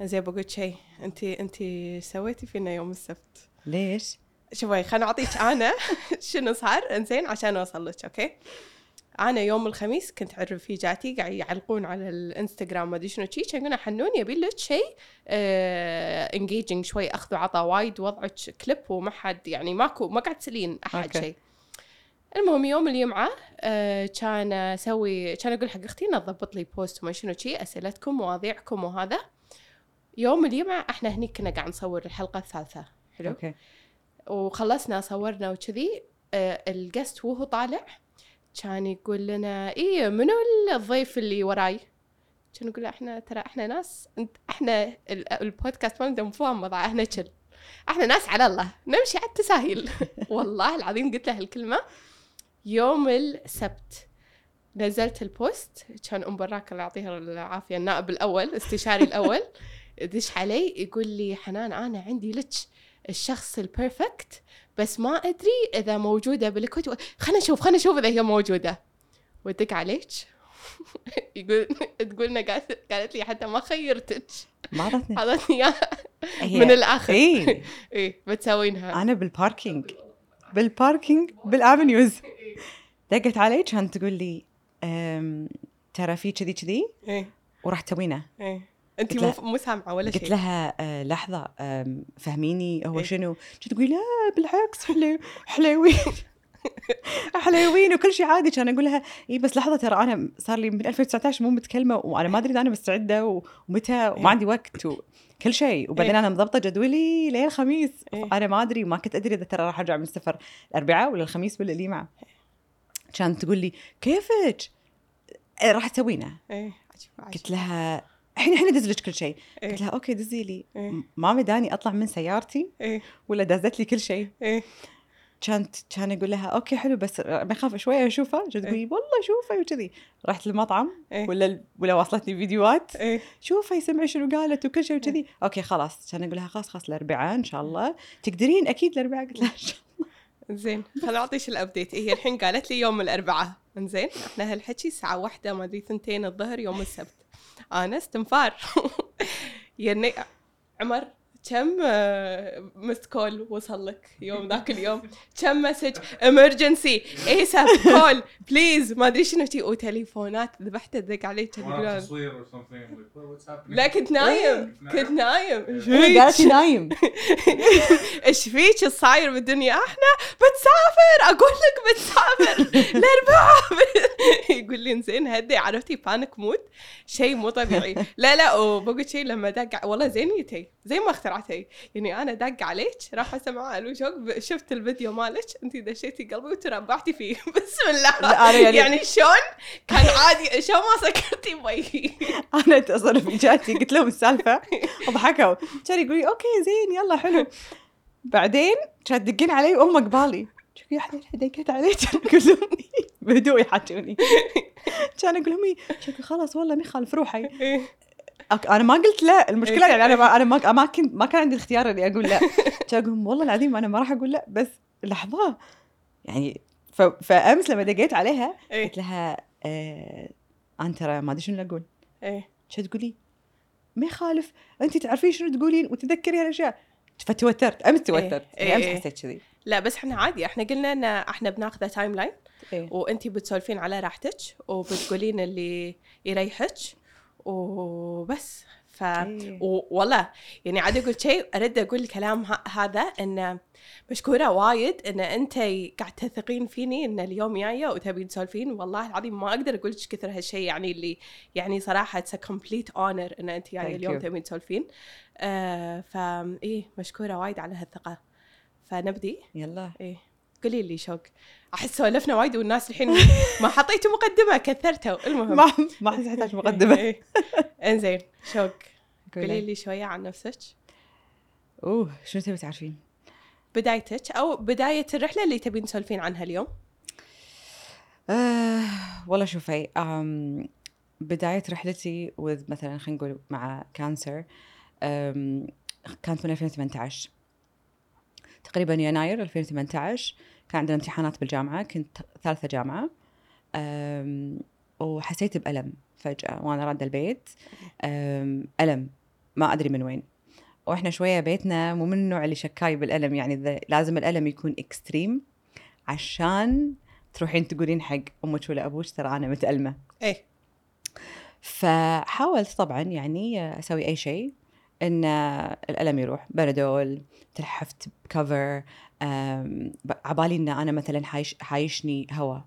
زين بقول شيء انت انت سويتي فينا يوم السبت. ليش؟ شوفي خليني أعطيك أنا شنو صار. انزين عشان أوصل لك okay؟ أنا يوم الخميس كنت أعرف رفيجاتي قاعد يعلقون على الإنستغرام ما أدري شنو شي. كانوا يقولون حنون يبي لك شيء engaging شوي أخذ وعطى وايد وضعك كئيب وما حد يعني ماكو ما قاعد تسلين أحد. شيء المهم يوم الجمعة آه، كان أسوي كان أقول حق أختي إنها تضبط لي post وما شنو شي أسئلتكم مواضيعكم وهذا. يوم الجمعة إحنا هني كنا قاعد نصور الحلقة الثالثة. حلو؟ okay. وخلصنا صورنا وكذي آه، ال guest وهو طالع كان يقول لنا إيه منو الضيف اللي وراي؟ كان يقول له إحنا ترى إحنا ناس انت إحنا ال- البودكاست مالنا مفاهم إحنا كل إحنا ناس على الله نمشي على التساهيل. والله العظيم قلت له هالكلمة. يوم السبت نزلت ال post كان أم براك الله يعطيها العافية النائب الأول استشاري الأول. دش علي يقول لي حنان أنا عندي لك الشخص ال perfect بس ما أدري إذا موجودة بالكويت خلنا نشوف خلنا نشوف إذا هي موجودة. ودق عليك. يقول تقول قالت, قالت لي حتى ما خيرتك. ما اعطتني اعطتني إياها. من الآخر. إي. إيه بتسوينها أنا بال parking بال parking بال Avenues دقت علي كانت تقول لي ترى في كذي كذي. وراح تسوينه. انت قلت مو مو سامعه ولا قلت شيء؟ لها أه لحظة أم، فهميني؟ هو إيه. شنو؟ كنت تقول لا بالعكس حلو حلوين. حلوين وكل شيء عادي. كان أقول لها اي بس لحظة ترى أنا صار لي من 2019 مو متكلمة وأنا ما أدري إذا أنا مستعدة ومتى إيه. وما عندي وقت وكل شيء. وبعدين إيه. أنا مضبطة جدولي لين الخميس إيه. أنا ما أدري وما كنت أدري إذا ترى راح أرجع من السفر الأربعاء ولا الخميس ولا الجمعه كانت تقول لي كيفك؟ إيه، راح تسوينه قلت لها الحين الحين ادز لك كل شيء. إيه. قلت لها okay دزي لي. إيه. ما مداني أطلع من سيارتي إيه. ولا دازت لي كل شيء. كانت كان يقول لها okay حلو بس ما يخاف شوية اشوفه كانت تقول والله شوفه وكذي. رحت المطعم إيه. ولا ولا واصلتني فيديوهات. شوفي سمعي شنو قالت وكل شيء وكذي. okay خلاص. كان أقول لها خلاص خلاص الاربعاء إن شاء الله. تقدرين؟ أكيد الاربعاء قلت لها إن شاء زين. خل أعطيك الابديت هي الحين قالت لي يوم الاربعاء إنزين إحنا هالحكي الساعة واحدة ما أدري ثنتين الظهر يوم السبت. أنا استنفار يعني عمر كم مست كول وصل لك يوم ذاك اليوم؟ كم مسج امرجنسي ايساب كول بليز ما أدري شنو تي وتليفونات ذبحت دق علي كان Or يقولون تصوير? لا كنت نايم. كنت نايم. إيش؟ قالت نايم؟ إيش فيك؟ صاير بالدنيا؟ إحنا بتسافر أقول لك بتسافر الاربعاء يقول لي زين هدي. عرفتي؟ بانك مود شيء مو طبيعي. لا لا وبقول شيء لما دق والله زينيتي زي ما اخترعتي يعني أنا دق عليك راح أسمع ألو شوق شفت الفيديو مالك انت دشيتي قلبي وتربعتي فيه. بسم الله. لا، أنا يعني- يعني شلون؟ كان عادي شلون ما سكرتي بي أنا تصرف جاتي قلت لهم السالفة ضحكوا كان يقول لي أوكي زين يلا حلو. بعدين كانت تدقين علي وام قبالي. شوفي احد دقيت علي كان لهم بهدوء يحاجوني كان أقول لهم أقول خلاص والله ما يخالف روحي. أنا ما قلت لا المشكلة يعني أنا ما أنا ما ما كنت ما كان عندي الاختيار إني أقول لا. أقول والله العظيم أنا ما راح أقول لا بس لحظة. يعني ف... فأمس لما دقيت عليها إيه. قلت لها آه... أنا ترى ما أدري شنو أقول. إيه. شو تقولي ما يخالف. أنت تعرفين شنو تقولين وتذكري هالأشياء. فتوترت أمس توترت. إيه، يعني أمس إيه. حسيت كذي. لا بس إحنا عادي إحنا قلنا إن إحنا بناخذه timeline إيه. وأنتي بتسولفين على راحتك وبتقولين اللي يريحك. وبس. ف والله يعني عاد أقول شيء أرد أقول الكلام ه- هذا إن مشكورة وايد إن أنت قاعد تثقين فيني إن اليوم جاية وتبين تسولفين. والله العظيم ما أقدر أقول لك كثر هالشيء يعني اللي يعني صراحة it's complete honor إن أنت جاية اليوم. تبين تسولفين. آه فا إيه مشكورة وايد على هالثقة. فنبدي؟ يلا. إيه. قولي لي شوق. أحس سولفنا وايد والناس الحين ما حطيتوا مقدمة كثرتوا المهم. ما ما احس احتاج مقدمة. إيه. إنزين شوق. قولي. لي شوية عن نفسك. أوه شنو تبي تعرفين؟ بدايتك أو بداية الرحلة اللي تبين تسولفين عنها اليوم؟ آه والله شوفي بداية رحلتي with مثلا خلينا نقول مع كانسر كانت من 2018 تقريبا يناير 2018 كان عندنا امتحانات بالجامعة كنت ثالثة جامعة. أم وحسيت بألم فجأة وأنا رادة البيت. ألم ما أدري من وين. وإحنا شوية بيتنا مو من النوع اللي شكاي بالألم يعني لازم الألم يكون اكستريم عشان تروحين تقولين حق أمك ولا أبوك ترى أنا متألمة. إيه. فحاولت طبعا يعني أسوي أي شيء إن الألم يروح. بنادول تلحفت بكفر عبالي إن أنا مثلا حايش حايشني هواء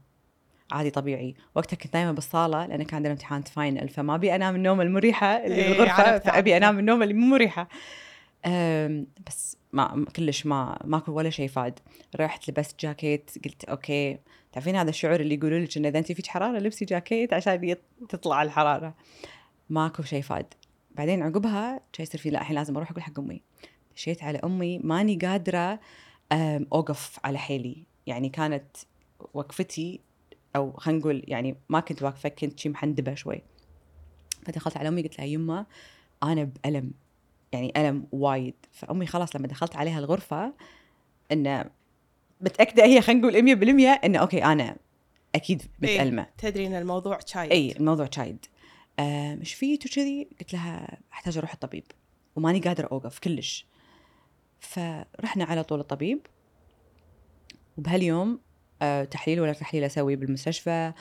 عادي طبيعي. وقتها كنت نايمه بالصالة لأن كان عندنا امتحان final فما أبي أنام النوم المريحة اللي إيه، بالغرفه فأبي. أنام النوم اللي مو مريحة. بس ما كلش ما ماكو ولا شيء فاد رحت لبست جاكيت قلت okay. تعرفين هذا الشعور اللي يقولوا لك إنه إذا انت فيك حرارة لبسي جاكيت عشان تطلع الحرارة. ماكو شيء فاد بعدين عقبها كان يصير في لا الحين لازم أروح أقول حق أمي. دشيت على أمي ماني قادرة أوقف على حيلي. يعني كانت وقفتي أو خلينا نقول يعني ما كنت واقفة كنت شي محندبة شوي. فدخلت على أمي قلت لها يمه أنا بألم يعني ألم وايد. فأمي خلاص لما دخلت عليها الغرفة إنه متأكدة هي خلينا نقول 100% إنه okay أنا أكيد إيه. متألمة. تدري إن الموضوع شايد. اي الموضوع شايد. آه مش فيك وكذي؟ قلت لها أحتاج أروح الطبيب. وماني قادرة أوقف كلش. فرحنا على طول الطبيب. وبهاليوم آه تحليل ولا تحليل أسوي بالمستشفى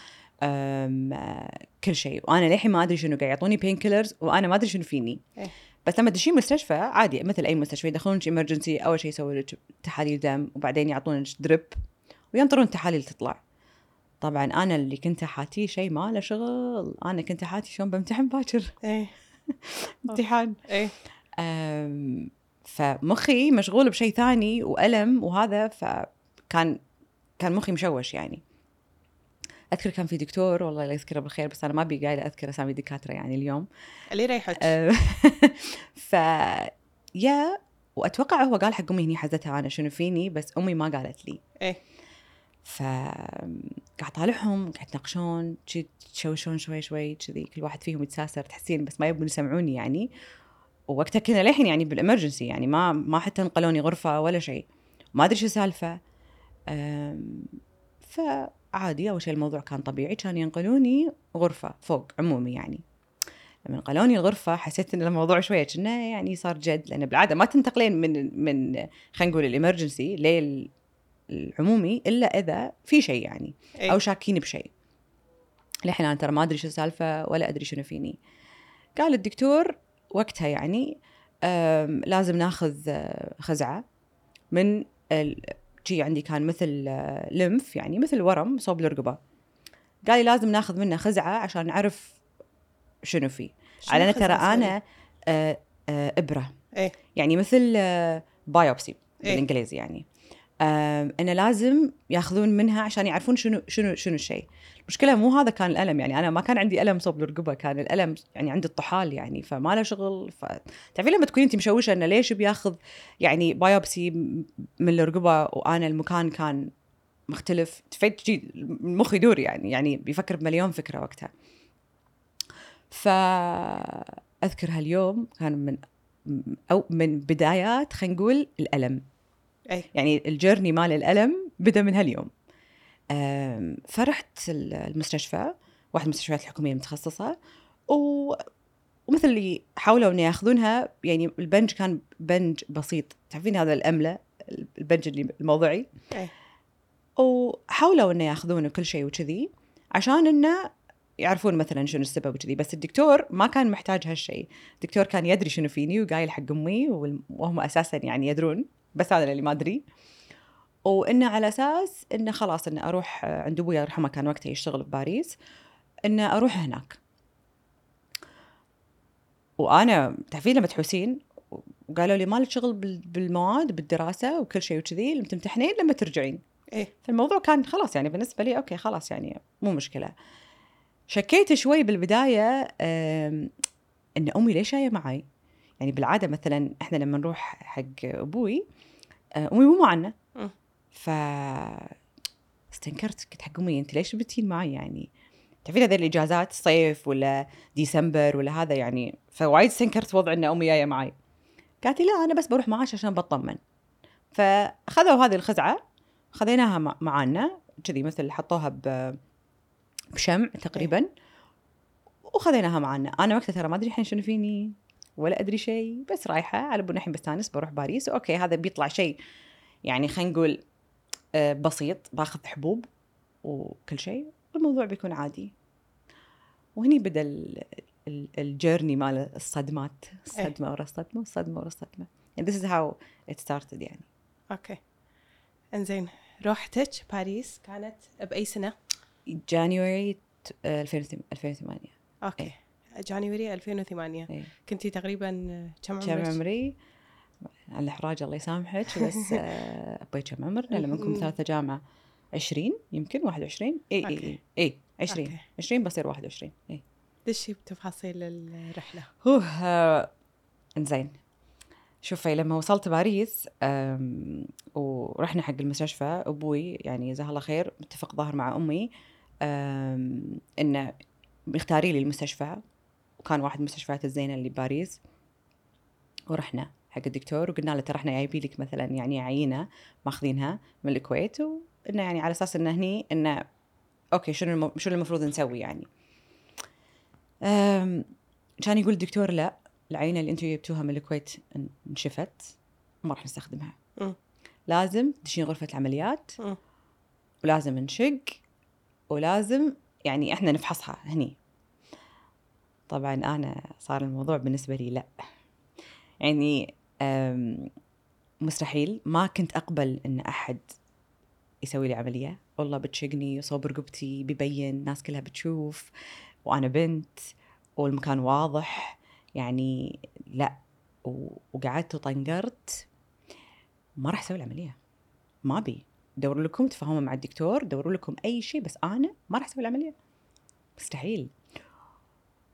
آه كل شيء. وأنا للحين ما أدري شنو قاعد يعطوني بين كيلرز وأنا ما أدري شنو فيني. إيه. بس لما تدشين مستشفى عادي مثل أي مستشفى يدخلونك امرجنسي أول شيء يسوي لك تحاليل دم وبعدين يعطونك دريب وينطرون التحاليل تطلع. طبعا أنا اللي كنت حاتيه شيء ما له شغل. أنا كنت حاتي شلون بمتحن باكر. إيه. امتحان. إيه فمخي مشغول بشيء ثاني وألم وهذا فكان كان مخي مشوش يعني. أذكر كان في دكتور والله لا يذكره بالخير بس أنا ما أبي قايلة أذكر أسامي دكاترة يعني اليوم. اللي يريحك أه، ف يا وأتوقع هو قال حق أمي هني حزتها أنا شنو فيني بس أمي ما قالت لي. إيه. ف قاعد طالعهم قاعد يتناقشون تشوشون شوي شوي كذي كل واحد فيهم يتساسر تحسين بس ما يبون يسمعوني يعني. ووقتها كنا للحين يعني بالامرجنسي يعني ما ما حتى نقلوني غرفة ولا شيء. ما أدري شو السالفه فعادي أول شيء الموضوع كان طبيعي كان ينقلوني غرفة فوق عمومي يعني. لما نقلوني الغرفة حسيت إن الموضوع شوية كأنه يعني صار جد لأن بالعادة ما تنتقلين من من خلينا نقول الامرجنسي لل العمومي إلا إذا في شيء يعني إيه. أو شاكين بشيء. للحين أنا ترى ما أدري شو السالفه ولا أدري شنو فيني. قال الدكتور وقتها يعني لازم ناخذ آه، خزعة من شي عندي كان مثل آه، لمف يعني مثل ورم صوب الرقبة. قال لي لازم ناخذ منه خزعة عشان نعرف شنو فيه. شنو على أنا ترى؟ أنا آه، إبرة. إيه. يعني مثل بايوبسي إيه. بالإنجليزي يعني. انه لازم ياخذون منها عشان يعرفون شنو شنو شنو الشيء. المشكلة مو هذا كان الألم يعني أنا ما كان عندي ألم صوب الرقبه كان الألم يعني عند الطحال يعني فما له شغل. ف... تعرفين لما تكوني انت مشوشة إنه ليش بياخذ يعني بايوبسي من الرقبه وأنا المكان كان مختلف؟ تفيد تجي المخ يدور يعني يعني بيفكر بمليون فكرة وقتها. فاذكر هاليوم كان من أو من بدايات خلينا نقول الألم. إيه يعني الجيرني مال الألم بدأ من هاليوم. فرحت ال- المستشفى واحد المستشفيات الحكومية المتخصصة و... ومثل اللي حاولوا انه يأخذونها يعني البنج كان بنج بسيط. تعرفين هذا الأملة البنج اللي الموضعي؟ إيه. وحاولوا إنه يأخذونه كل شيء وكذي عشان إنه يعرفون مثلا شنو السبب وكذي. بس الدكتور ما كان محتاج هالشيء. الدكتور كان يدري شنو فيني وقايل حق أمي وهم أساسا يعني يدرون. بس هذا اللي ما أدري. وإنه على أساس إنه خلاص انه أروح عند أبوي يرحمه كان وقتها يشتغل بباريس إنه أروح هناك. وأنا تعرفين لما تحوسين وقالوا لي مالك شغل بال- بالمواد بالدراسة وكل شيء وكذي لما تمتحنين لما ترجعين. إيه. فالموضوع كان خلاص يعني بالنسبة لي okay خلاص يعني مو مشكلة. شكيت شوي بالبداية إن أمي ليش جاية معي يعني بالعادة مثلا إحنا لما نروح حق أبوي آه، أمي مو معنا. ف استنكرت قلت حق امي انت ليش بتين معي يعني؟ تعرفين هذه الإجازات صيف ولا ديسمبر ولا هذا يعني؟ فوايد استنكرت وضع إن أمي جاية معي. قالت لي لا أنا بس بروح معاش عشان بطمن. فأخذوا هذه الخزعة خذيناها مع- معانا. كذي مثل حطوها ب بشمع تقريبا. وخذيناها معانا. أنا وقتها ترى ما أدري الحين شنو فيني ولا أدري شيء بس رايحة على بنا الحين بستانس بروح باريس. okay هذا بيطلع شيء يعني خلينا نقول بسيط باخذ حبوب وكل شيء والموضوع بيكون عادي. وهني بدأ ال- ال- ال journey مال الصدمات الصدمة ورا الصدمة والصدمة ورا الصدمة. and this is how it started يعني. okay. إنزين روحتك باريس كانت بأي سنة؟ January 2008 okay. January 2008 إيه. كنتي تقريبا كم كم عمرك؟ عمري؟ على الإحراج الله يسامحك بس آه، أبوي كم عمرنا؟ لما كنت ثالثة جامعة 20 يمكن 21 إي إي. إي. إي 20 okay. 20 بصير 21 إي. دشي بتفاصيل الرحلة؟ هو آه، إنزين. شوفي لما وصلت باريس ورحنا حق المستشفى أبوي يعني جزاه الله خير متفق ظهر مع أمي إنه بيختاري لي المستشفى وكان واحد من المستشفيات الزينة اللي بباريس ورحنا. حق الدكتور وقلنا له ترى إحنا جايبين لك مثلا يعني عينة ماخذينها من الكويت وإنه يعني على أساس إنه هني إنه أوكي شنو. شنو المفروض نسوي يعني. كان يقول الدكتور لا العينة اللي أنتم جبتوها من الكويت إن- انشفت ما راح نستخدمها مم. لازم تدشين غرفة العمليات مم. ولازم نشق ولازم يعني إحنا نفحصها هني طبعا أنا صار الموضوع بالنسبة لي لا يعني مستحيل. ما كنت أقبل إن أحد يسوي لي عملية. والله بتشقني صوب رقبتي بيبين الناس كلها بتشوف. وأنا بنت والمكان واضح. يعني لا وقعدت وطنقرت. ما راح أسوي العملية. ما أبي. دوروا لكم تفاهموا مع الدكتور دوروا لكم أي شيء بس أنا ما راح أسوي العملية. مستحيل.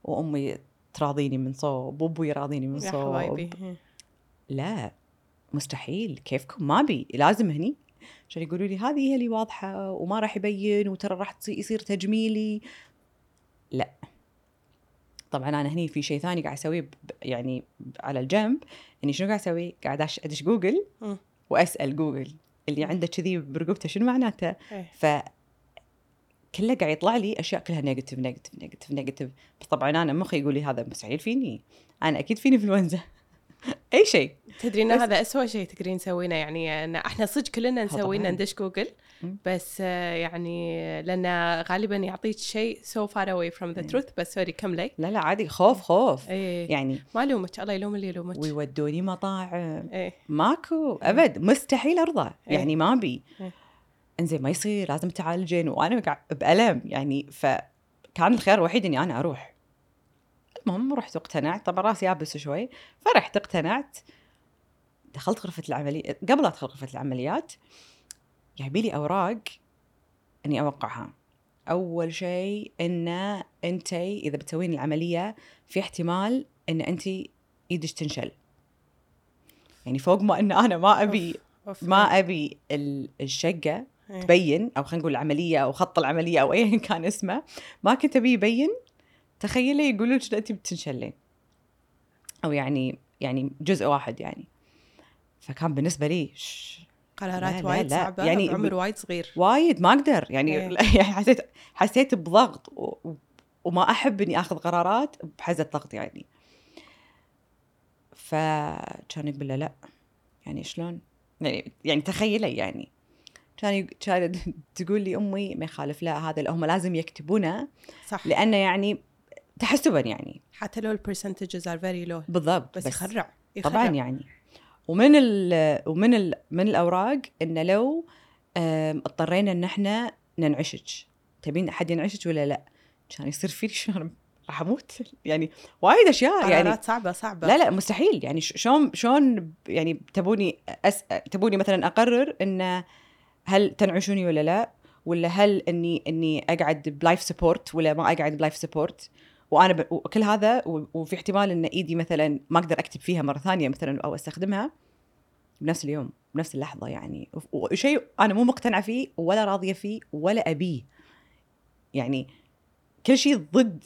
وأمي تراضيني من صوب وأبوي يراضيني من يا صوب. حبايبي لا مستحيل. كيفكم؟ ما بي لازم هني. عشان يقولوا لي هذه هي اللي واضحة وما راح يبين وترى راح يصير تجميلي. لا. طبعا أنا هني في شيء ثاني قاعد أسويه يعني على الجنب. اني شنو قاعد أسوي؟ قاعد أدش جوجل. وأسأل جوجل. اللي عنده كذي برقبته شنو معناته؟ إيه. ف كله قاعد يطلع لي أشياء كلها negative negative negative negative طبعا أنا مخي يقول لي هذا مستحيل فيني. أنا أكيد فيني إنفلونزا. اي شيء. تدري هذا أسوأ شيء تقدرين تسوينه يعني إن إحنا صدق كلنا نسوي طبعاً. ندش جوجل. بس آه، يعني لأن غالبا يعطيك شيء far away from the إيه. truth. بس sorry كملي لا لا عادي. خوف خوف. إيه. يعني ما لومك الله يلوم اللي يلومك. ويودوني مطاعم. إيه. ماكو أبد. مستحيل أرضى. إيه. يعني ما أبي. إيه. إنزين ما يصير. لازم تعالجين. وأنا بألم. يعني فكان الخيار الوحيد إني أنا أروح. المهم رحت واقتنعت طبعا راسي يابس شوي فرحت اقتنعت دخلت غرفة العمليات قبل لا أدخل غرفة العمليات جايبين لي أوراق إني أوقعها أول شيء إن انت إذا بتسوين العملية في احتمال إن انت إيدك تنشل يعني فوق ما إن أنا ما أبي أوف. ما أبي ال- الشقة إيه. تبين أو خلينا نقول العملية أو خط العملية أو ايا كان اسمه ما كنت أبي يبين تخيلي يقولوا لك انت بتنشلين؟ أو يعني يعني جزء واحد يعني. فكان بالنسبة لي ش- قرارات لا، وايد لا. صعبة يعني يعني بعمر وايد صغير. وايد ما أقدر. يعني إيه. يعني حسيت حسيت بضغط و- وما أحب إني آخذ قرارات بحزة ضغط يعني. فكان يقول له لا. يعني شلون؟ يعني يعني تخيلي يعني. كان كانت تقول لي أمي ما يخالف لا هذا هم لازم يكتبونه. صح. لأنه يعني تحسبا يعني. حتى لو percentages are very low بالضبط بس, يخرع يخرع. طبعا يعني. ومن ال ومن ال من الأوراق انه لو اضطرينا إن إحنا ننعشج. تبين أحد ينعشج ولا لا؟ كان يصير فيني شلون راح أموت. يعني وايد أشياء يعني. صعبة صعبة. لا لا مستحيل. يعني شلون شلون يعني تبوني أس... تبوني مثلا أقرر إن هل تنعشوني ولا لا؟ ولا هل إني إني أقعد ب life support ولا ما أقعد ب life support وأنا ب... وكل هذا و... وفي احتمال إن إيدي مثلا ما أقدر أكتب فيها مرة ثانية مثلا أو أستخدمها بنفس اليوم بنفس اللحظة يعني. وشيء أنا مو مقتنعة فيه ولا راضية فيه ولا أبيه. يعني كل شيء ضد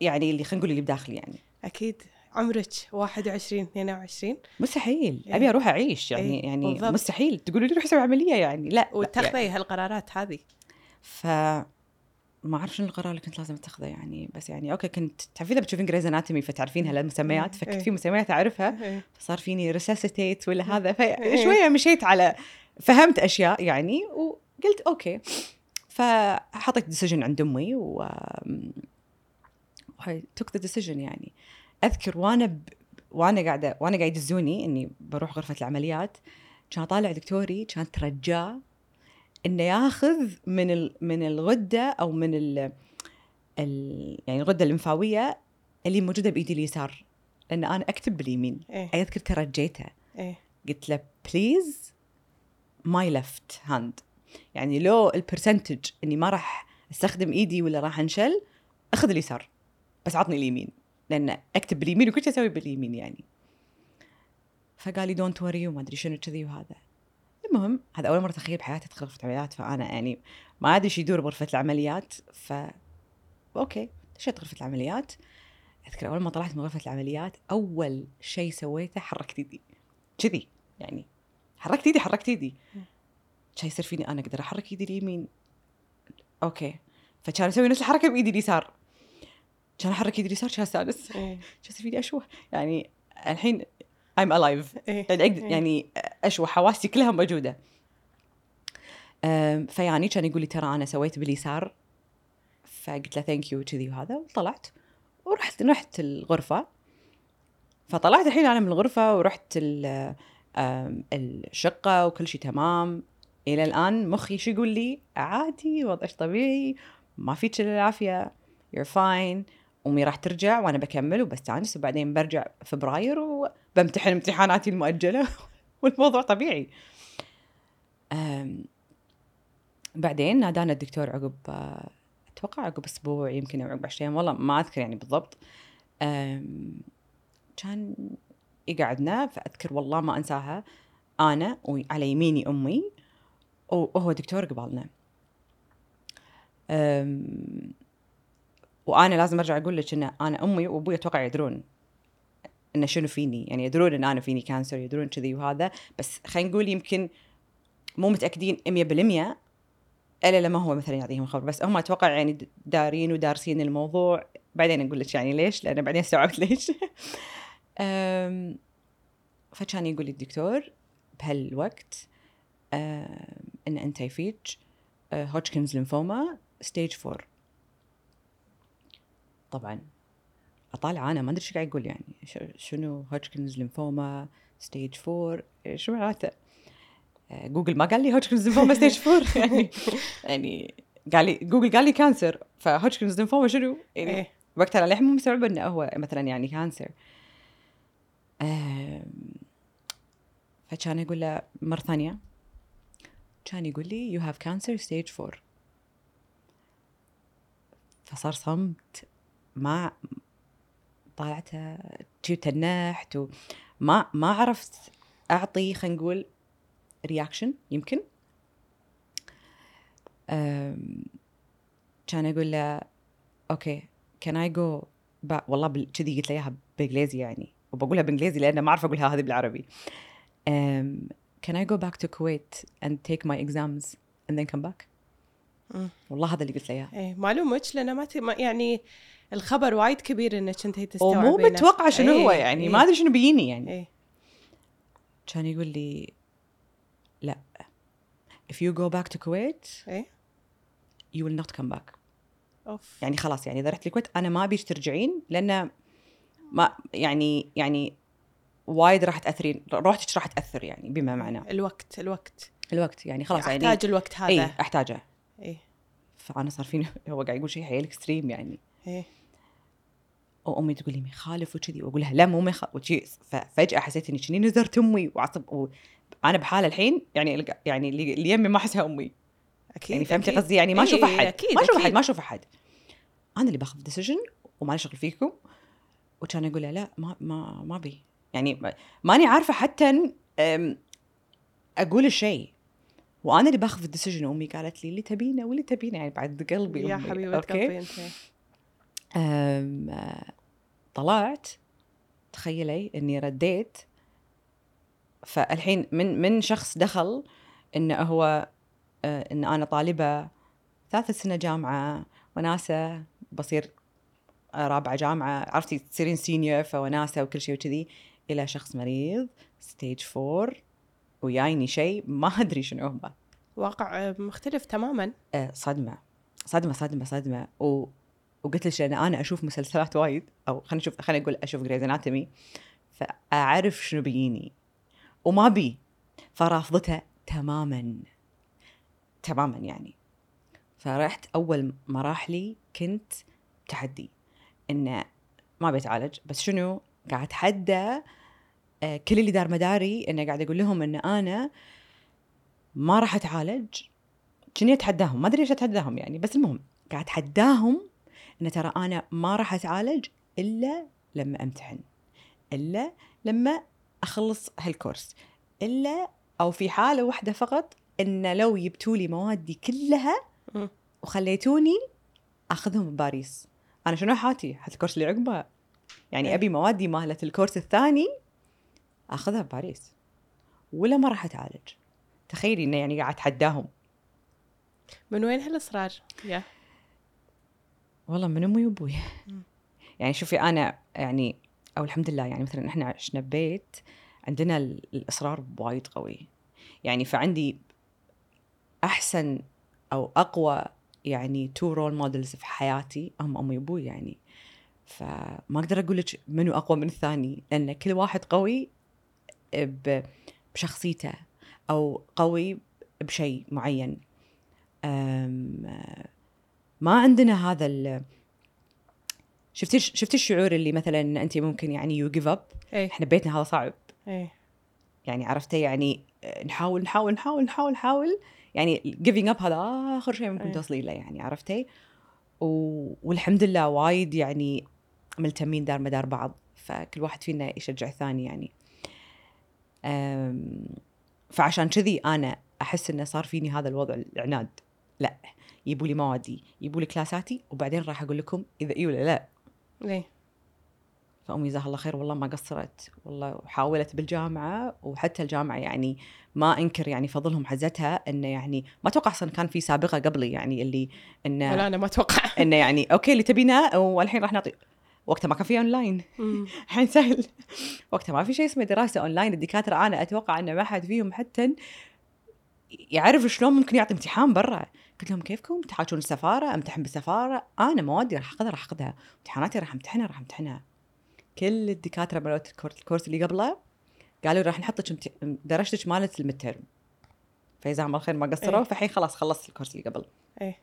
يعني اللي خلينا نقول اللي بداخلي يعني. أكيد. عمرك 21 22 مستحيل. إيه. أبي أروح أعيش يعني إيه، يعني بالضبط. مستحيل. تقولوا لي روح سوي عملية يعني. لا. لا، يعني وتاخذي هالقرارات هذه. ف ما أعرف شنو القرار اللي كنت لازم أتخذه يعني بس يعني أوكي كنت تعرفين بتشوفين Grey's Anatomy فتعرفين هالمسميات إيه. فكنت في مسميات أعرفها إيه. فصار فيني resuscitate ولا هذا إيه. فشويه مشيت على فهمت أشياء يعني وقلت أوكي فحطيت decision عند أمي و took the decision يعني أذكر وأنا ب... وأنا قاعدة وأنا قاعد يدزوني إني بروح غرفة العمليات كان طالع دكتوري كان ترجاه إنه ياخذ من ال... من الغده أو من ال... ال... يعني الغده الليمفاويه اللي موجودة بإيدي اليسار. لأن أنا أكتب باليمين. إيه. أذكر ترجيته. إيه. قلت له please my left hand يعني لو ال percentage إني ما راح أستخدم إيدي ولا راح أنشل أخذ اليسار. بس عطني اليمين. لأن أكتب باليمين وكل شيء أسوي باليمين يعني. فقال لي don't worry وما أدري شنو كذي وهذا. المهم هذا أول مرة تخيل بحياتي ادخل غرفه عمليات فأنا يعني ما أدري إيش يدور بغرفه العمليات ف أوكي دشيت غرفة العمليات. أذكر أول ما طلعت من غرفة العمليات أول شيء سويته حركت ايدي كذي يعني حركت ايدي حركت ايدي كان يصير فيني أنا أقدر أحرك ايدي اليمين. أوكي فكان أسوي نفس الحركة بإيدي اليسار. كان أحرك ايدي اليسار كان استانس إيه. كان يصير فيني أشوه. يعني الحين I'm alive. إيه. يعني أقدر- يعني اشوه حواسي كلها موجودة. أم، فيعني كان يقول لي ترى أنا سويت باليسار فقلت له thank you كذي وهذا وطلعت. ورحت رحت الغرفة. فطلعت الحين أنا من الغرفة ورحت ال- أم، الشقة وكل شيء تمام. إلى الآن مخي شو يقول لي؟ عادي وضعك طبيعي ما فيك إلا العافية. You're fine. أمي راح ترجع وأنا بكمل وبستانس وبعدين برجع فبراير وبمتحن امتحاناتي المؤجلة والموضوع طبيعي. بعدين نادانا الدكتور عقب أتوقع عقب أسبوع يمكن أو عقب 10 أيام والله ما أذكر يعني بالضبط. كان يقعدنا فأذكر والله ما أنساها أنا وعلى يميني أمي وهو دكتور قبالنا. وأنا لازم أرجع أقول لك إن أنا أمي وأبوي أتوقع يدرون إن شنو فيني. يعني يدرون إن أنا فيني كانسر يدرون كذي وهذا. بس خلينا نقول يمكن مو متأكدين 100% إلا لما هو مثلا يعطيهم خبر بس هم أتوقع يعني دارين ودارسين الموضوع. بعدين أقول لك يعني ليش؟ لأن بعدين استوعبت ليش. فكان يقول لي الدكتور بهالوقت إن أنت فيك Hodgkin's lymphoma stage 4 طبعا. أطالع أنا ما أدري إيش قاعد يقول يعني. شنو؟ Hodgkin's lymphoma stage 4 شو معناته؟ آه، جوجل ما قال لي Hodgkin's lymphoma stage 4 يعني يعني قال لي جوجل قال لي cancer ف Hodgkin's lymphoma شنو؟ يعني إيه. وقتها للحين مو مستوعبه إنه هو مثلا يعني cancer فكان يقول له مرة ثانية كان يقول لي you have cancer stage 4 فصار صمت. ما طالعته جيت تنحت وما ما عرفت أعطي خلينا نقول reaction يمكن كان أقول له أوكي can I go والله كذي قلت له إياها بالانجليزي يعني وبقولها بالانجليزي لأن ما أعرف أقولها هذه بالعربي I go back to Kuwait and take my exams and then come back مم. والله هذا اللي قلت له اياه إيه معلومك لأن. ما يعني الخبر وايد كبير إنك أنت تستوعبين ومو متوقع شنو هو إيه، يعني إيه. ما أدري شنو بيجيني يعني. إيه. كان يقول لي لا. If you go back to Kuwait إيه. you will not come back. أوف. يعني خلاص يعني إذا رحت الكويت أنا ما ابيك ترجعين لأن ما يعني يعني وايد راح تأثرين. روحتك راح تأثر يعني بما معناه. الوقت الوقت. الوقت يعني خلاص يعني أحتاج الوقت هذا. اي أحتاجه. إيه. فأنا صار فيني هو قاعد يقول شيء حيل extreme يعني. إيه. وامي تقول لي ما يخالف وكذي واقول لها لا مو ما يخالف وشي ففجاه حسيت إني كني نزرت أمي وعصب وأنا بحاله الحين يعني يعني اللي يمي ما أحسها أمي. أكيد يعني فهمتي. قصدي؟ يعني ما أشوف أحد. ما أشوف. أحد ما أشوف أحد. أنا اللي باخذ decision وما لي شغل فيكم وكان أقول له لا ما ما ما بي يعني ما- ماني عارفة حتى أقول الشيء وأنا اللي باخذ ال decision وأمي قالت لي اللي تبينه واللي تبينه يعني بعد قلبي يا حبيبه؟ قلبي انت طلعت تخيلي إني رديت. فالحين من من شخص دخل إنه هو آه، إن أنا طالبة ثالث سنة جامعة وناسة بصير رابعة جامعة عرفتي تصيرين senior فوناسة وكل شيء وكذي إلى شخص مريض stage four ويايني شيء ما أدري شنو هو واقع آه، مختلف تماما. آه، صدمة صدمة صدمة صدمة. و... وقلت لك لأن أنا أشوف مسلسلات وايد أو خلينا نشوف خلينا نقول أشوف Grey's Anatomy فأعرف شنو بيجيني. وما أبي. فرافضتها تماما. تماما يعني. فرحت أول مراحلي كنت تحدي. إنه ما بيتعالج بس شنو؟ قاعد أتحدى آه، كل اللي دار مداري إنه قاعد أقول لهم إن أنا ما راح أتعالج. كني أتحداهم؟ ما أدري ليش أتحداهم يعني. بس المهم قاعد أتحداهم إن ترى أنا ما راح أتعالج إلا لما أمتحن إلا لما أخلص هالكورس إلا أو في حالة واحدة فقط إن لو جبتوا لي موادي كلها. وخليتوني أخذهم بباريس أنا شنو حاتي حتى الكورس اللي عقبه يعني إيه. أبي موادي مالت الكورس الثاني أخذها بباريس ولا ما راح أتعالج تخيلي انه يعني قاعد أتحداهم من وين هالإصرار؟ يا والله من امي وابوي. يعني شوفي أنا يعني أو الحمد لله يعني مثلا إحنا عشنا ببيت عندنا ال- الإصرار وايد قوي. يعني فعندي أحسن أو أقوى يعني two role models في حياتي هم أمي وأبوي يعني. فما أقدر أقول لك منو أقوى من الثاني لأن كل واحد قوي بشخصيته أو قوي بشيء معين. ما عندنا هذا ال شفتي شفتي الشعور اللي مثلا أنت ممكن يعني you give up إحنا بيتنا هذا صعب. إيه. يعني عرفتي يعني آه، نحاول نحاول نحاول نحاول نحاول. يعني giving up هذا آخر شيء ممكن أي. توصلي له يعني عرفتي؟ و... والحمد لله وايد يعني ملتمين دار مدار بعض فكل واحد فينا يشجع الثاني يعني. أم... فعشان كذي أنا أحس إنه صار فيني هذا الوضع العناد. لا. يبوا لي موادي يبوا لي كلاساتي وبعدين راح أقول لكم إذا إي ولا لا. إيه فأمي جزاها الله خير والله ما قصرت والله حاولت بالجامعة وحتى الجامعة يعني ما أنكر يعني فضلهم حزتها إنه يعني ما أتوقع أصلا كان في سابقة قبلي يعني اللي إنه ولا أنا ما أتوقع إنه يعني أوكي اللي تبينه والحين راح نعطي. وقتها ما كان في اونلاين. الحين سهل. وقتها ما في شيء اسمه دراسة اونلاين الدكاترة أنا أتوقع انه ما حد فيهم حتى يعرف شلون ممكن يعطي امتحان برا. قلت لهم كيفكم؟ تحاجون السفاره امتحن بالسفارة؟ أنا موادي راح أخذها راح أخذها. امتحاناتي راح أمتحنها راح أمتحنها. كل الدكاترة مالت ال course, اللي قبله قالوا راح نحط لك امت- درجتك مالت ال midterm فجزاهم الله خير ما قصروا إيه. فالحين خلاص خلصت ال course اللي قبل. إيه.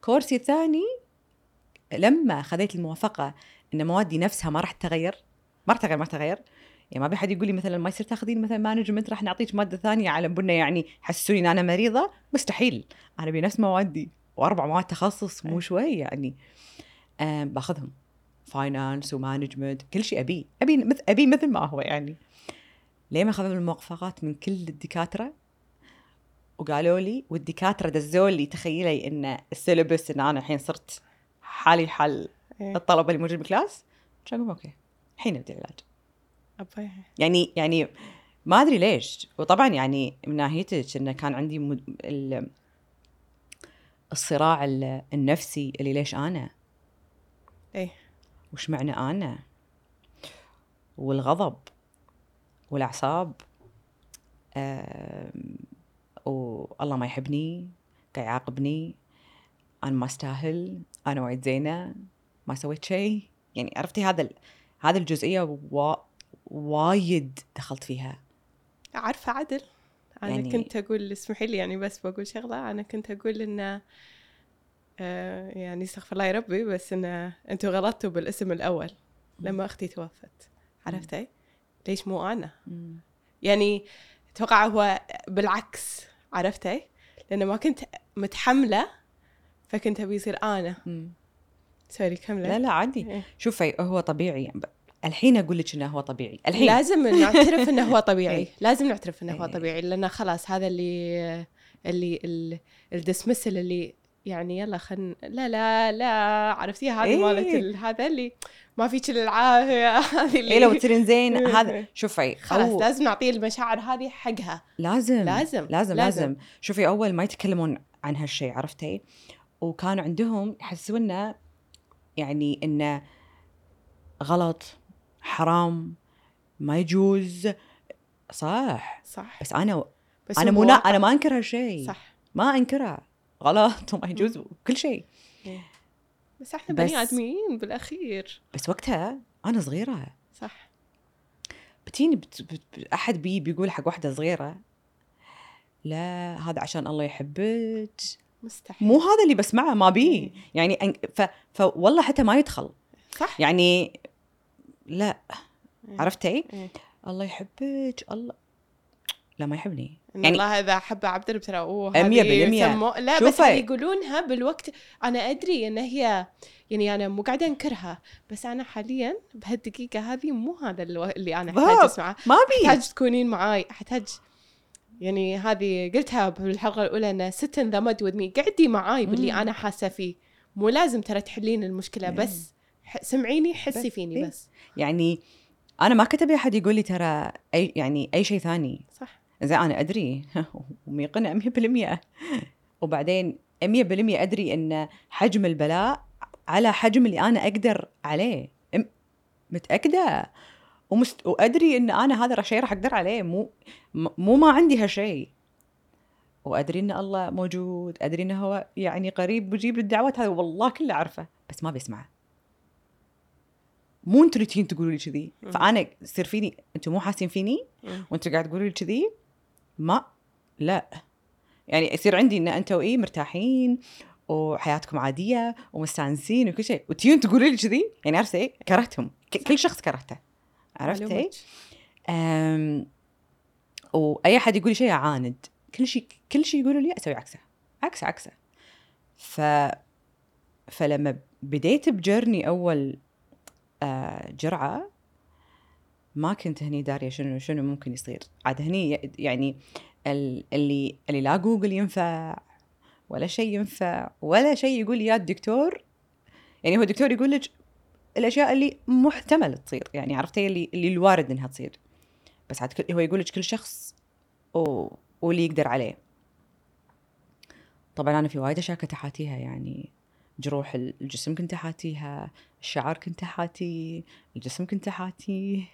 كورسي الثاني لما خذيت الموافقة إن موادي نفسها ما راح تتغير ما راح تغير ما راح تغير يعني ما بحد يقول لي مثلا ما يصير تاخذين مثلا management راح نعطيك مادة ثانية على بنا يعني حسسوني إن أنا مريضة. مستحيل. أنا ابي نفس موادي وأربع مواد تخصص مو أي. شوي يعني. باخذهم. finance و management كل شيء ابيه أبي مثل أبي مثل ما هو يعني. ليه ما اخذوا الموافقات من كل الدكاترة؟ وقالوا لي والدكاترة دزوا لي تخيلي إن ال syllabus إن أنا الحين صرت حالي حال إيه. الطلبة اللي موجود بال class كان أوكي. الحين نبدا العلاج. يعني يعني ما أدري ليش. وطبعا يعني من ناحيتك إنه كان عندي مد... ال... الصراع ال- النفسي اللي ليش أنا؟ إيه. وش معنى أنا؟ والغضب والأعصاب آم، والله ما يحبني قاعد يعاقبني أنا ما أستاهل أنا وايد زينة ما سويت شيء يعني عرفتي هذا ال... هذه الجزئية وا... وايد دخلت فيها عارفة عدل أنا يعني-. كنت أقول اسمحي لي يعني بس بقول شغلة أنا كنت أقول إن آه يعني استغفر الله يا ربي بس إن أنتوا غلطتوا بالاسم الأول لما أختي توفت عرفتي؟ ليش مو أنا؟ مم. يعني أتوقع هو بالعكس عرفتي؟ لأن ما كنت متحملة فكنت أبي يصير أنا مم. سوري كملي لا لا عادي إيه. شوفي هو طبيعي الحين أقول لك إنه هو طبيعي. الحين. لازم نعترف إنه هو طبيعي. إيه. لازم نعترف إنه هو إيه. طبيعي. لأن خلاص هذا اللي اللي ال- الدسمسل اللي يعني يلا خن لا لا لا عرفتي هذه إيه. مالت ال- هذا اللي ما فيك العافية. هذه اللي إيه لو تصيرين زين هذا شوفي خلاص أو- لازم نعطيه المشاعر هذه حقها. لازم. لازم، لازم لازم. شوفي أول ما يتكلمون عن هالشيء عرفتي؟ وكانوا عندهم يحسسونا يعني إنه غلط. حرام ما يجوز. صح. صح. بس أنا بس أنا مو واقع. أنا ما انكر هالشيء صح. ما انكره غلط. وما يجوز كل شيء. إيه. بس إحنا بني آدمين بالأخير. بس وقتها أنا صغيرة. صح. بتيني بت... بت... أحد بي بيقول حق واحدة صغيرة لا هذا عشان الله يحبك. مستحيل. مو هذا اللي بسمعه ما بي. إيه. يعني. ف... فوالله حتى ما يدخل. صح. يعني لا. عرفتي إيه. الله يحبك الله لا ما يحبني يعني- الله إذا حب عبد ترى أوه مية هذه بالمية. سمو... لا بس يقولونها بالوقت أنا أدري إن هي يعني أنا مو قاعدة أنكرها بس أنا حاليا بهالدقيقة هذه مو هذا اللي أنا أحتاج. أسمعه ما بي أحتاج تكونين معاي احتاج يعني هذه قلتها بالحلقة الأولى إن the mud with me قعدي معاي باللي. أنا حاسة فيه مو لازم ترى تحلين المشكلة. بس سمعيني حسي بس، فيني إيه. بس. يعني أنا ما كتب أحد يقول لي ترى أي يعني أي شيء ثاني. صح. زين أنا أدري. وميقنع 100% وبعدين 100% أدري إن حجم البلاء على حجم اللي أنا أقدر عليه. متأكدة؟ ومست... وأدري إن أنا هذا شيء راح أقدر عليه. مو مو ما عندي هالشيء. وأدري إن الله موجود. أدري انه هو يعني قريب بيجيب الدعوات. هذا والله كله عارفه بس ما بيسمعه مو أنتوا اللي تقولوا لي كذي. فأنا يصير فيني أنتوا مو حاسين فيني. وانتوا قاعد تقولوا لي كذي؟ ما لا. يعني يصير عندي إن أنتوا إيه مرتاحين وحياتكم عادية ومستانسين وكل شيء. وتيون تقولوا لي كذي؟ يعني عرفتي إيه؟ كرهتهم. كل شخص كرهته. عرفتي. أم وأي أحد يقول لي شيء أعاند. كل شيء كل شيء يقولوا لي أسوي عكسه. عكسه عكسه. ف فلما بديت بجرني أول جرعة. ما كنت هني دارية شنو شنو ممكن يصير. عاد هني يعني ال- اللي اللي لا جوجل ينفع ولا شيء ينفع ولا شيء يقول يا الدكتور. يعني هو الدكتور يقول لك الأشياء اللي محتمل تصير. يعني عرفتي اللي اللي الوارد إنها تصير. بس عاد هو يقول لك كل شخص. واللي يقدر عليه. طبعا أنا في وايد أشياء كنت أحاتيها يعني جروح الجسم كنت أحاتيها. الشعر كنت احاتي الجسم كنت احاتي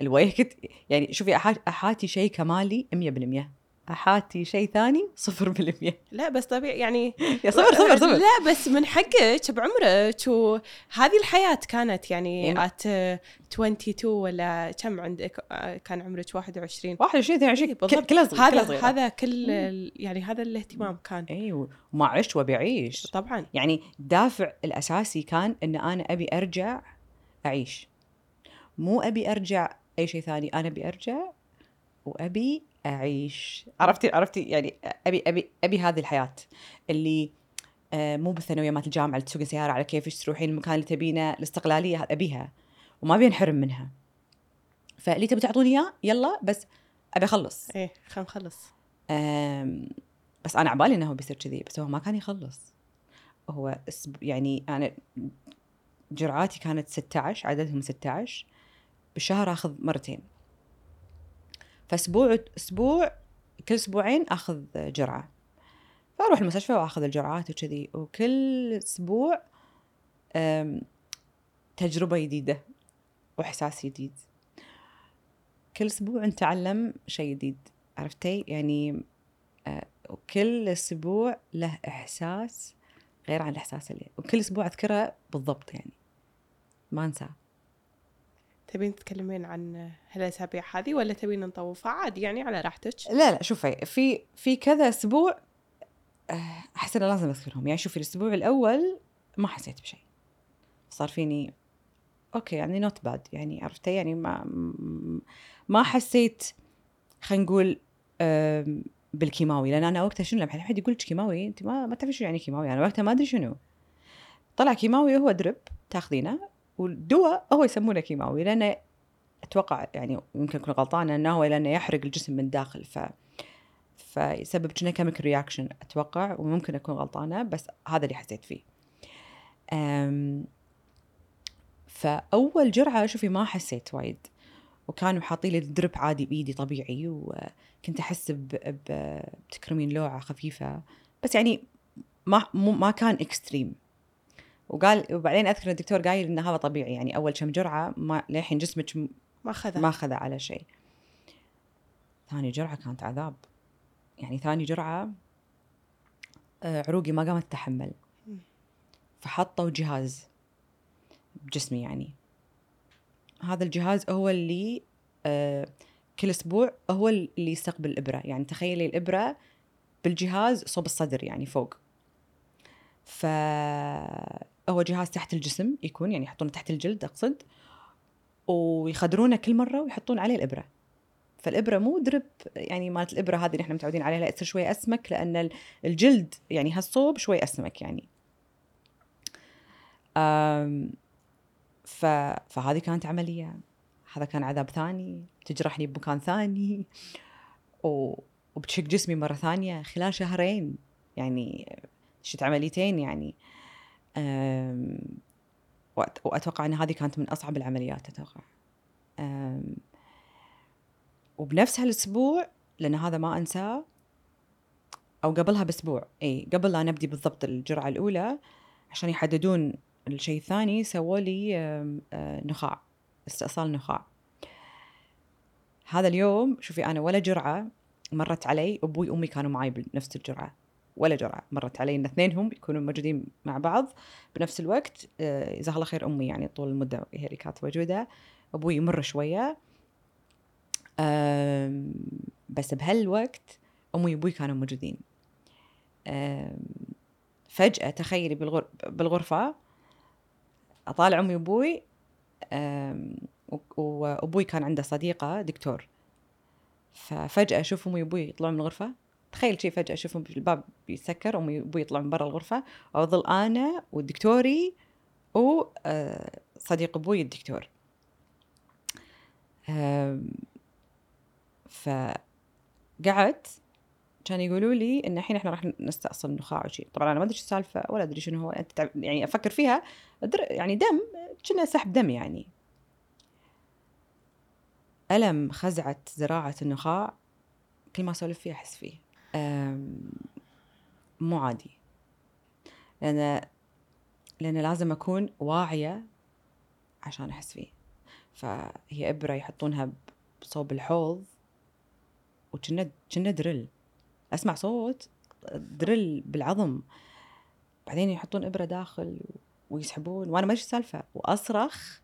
الوجه كنت يعني شوفي أحاتي شيء كمالي 100% أحاتي شيء ثاني؟ 0% لا بس طبيعي يعني يا صبر صبر صبر لا بس من حقك بعمرك وهذه الحياة كانت يعني ات 22 ولا كم عندك؟ آه، كان عمرك 21 21 22 إيه، بالضبط. كلها صغير كلها هذا صغيرة. هذا كل ال- يعني هذا الاهتمام كان. اي وما عشت وابي اعيش طبعا. يعني الدافع الأساسي كان إن أنا أبي أرجع أعيش. مو أبي أرجع أي شيء ثاني أنا أبي أرجع وأبي أعيش. عرفتي عرفتي؟ يعني ابي ابي أبي هذه الحياة اللي آه، مو بالثانوية مالت الجامعة اللي تسوقين سيارة على كيفك تروحين المكان اللي تبينه الاستقلالية أبيها. وما أبي أنحرم منها. فاللي تبي تعطوني إياه يلا بس أبي أخلص. إيه خلينا نخلص بس أنا عبالي إنه هو بيصير كذي بس هو ما كان يخلص. هو. يعني أنا جرعاتي كانت 16 عددهم 16 بالشهر آخذ مرتين. فاسبوع أسبوع كل أسبوعين أخذ جرعة. فأروح المستشفى وأخذ الجرعات وكذي. وكل أسبوع تجربة جديدة وإحساس جديد. كل أسبوع نتعلم شيء جديد عرفتي؟ يعني وكل أسبوع له إحساس غير عن الإحساس اللي وكل أسبوع أذكره بالضبط يعني. ما أنساه. تبين تتكلمين عن هالأسابيع هذه ولا تبين نطوفها عادي يعني على راحتك. لا لا شوفي في في كذا أسبوع آه، أحس إنه لازم أذكرهم. يعني شوفي الأسبوع الأول ما حسيت بشيء صار فيني أوكي يعني not bad يعني عرفتي؟ يعني ما ما حسيت خلينا نقول بالكيماوي. لأن أنا وقتها شنو لما حد يقول لك كيماوي أنت ما ما تعرفي شو يعني كيماوي. أنا وقتها ما أدري شنو. طلع كيماوي هو drip تاخذينه. والدواء هو يسمونه كيماوي لأنه أتوقع يعني يمكن أكون غلطانة إنه هو لأنه يحرق الجسم من داخل ف فيسبب كأنه chemical reaction أتوقع وممكن أكون غلطانة بس هذا اللي حسيت فيه أم فأول جرعة شوفي ما حسيت وايد وكانوا حاطين لي ال drip عادي بايدي طبيعي وكنت أحس. بتكرمين لوعة خفيفة بس يعني ما ما كان اكستريم وقال وبعدين أذكر الدكتور قايل إن هذا طبيعي يعني أول كم جرعة ما للحين جسمك ما خذ ما خذ على شيء. ثاني جرعة كانت عذاب. يعني ثاني جرعة آه، عروقي ما قامت تتحمل. فحطوا جهاز بجسمي يعني. هذا الجهاز هو اللي آه، كل أسبوع هو اللي يستقبل الإبرة. يعني تخيلي الإبرة بالجهاز صوب الصدر يعني فوق. ف هو جهاز تحت الجسم يكون يعني يحطونه تحت الجلد أقصد ويخدرونه كل مرة ويحطون عليه الإبرة. فالإبرة مو درب يعني مالت الإبرة هذه اللي إحنا متعودين عليها لا تصير شوي أسمك لأن ال- الجلد يعني هالصوب شوي أسمك يعني. ف... فهذه كانت عملية. هذا كان عذاب ثاني تجرحني بمكان ثاني و... وبتشق جسمي مرة ثانية خلال شهرين. يعني شت عمليتين يعني. وأتوقع إن هذه كانت من أصعب العمليات أتوقع. وبنفس هالأسبوع لأن هذا ما أنساه أو قبلها بأسبوع إي قبل لا نبدي بالضبط الجرعة الأولى عشان يحددون الشيء الثاني سووا لي نخاع استئصال نخاع هذا اليوم شوفي أنا ولا جرعة مرت علي أبوي وأمي كانوا معي بنفس الجرعة ولا جرعة مرت علي إن اثنينهم يكونوا موجودين مع بعض. بنفس الوقت آه، جزاها الله خير أمي يعني طول المدة هي اللي كانت موجودة. أبوي يمر شوية. بس بهالوقت أمي وأبوي كانوا موجودين. فجأة تخيلي بالغر... بالغرفة أطالع أمي وأبوي وأبوي كان عنده صديقة دكتور. ففجأة أشوف أمي وأبوي يطلعون من الغرفة. تخيل شيء فجأة أشوف الباب بيسكر أمي وأبوي يطلعون من برا الغرفة. واظل أنا ودكتوري وصديق أبوي الدكتور. فقعدت كان يقولوا لي إن الحين إحنا راح نستأصل النخاع وشي. طبعا أنا ما أدري شو السالفة ولا أدري شنو هو. تع- يعني أفكر فيها يعني دم كنا سحب دم يعني. ألم خزعة زراعة النخاع كل ما أسولف فيه أحس فيه. مو عادي. لأن لأن لازم أكون واعية عشان أحس فيه. فهي إبرة يحطونها بصوب الحوض وكنا كنا درل. أسمع صوت درل بالعظم. بعدين يحطون إبرة داخل ويسحبون وأنا ما أدري السالفة. وأصرخ.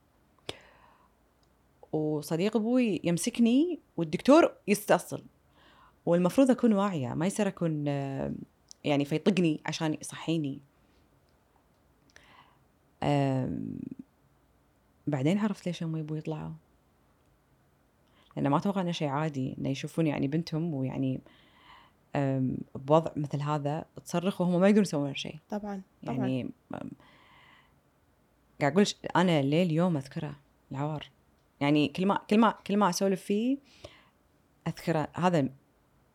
وصديق أبوي يمسكني والدكتور يستأصل. والمفروض أكون واعية ما يصير أكون آه، يعني فيطقني عشان يصحيني. بعدين عرفت ليش امي وابوي يطلعوا. لأن ما أتوقع إنه شيء عادي إنه يشوفون يعني بنتهم ويعني بوضع مثل هذا تصرخ وهم ما يقدرون يسوون شيء. طبعا طبعا. يعني قاعد أقول ش- أنا ليل يوم أذكره العوار. يعني كل ما كل ما كل ما أسولف فيه أذكره. هذا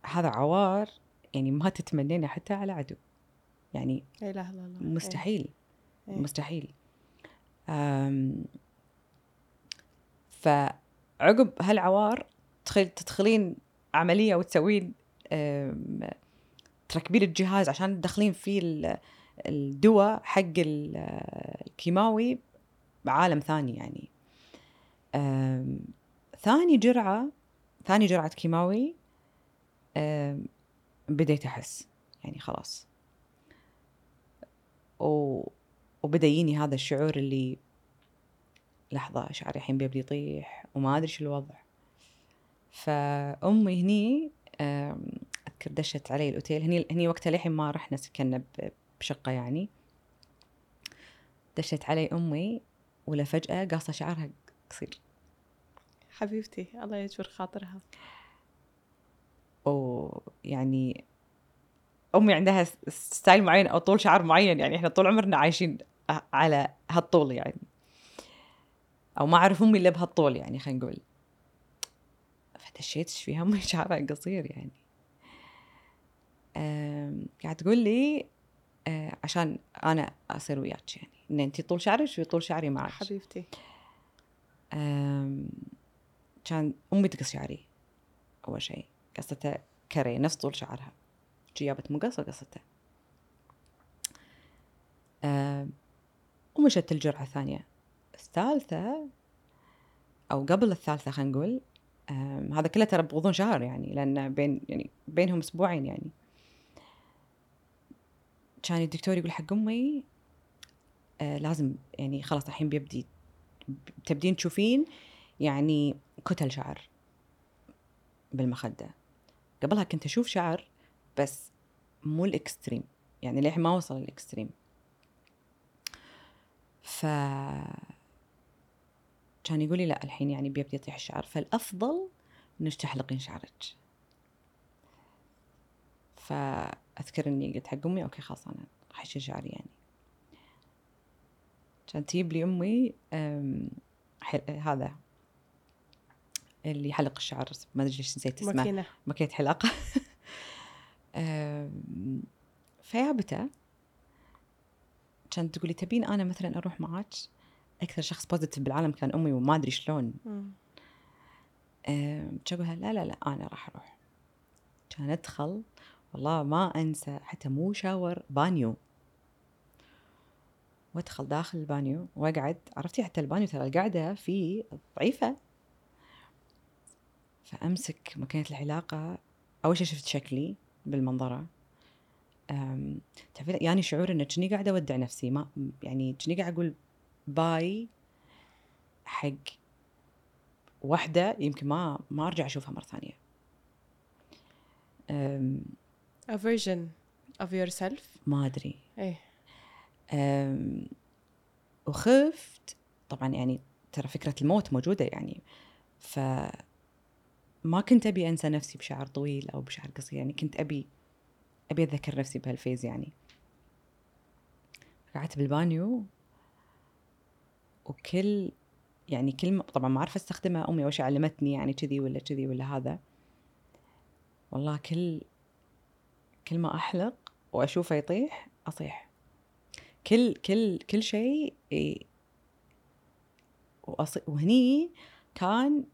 هذا عوار يعني ما تتمنينه حتى على عدو. يعني لا إله إلا الله. مستحيل. إيه. مستحيل. فعقب هالعوار تخيل تدخلين عملية وتسوين تركبين الجهاز عشان تدخلين فيه ال- الدواء حق ال- الكيماوي بعالم ثاني يعني. ثاني جرعة ثاني جرعة كيماوي بديت أحس يعني خلاص. و... وبدا يجيني هذا الشعور اللي لحظة شعري الحين بيبدي يطيح وما أدري شو الوضع. فأمي هني أذكر دشت علي الأوتيل. هني هني وقتها للحين ما رحنا سكننا بشقة يعني. دشت علي أمي ولا فجأة قاصة شعرها قصير. حبيبتي الله يجبر خاطرها. ويعني أمي عندها ستايل معين أو طول شعر معين يعني إحنا طول عمرنا عايشين على هالطول يعني. أو ما أعرف أمي إلا بهالطول يعني خلينا نقول. فدشيت إيش فيها أمي؟ شعرها قصير يعني. أم، قاعد تقول لي أه، عشان أنا أصير وياك يعني. إن انت طول شعرك وطول شعري معك حبيبتي. كان أمي تقص شعري أول شيء. قصته كري نفس طول شعرها. جي جابت مقص وقصته ومشت الجرعة الثانية الثالثة أو قبل الثالثة خلينا نقول هذا كله ترى بغضون شهر يعني لأن بين يعني بينهم أسبوعين يعني. كان الدكتور يقول حق أمي آه لازم يعني خلاص الحين بيبدي تبدين تشوفين يعني كتل شعر بالمخدة. قبلها كنت أشوف شعر بس مو ال extreme يعني للحين ما وصل ال extreme ف كان يقول لي لا الحين يعني بيبدي يطيح الشعر فالأفضل إنك تحلقين شعرك فأذكر إني قلت حق أمي أوكي خلاص أنا راح أشيل شعري يعني كانت تجيب لي أمي أم،. هذا اللي يحلق الشعر ما أدري ليش نسيت اسمه. ماكينة. حلاقة أم، فيابته كانت تقولي تبين أنا مثلا أروح معاك؟ أكثر شخص positive بالعالم كان أمي وما أدري شلون. أقولها لا لا لا أنا راح أروح. كنت أدخل والله ما أنسى حتى مو shower بانيو. وأدخل داخل البانيو وأقعد عرفتي حتى البانيو ترى القعدة فيه ضعيفة. فأمسك ماكينه الحلاقة. أول شيء شفت شكلي بالمنظرة. تعرفين يعني شعور إن كني قاعدة أودع نفسي. ما يعني كني قاعدة أقول bye حق واحدة يمكن ما ما أرجع أشوفها مرة ثانية. a version of yourself ما أدري. إيه. وخفت. طبعا يعني ترى فكرة الموت موجودة يعني. ف ما كنت أبي أنسى نفسي بشعر طويل أو بشعر قصير يعني كنت أبي أبي أتذكر نفسي بهالفيز يعني قعدت بالبانيو وكل يعني كلمة طبعا ما أعرف أستخدمها أمي أول شيء علمتني يعني كذي ولا كذي ولا هذا والله كل كل ما أحلق وأشوفه يطيح أصيح كل كل كل شيء. وهني كان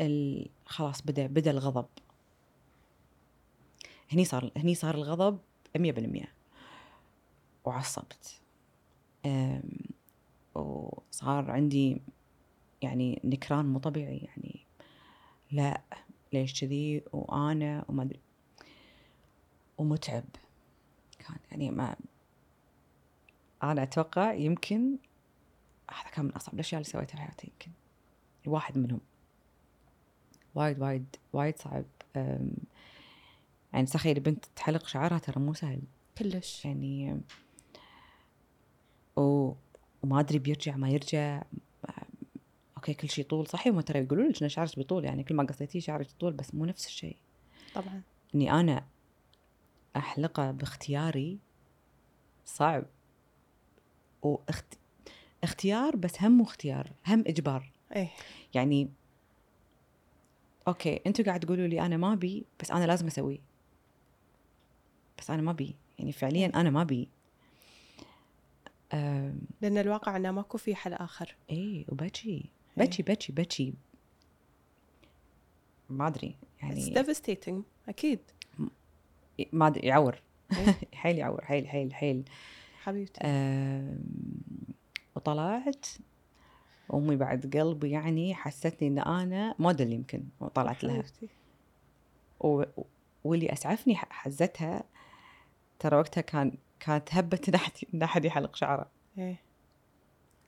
ال... خلاص بدأ بدأ الغضب. هني صار هني صار الغضب 100% وعصبت. وصار عندي يعني نكران مو طبيعي يعني. لا ليش كذي؟ وأنا وما أدري. ومتعب. كان يعني ما أنا أتوقع يمكن هذا كان من أصعب الأشياء اللي سويتها بحياتي يمكن. واحد منهم. وايد وايد وايد صعب. يعني تخيل بنت تحلق شعرها ترى مو سهل. كلش. يعني و... وما أدري بيرجع ما يرجع. أوكي كل شيء طول. صحيح هم ترى يقولوا لك إن شعرك بيطول. يعني كل ما قصيتيه شعرك يطول بس مو نفس الشيء. طبعا. إني أنا احلقه باختياري صعب. واخت... اختيار بس هم اختيار هم إجبار. إيه. يعني أوكي أنتوا قاعد تقولوا لي أنا ما أبي بس أنا لازم أسويه. بس أنا ما أبي. يعني فعليا أنا ما أبي. لأن الواقع إنه ماكو في حل آخر. إيه وبكي. إيه. بكي بكي بكي. ما أدري. It's يعني devastating أكيد. ما أدري يعور. إيه. حيل يعور حيل حيل حيل. حبيبتي. وطلعت أمي بعد قلبي يعني حستني إن أنا موديل يمكن وطلعت لها. و... واللي أسعفني حزتها ترى وقتها كان كانت هبة ان احد ان احد يحلق شعره إيه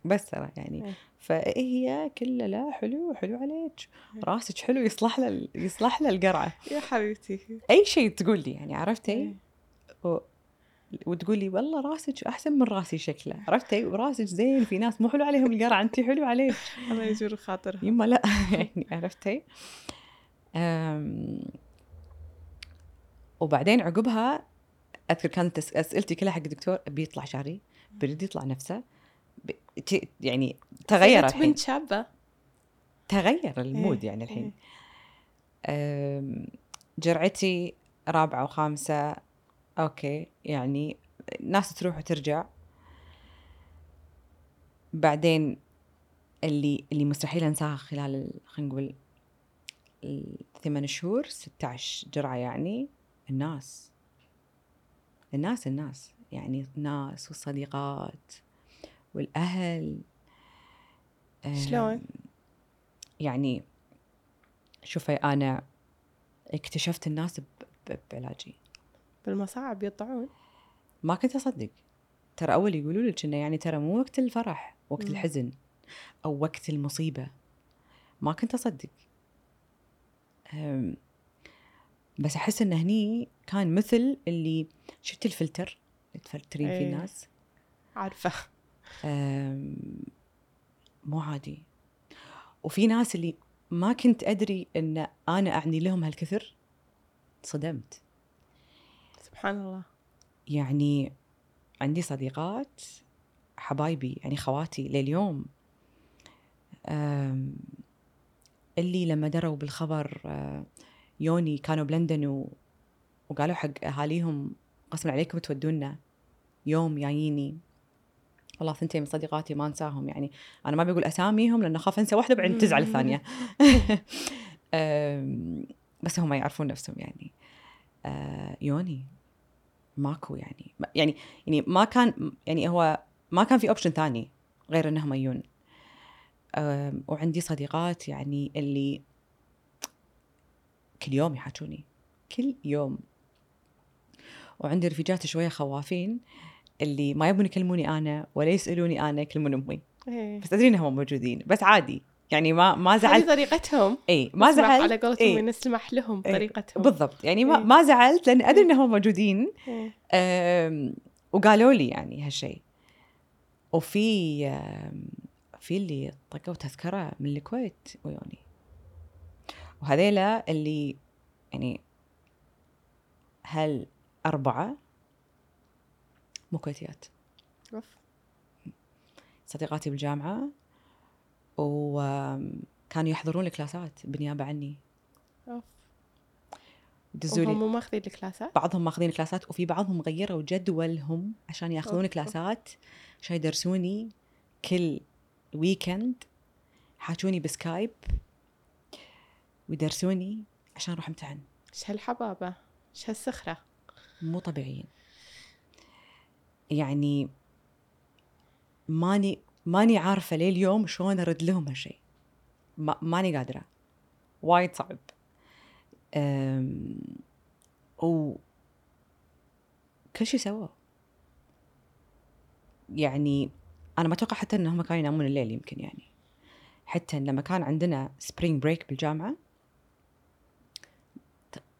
بس ترى يعني إيه. فهي كلها لا حلو حلو عليك إيه. راسك حلو يصلح له يصلح له القرعه يا حبيبتي أي شيء تقول لي يعني عرفتي إيه. و... وتقول لي والله راسك أحسن من راسي شكله. عرفتي وراسك زين في ناس مو حلو عليهم القرع انت حلو عليك الله يجور خاطرها. يما لا. يعني عرفتي. وبعدين عقبها أذكر كانت أسئلتي كلها حق الدكتور بيطلع شعري؟ بيرد يطلع نفسه. يعني تغير الحين. بنت شابة. تغير ال mood إيه، يعني الحين. إيه. جرعتي رابعة وخامسة أوكي يعني ناس تروح وترجع. بعدين اللي اللي مستحيل أنساها خلال ال- خلينا نقول الثمان شهور 16 جرعة يعني الناس. الناس الناس. يعني الناس والصديقات والأهل. شلون؟ يعني شوفي أنا اكتشفت الناس بعلاجي بالمصاعب يطلعون ما كنت أصدق. ترى أول يقولوا لك إنه يعني ترى مو وقت الفرح وقت مم. الحزن أو وقت المصيبة. ما كنت أصدق. أم، بس أحس إن هني كان مثل اللي شفت الفلتر اللي تفلترين فيه إيه. الناس؟ عارفة. مو عادي. وفي ناس اللي ما كنت أدري إن أنا أعني لهم هالكثر صدمت. سبحان الله. يعني عندي صديقات حبايبي يعني خواتي لليوم. اللي لما دروا بالخبر يوني كانوا بلندن و... وقالوا حق أهاليهم قسما عليكم تودونا يوم جاييني والله ثنتين من صديقاتي ما انساهم يعني أنا ما بقول أساميهم لأن أخاف أنسى واحدة بعدين تزعل الثانية. بس هم يعرفون نفسهم يعني. يوني. ماكو يعني. يعني يعني ما كان يعني هو ما كان في option ثاني غير إنهم يجون. وعندي صديقات يعني اللي كل يوم يحاجوني. كل يوم. وعندي رفيجات شوية خوافين اللي ما يبون يكلموني أنا ولا يسألوني أنا يكلمون أمي. إيه. بس أدري إنهم موجودين. بس عادي. يعني ما ما هذه زعلت طريقتهم إي ما زعلت على قولتهم إيه. نسمح لهم إيه. طريقتهم بالضبط يعني ما إيه. ما زعلت لأن أدري إنهم موجودين إيه. وقالوا لي يعني هالشيء وفي في اللي طقوا تذكرة من الكويت ويوني وهذيلا اللي يعني هل أربعة مو كويتيات. صديقاتي بالجامعة وكانوا يحضرون الكلاسات. بالنيابة عني. أوف. يدزوا وهم لي. مو ماخذين الكلاسات؟ بعضهم ماخذين كلاسات وفي بعضهم غيروا جدولهم عشان ياخذون off. كلاسات عشان يدرسوني كل weekend حاجوني بسكايب ويدرسوني عشان أروح امتحن. إيش هالحبابه إيش هالسخره مو طبيعيين. يعني ماني ماني عارفة ليه اليوم شلون أرد لهم هالشيء ما ماني قادرة. وايد صعب. و كل شيء سووا يعني أنا ما أتوقع حتى إنهم كانوا ينامون الليل يمكن يعني. حتى لما كان عندنا spring break بالجامعة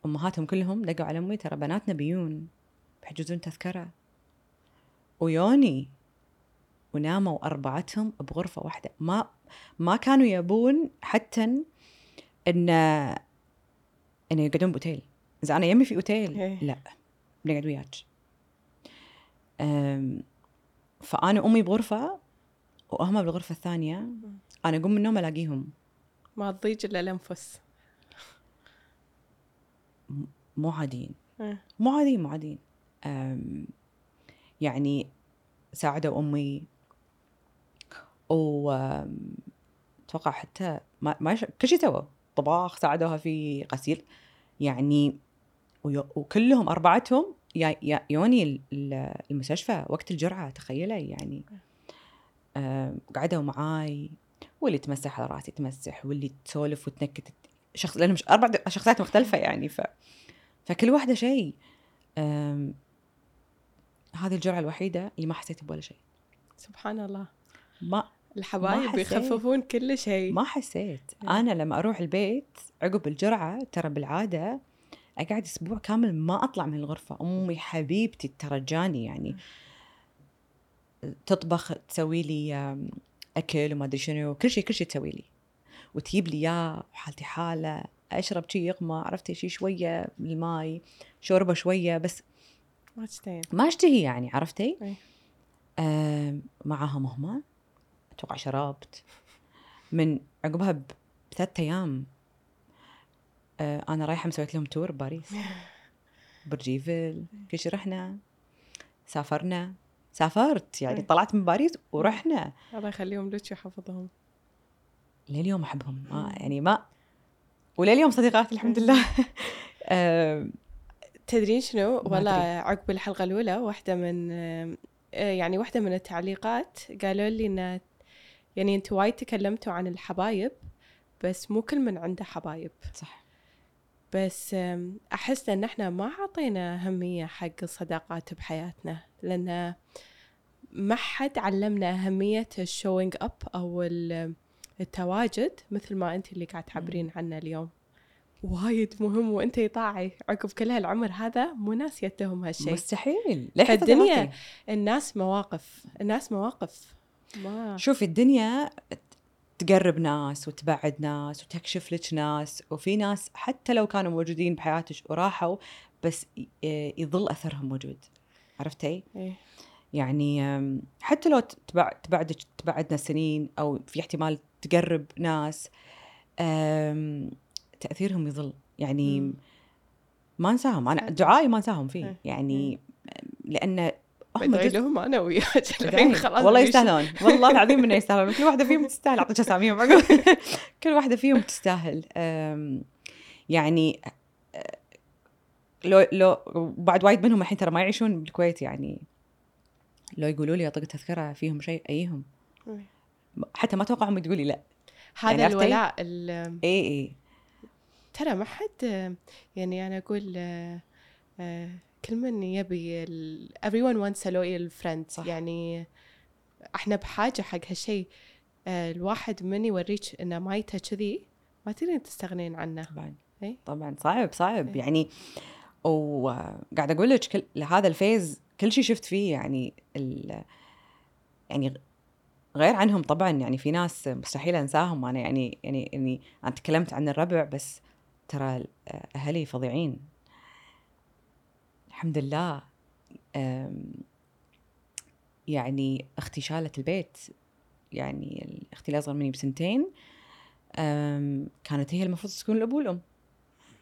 أمهاتهم كلهم دقوا على أمي ترى بناتنا بيون بيحجزون تذكرة. ويوني وناموا أربعتهم بغرفة واحدة. ما ما كانوا يبون حتى إن إن يقعدون بأوتيل. إذا أنا يمي في أوتيل إيه. لا بنقعد وياك. أم، فأنا وامي بغرفة وهم بالغرفة الثانية. أنا أقوم من النوم ألاقيهم. ما تضيج إلا الأنفس. مو عاديين. إيه. مو عاديين مو عاديين. يعني ساعدوا أمي و أتوقع حتى ما, ما يش... كل شيء سووا طباخ ساعدوها في غسيل. يعني ويو... وكلهم أربعتهم يا... يا... يوني ال- ال- المستشفى وقت الجرعة تخيلي يعني. قعدوا معاي واللي تمسح على رأسي تمسح واللي تسولف وتنكت. شخص لأنهم مش أربع شخصيات مختلفة يعني ف فكل واحدة شيء. هذه الجرعة الوحيدة اللي ما حسيت بولا شيء. سبحان الله. ما الحبايب حسيت. يخففون كل شيء ما حسيت إيه. أنا لما أروح البيت عقب الجرعة ترى بالعادة أقعد أسبوع كامل ما أطلع من الغرفة أمي حبيبتي ترجاني يعني تطبخ تسوي لي أكل وما أدري شنو كل شيء كل شيء تسوي لي وتجيب لي إياه وحالتي حالة أشرب شي يغمى عرفتي شي شوية من الماي شوربة شوية بس ما تشتهين ما أشتهي يعني عرفتي؟ إيه. آم، معاهم هم أتوقع شربت. من عقبها بثلاث أيام آه، أنا رايحة مسوية لهم tour بباريس. برج ايفل كل شيء رحنا. سافرنا. سافرت يعني إيه. طلعت من باريس ورحنا. الله يخليهم لك ويحفظهم لليوم أحبهم. ما يعني ما ولليوم صديقات الحمد لله. تدرين شنو؟ والله. عقب الحلقة الأولى واحدة من آه، يعني واحدة من التعليقات قالوا لي إن يعني أنتوا وايد تكلمتوا عن الحبايب بس مو كل من عنده حبايب. صح. بس آم، أحس إن إحنا ما عطينا أهمية حق الصداقات بحياتنا لأن ما حد علمنا أهمية الشوينج أو ال- التواجد مثل ما أنت اللي قاعد تعبرين عنه اليوم. وايد مهم وأنت طاعي عقب كل هالعمر هذا مو ناسيت لهم هالشيء. مستحيل. حتى الناس مواقف الناس مواقف. شوفي الدنيا تقرب ناس وتبعد ناس وتكشف لك ناس وفي ناس حتى لو كانوا موجودين بحياتك وراحوا بس ي- يظل أثرهم موجود عرفتي؟ إيه. يعني حتى لو تبع تبعدك تبعدنا سنين أو في احتمال تقرب ناس تأثيرهم يظل يعني. ما أنساهم أنا. دعائي ما أنساهم فيه إيه. يعني لأن هم لهم أنا وياك. الحين خلاص والله يستاهلون. والله العظيم إنه يستاهلون. كل واحدة فيهم تستاهل. أعطيك أساميهم كل واحدة فيهم تستاهل. يعني أه، لو لو بعد وايد منهم الحين ترى ما يعيشون بالكويت يعني. لو يقولوا لي اطق تذكره فيهم شيء أيهم. حتى ما أتوقع امي تقولي لا. هذا يعني؟ الولاء ال- إي إي. ترى ما حد يعني أنا أقول آه، آه، كل من يبي ال- everyone wants a loyal friend. صح. يعني إحنا بحاجة حق هالشيء آه، الواحد من يوريك انه مايته كذي ما تقدرين تستغنين عنه. طبعا. إيه. طبعا. صعب صعب. إيه. يعني وقاعد أقول لك كل هذا الفيز كل شيء شفت فيه. يعني ال يعني غير عنهم طبعا. يعني في ناس مستحيل أنساهم. أنا يعني يعني يعني أنا تكلمت عن الربع بس ترى أهلي فظيعين. الحمد لله. يعني أختي شالت البيت يعني أختي الاصغر مني بسنتين. كانت هي المفروض تكون الاب والأم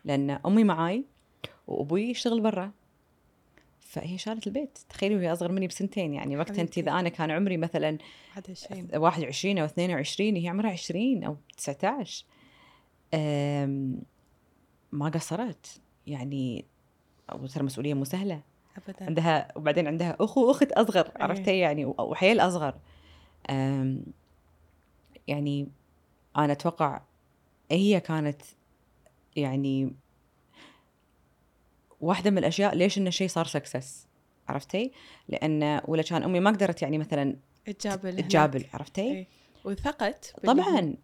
لأن أمي معاي وأبوي يشتغل برا. فهي شالت البيت. تخيلي وهي أصغر مني بسنتين يعني وقتها انت إذا. أنا كان عمري مثلا هذا الشيء. 21 أو 22 هي عمرها 20 أو 19 أم، ما قصرت. يعني وترى مسؤولية مو سهلة. ابدا. عندها وبعدين عندها أخو واخت أصغر إيه. عرفتي يعني و- وحيل أصغر. يعني أنا أتوقع هي كانت يعني واحدة من الأشياء ليش إن الشيء صار سكسس عرفتي لأن ولا كان أمي ما قدرت يعني مثلا تجابل. تجابل عرفتي إيه. وثقت بال- طبعا.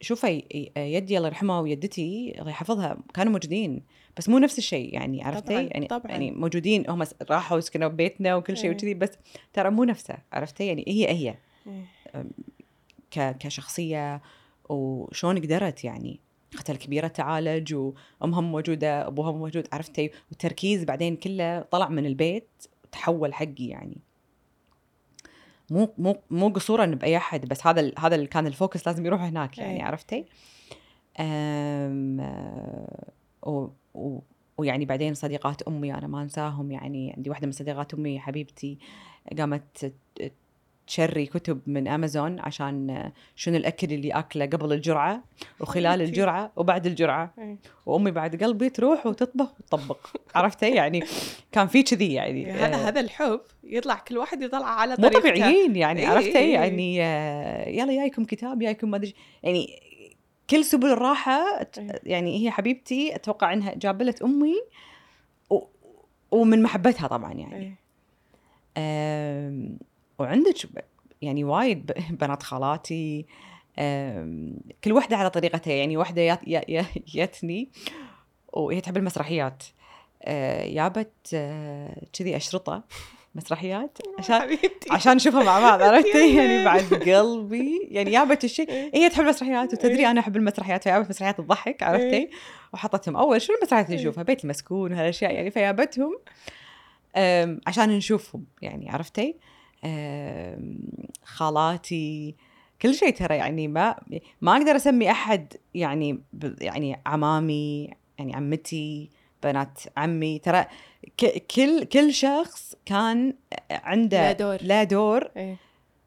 شوفي يدي الله يرحمها ويدتي الله يحفظها كانوا موجودين. بس مو نفس الشيء يعني عرفتي طبعاً، يعني طبعاً. يعني موجودين هم راحوا سكنوا ببيتنا وكل شيء إيه. وكذي بس ترى مو نفسه عرفتي يعني هي هي إيه. ك كشخصية وشلون قدرت يعني اختها الكبيره تعالج وامها موجودة ابوها موجود عرفتي والتركيز بعدين كله طلع من البيت تحول حقي يعني مو مو مو قصورا بأي أحد بس هذا هذا اللي كان الفوكس لازم يروح هناك يعني إيه. عرفتي أم و ويعني بعدين صديقات أمي أنا ما أنساهم يعني عندي واحدة من صديقات أمي حبيبتي قامت تشري كتب من أمازون عشان شنو الأكل اللي أكله قبل الجرعة وخلال. الجرعة وبعد الجرعة إيه. وأمي بعد قلبي تروح وتطبخ وتطبق عرفتي يعني كان في كذي يعني هذا آه، هذا الحب يطلع كل واحد يطلع على مو طريقته طبيعيين يعني إيه، عرفتي إيه. يعني آه، يلا جايكم كتاب جايكم ما أدري يعني كل سبل الراحة إيه. يعني هي حبيبتي أتوقع إنها جابلت أمي و ومن محبتها طبعا يعني. إيه. وعندك يعني وايد بنات خالاتي. كل واحدة على طريقتها. يعني يات- يا- جتني وهي تحب المسرحيات. آه، جابت آه، كذي أشرطة. مسرحيات عشان حبيبتي عشان نشوفها مع بعض عرفتي يعني. بعد قلبي يعني جابت الشيء إيه. هي تحب المسرحيات وتدري إيه. أنا أحب المسرحيات فجابت مسرحيات عرفتي إيه. وحطتهم أول شنو المسرحيات اللي إيه. نشوفها بيت المسكون وهالأشياء يعني فجابتهم أم، عشان نشوفهم يعني عرفتي خالاتي كل شيء ترى يعني ما ما أقدر أسمي أحد يعني يعني عمامي يعني عمتي بنات عمي ترى كل كل شخص كان عنده له دور. له دور إيه.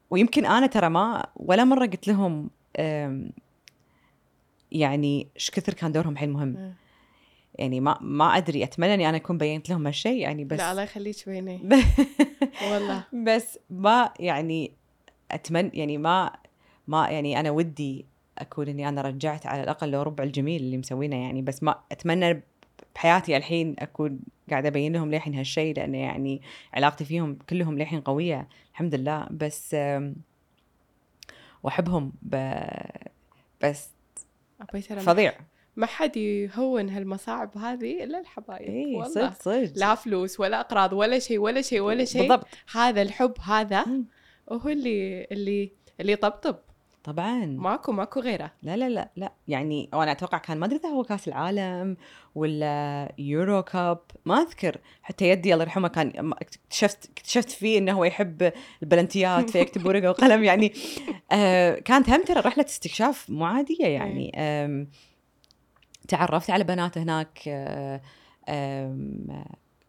ويمكن أنا ترى ما ولا مرة قلت لهم يعني إيش كثر كان دورهم حيل مهم إيه. يعني ما ما أدري أتمنى إني أنا أكون بينت لهم هالشيء يعني بس لا الله يخليك بيني والله بس ما يعني اتمنى يعني ما ما يعني أنا ودي أكون إني أنا رجعت على الأقل لو ربع الجميل اللي مسوينه يعني بس ما أتمنى بحياتي الحين أكون قاعدة أبين لهم للحين هالشيء لأنه يعني علاقتي فيهم كلهم للحين قوية الحمد لله. بس وأحبهم ب... بس فظيع. ما حد يهون هالمصاعب هذه إلا الحبايب اي والله. صدق. صدق لا فلوس ولا اقراض ولا شيء ولا شيء ولا شيء بالضبط. هذا الحب هذا. وهو اللي اللي اللي يطبطب. طبعا. ماكو ماكو غيره. لا لا لا لا. يعني وأنا أتوقع كان ما أدري إذا هو كأس العالم ولا يورو كاب ما أذكر. حتى يدي الله يرحمه كان اكتشفت اكتشفت فيه إنه هو يحب البلنتيات فيكتب ورقة وقلم. يعني آه كانت هم ترى رحلة استكشاف مو عادية يعني. آم تعرفت على بنات هناك آه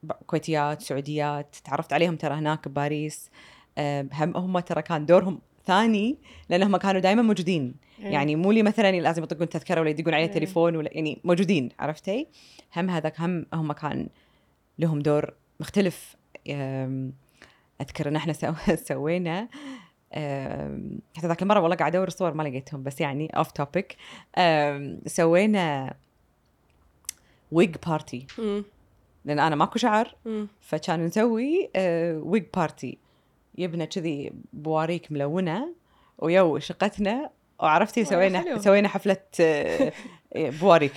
ب- كويتيات سعوديات تعرفت عليهم ترى هناك بباريس. هم هم ترى كان دورهم ثاني لأنهم كانوا دائما موجودين يعني مو لي مثلا لازم يطقون تذكرة ولا يدقون علي إيه. تليفون ولا يعني موجودين عرفتي؟ هم هذاك هم هم كان لهم دور مختلف أذكر إن إحنا سو- سوينا حتى ذاك المرة والله قاعدة ادور الصور ما لقيتهم بس يعني off topic سوينا wig party. لأن أنا ماكو شعر. فكان نسوي wig party يبنى كذي بواريك ملونة ويو شقتنا وعرفتي سوينا. سوينا حفلة آه، بواريك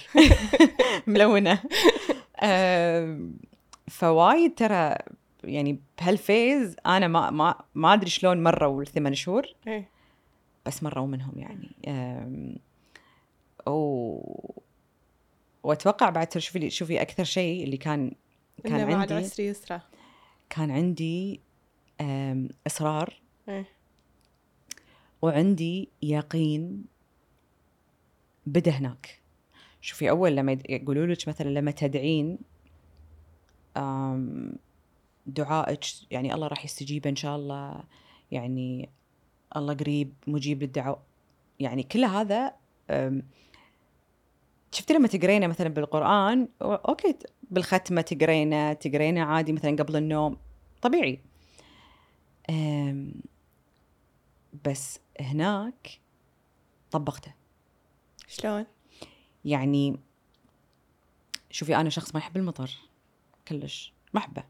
ملونة فوايد ترى يعني بهال phase أنا ما ما ما أدري شلون مروا الثمان شهور إيه. بس مروا منهم يعني و وأتوقع بعد شوفي شوفي أكثر شيء اللي كان كان عندي العسر يسرى كان عندي إصرار. إيه. وعندي يقين بدا هناك. شوفي أول لما يقولوا لك مثلا لما تدعين دعائك يعني الله راح يستجيب إن شاء الله. يعني الله قريب مجيب للدعاء يعني كل هذا شفتي لما تقرينا مثلا بالقرآن؟ أوكي بالختمة تقرينا تقرينا عادي مثلا قبل النوم. طبيعي. بس هناك طبقته. شلون؟ يعني شوفي أنا شخص ما يحب المطر كلش ما أحبه.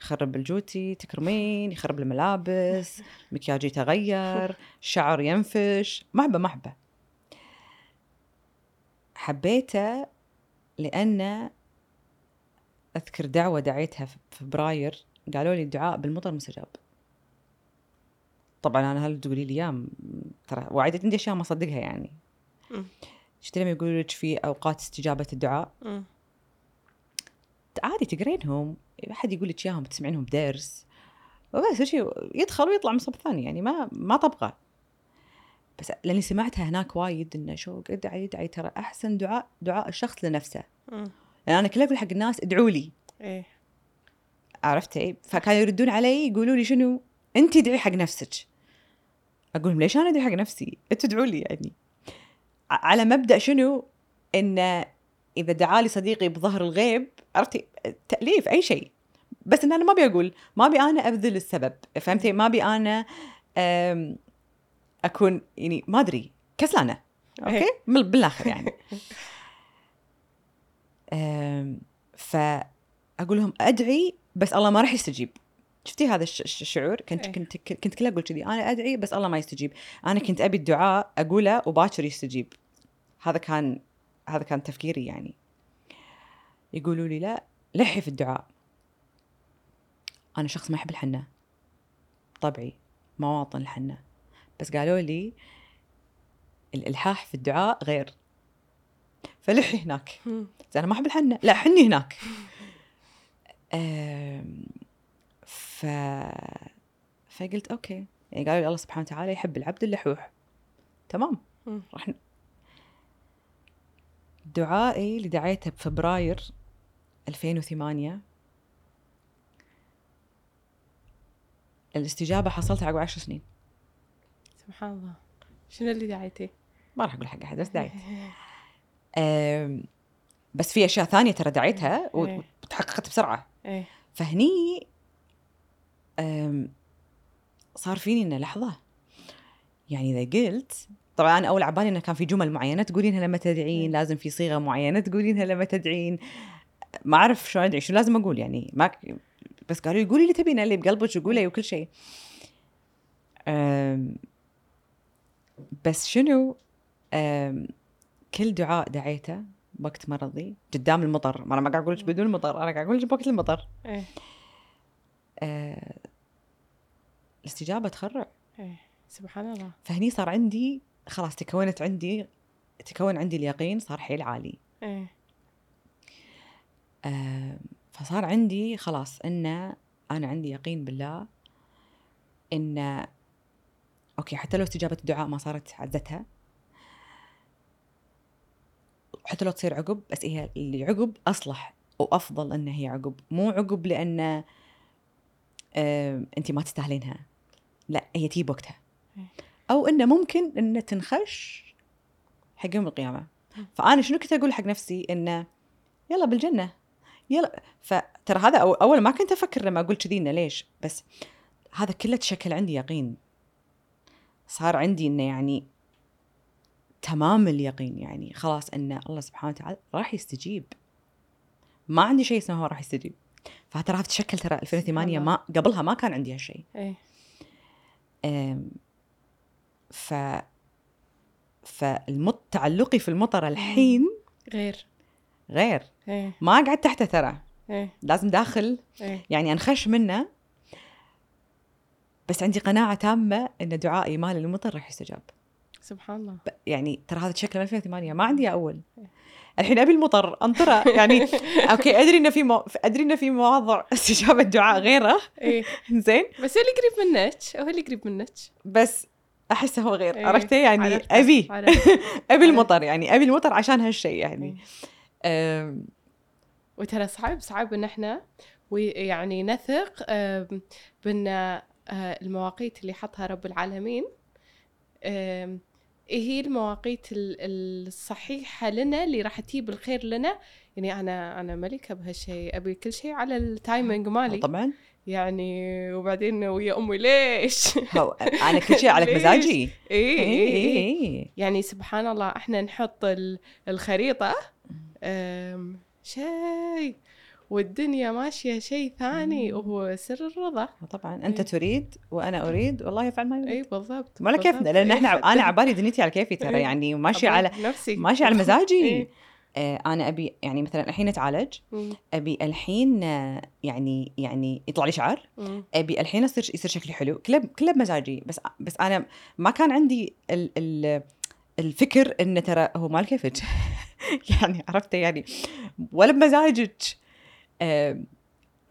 يخرب الجوتي تكرمين يخرب الملابس مكياجي يتغير شعر ينفش ما أحبه ما أحبه. حبيته لأن أذكر دعوة دعيتها في فبراير قالوا لي الدعاء بالمطر مستجاب. طبعا أنا هل تقولي لي أيام ترى وايد عندي أشياء ما أصدقها يعني. شفت لما يقولوا لك في أوقات استجابة الدعاء. عادي تقرينهم. أحد يقول لك إياهم تسمعينهم بدرس. وبس شيء يدخل ويطلع من صوب ثاني يعني ما ما طبقه. بس لأني سمعتها هناك وايد انه شو ادعي ادعي ترى أحسن دعاء دعاء الشخص لنفسه. مم. لأن أنا كله أقول حق الناس ادعوا لي. إيه. عرفتي؟ فكانوا يردون علي يقولوا لي شنو؟ انت ادعي حق نفسك. أقول لهم ليش أنا ادعي حق نفسي؟ أنتوا ادعوا لي يعني. على مبدأ شنو؟ إن إذا دعالي صديقي بظهر الغيب عرفتي؟ تأليف أي شيء. بس إن أنا ما أبي أقول ما أبي أنا أبذل السبب فهمتي؟ ما أبي أنا أكون يعني ما أدري كسلانة. أوكي. بالآخر يعني. فأقول لهم أدعي بس الله ما راح يستجيب. شفتي هذا الش- الش- الشعور؟ كنت إيه. كنت كنت كله أقول كذي أنا أدعي بس الله ما يستجيب. أنا كنت أبي الدعاء أقوله وباكر يستجيب. هذا كان هذا كان تفكيري يعني. يقولوا لي لا لحي في الدعاء. أنا شخص ما يحب الحنة. طبعي مواطن الحنة. بس قالوا لي الالحاح في الدعاء غير. فلحي هناك. أنا ما أحب الحنة. لا حني هناك. ف فقلت أوكي. يعني قالوا لي الله سبحانه وتعالى يحب العبد اللحوح. تمام. راح دعائي اللي دعيته بفبراير 2008 الاستجابة حصلتها عقب عشر سنين. سبحان الله. شنو اللي دعيتي؟ ما راح أقول حق أحد بس دعيت. بس في أشياء ثانية ترى دعيتها إيه. وتحققت بسرعة. إيه. فهني صار فيني إنه لحظة. يعني إذا قلت طبعا أنا أول عبالي إنه كان في جمل معينة تقولينها لما تدعين. لازم في صيغة معينة تقولينها لما تدعين. ما أعرف شلون أدعي شو لازم أقول؟ يعني ما بس قالوا لي قولي اللي تبينه اللي بقلبك وقولي وكل شيء. بس شنو؟ كل دعاء دعيته وقت مرضي قدام المطر. ما أنا ما قاعد أقول لك بدون مطر أنا قاعد أقول لك وقت المطر. إيه. آه، الاستجابة تخرع. إيه سبحان الله. فهني صار عندي خلاص تكونت عندي تكون عندي اليقين صار حيل عالي. إيه. آه، فصار عندي خلاص إن أنا عندي يقين بالله إن أوكي حتى لو استجابة الدعاء ما صارت عزتها حتى لو تصير عقب بس هي اللي عقب أصلح وأفضل إن هي عقب مو عقب لأن آه، انت ما تستاهلينها. لا هي تجي بوقتها إيه. أو إنه ممكن إنه تنخش حق يوم القيامة. فأنا شنو كنت أقول حق نفسي؟ إنه يلا بالجنة. يلا. فترى هذا أول ما كنت أفكر لما أقول كذي إنه ليش؟ بس هذا كله تشكل عندي يقين. صار عندي إنه يعني تمام اليقين. يعني خلاص ان الله سبحانه وتعالى راح يستجيب. ما عندي شيء اسمه هو راح يستجيب. فترى تشكل ترى 2008 سبحان ما قبلها ما كان عندي هالشيء إيه. ف فالمط تعلقي في المطر الحين غير. غير. إيه. ما قعدت تحته ترى. إيه. لازم داخل. إيه. يعني أنخش منه. بس عندي قناعة تامة إن دعائي مال المطر راح يستجاب. سبحان الله. يعني ترى هذا تشكل من 2008 ما عندي أول. الحين أبي المطر انطره يعني أوكي أدري إنه في مو... أدري إنه في مواضع استجابة دعاء غيره. إيه. زين. بس هو اللي قريب منك هو اللي قريب منك. بس احسه هو غير. إيه، عرفتي يعني عرفت- أبي عرفت. أبي المطر يعني أبي المطر عشان هالشيء يعني. إيه. أم، وترى صعب صعب إن إحنا ويعني نثق بإن آه، المواقيت اللي حطها رب العالمين. آم، هي المواقيت ال- الصحيحة لنا اللي راح تجيب الخير لنا؟ يعني أنا أنا ملكة بهالشيء أبي كل شيء على ال timing مالي. طبعا. يعني وبعدين ويا أمي ليش؟ أنا كل شيء على؟ مزاجي. إيه اي إيه إيه. اي يعني سبحان الله إحنا نحط ال- الخريطة أم، شيء. والدنيا ماشية شيء ثاني. وهو سر الرضا طبعا أنت إيه. تريد وأنا أريد والله يفعل ما يريد اي بالضبط بالضبط. كيفنا لأن إيه، إحنا حتى- أنا عبالي دنيتي على كيفي ترى إيه. يعني ماشي على نفسي ماشي على مزاجي إيه. آه أنا أبي يعني مثلا الحين أتعالج. أبي الحين آه، يعني يعني يطلع لي شعر. أبي الحين يصير يصير شكلي حلو كله كله بمزاجي بس بس أنا ما كان عندي ال ال الفكر انه ترى هو مال كيفك يعني عرفتي يعني ولا بمزاجك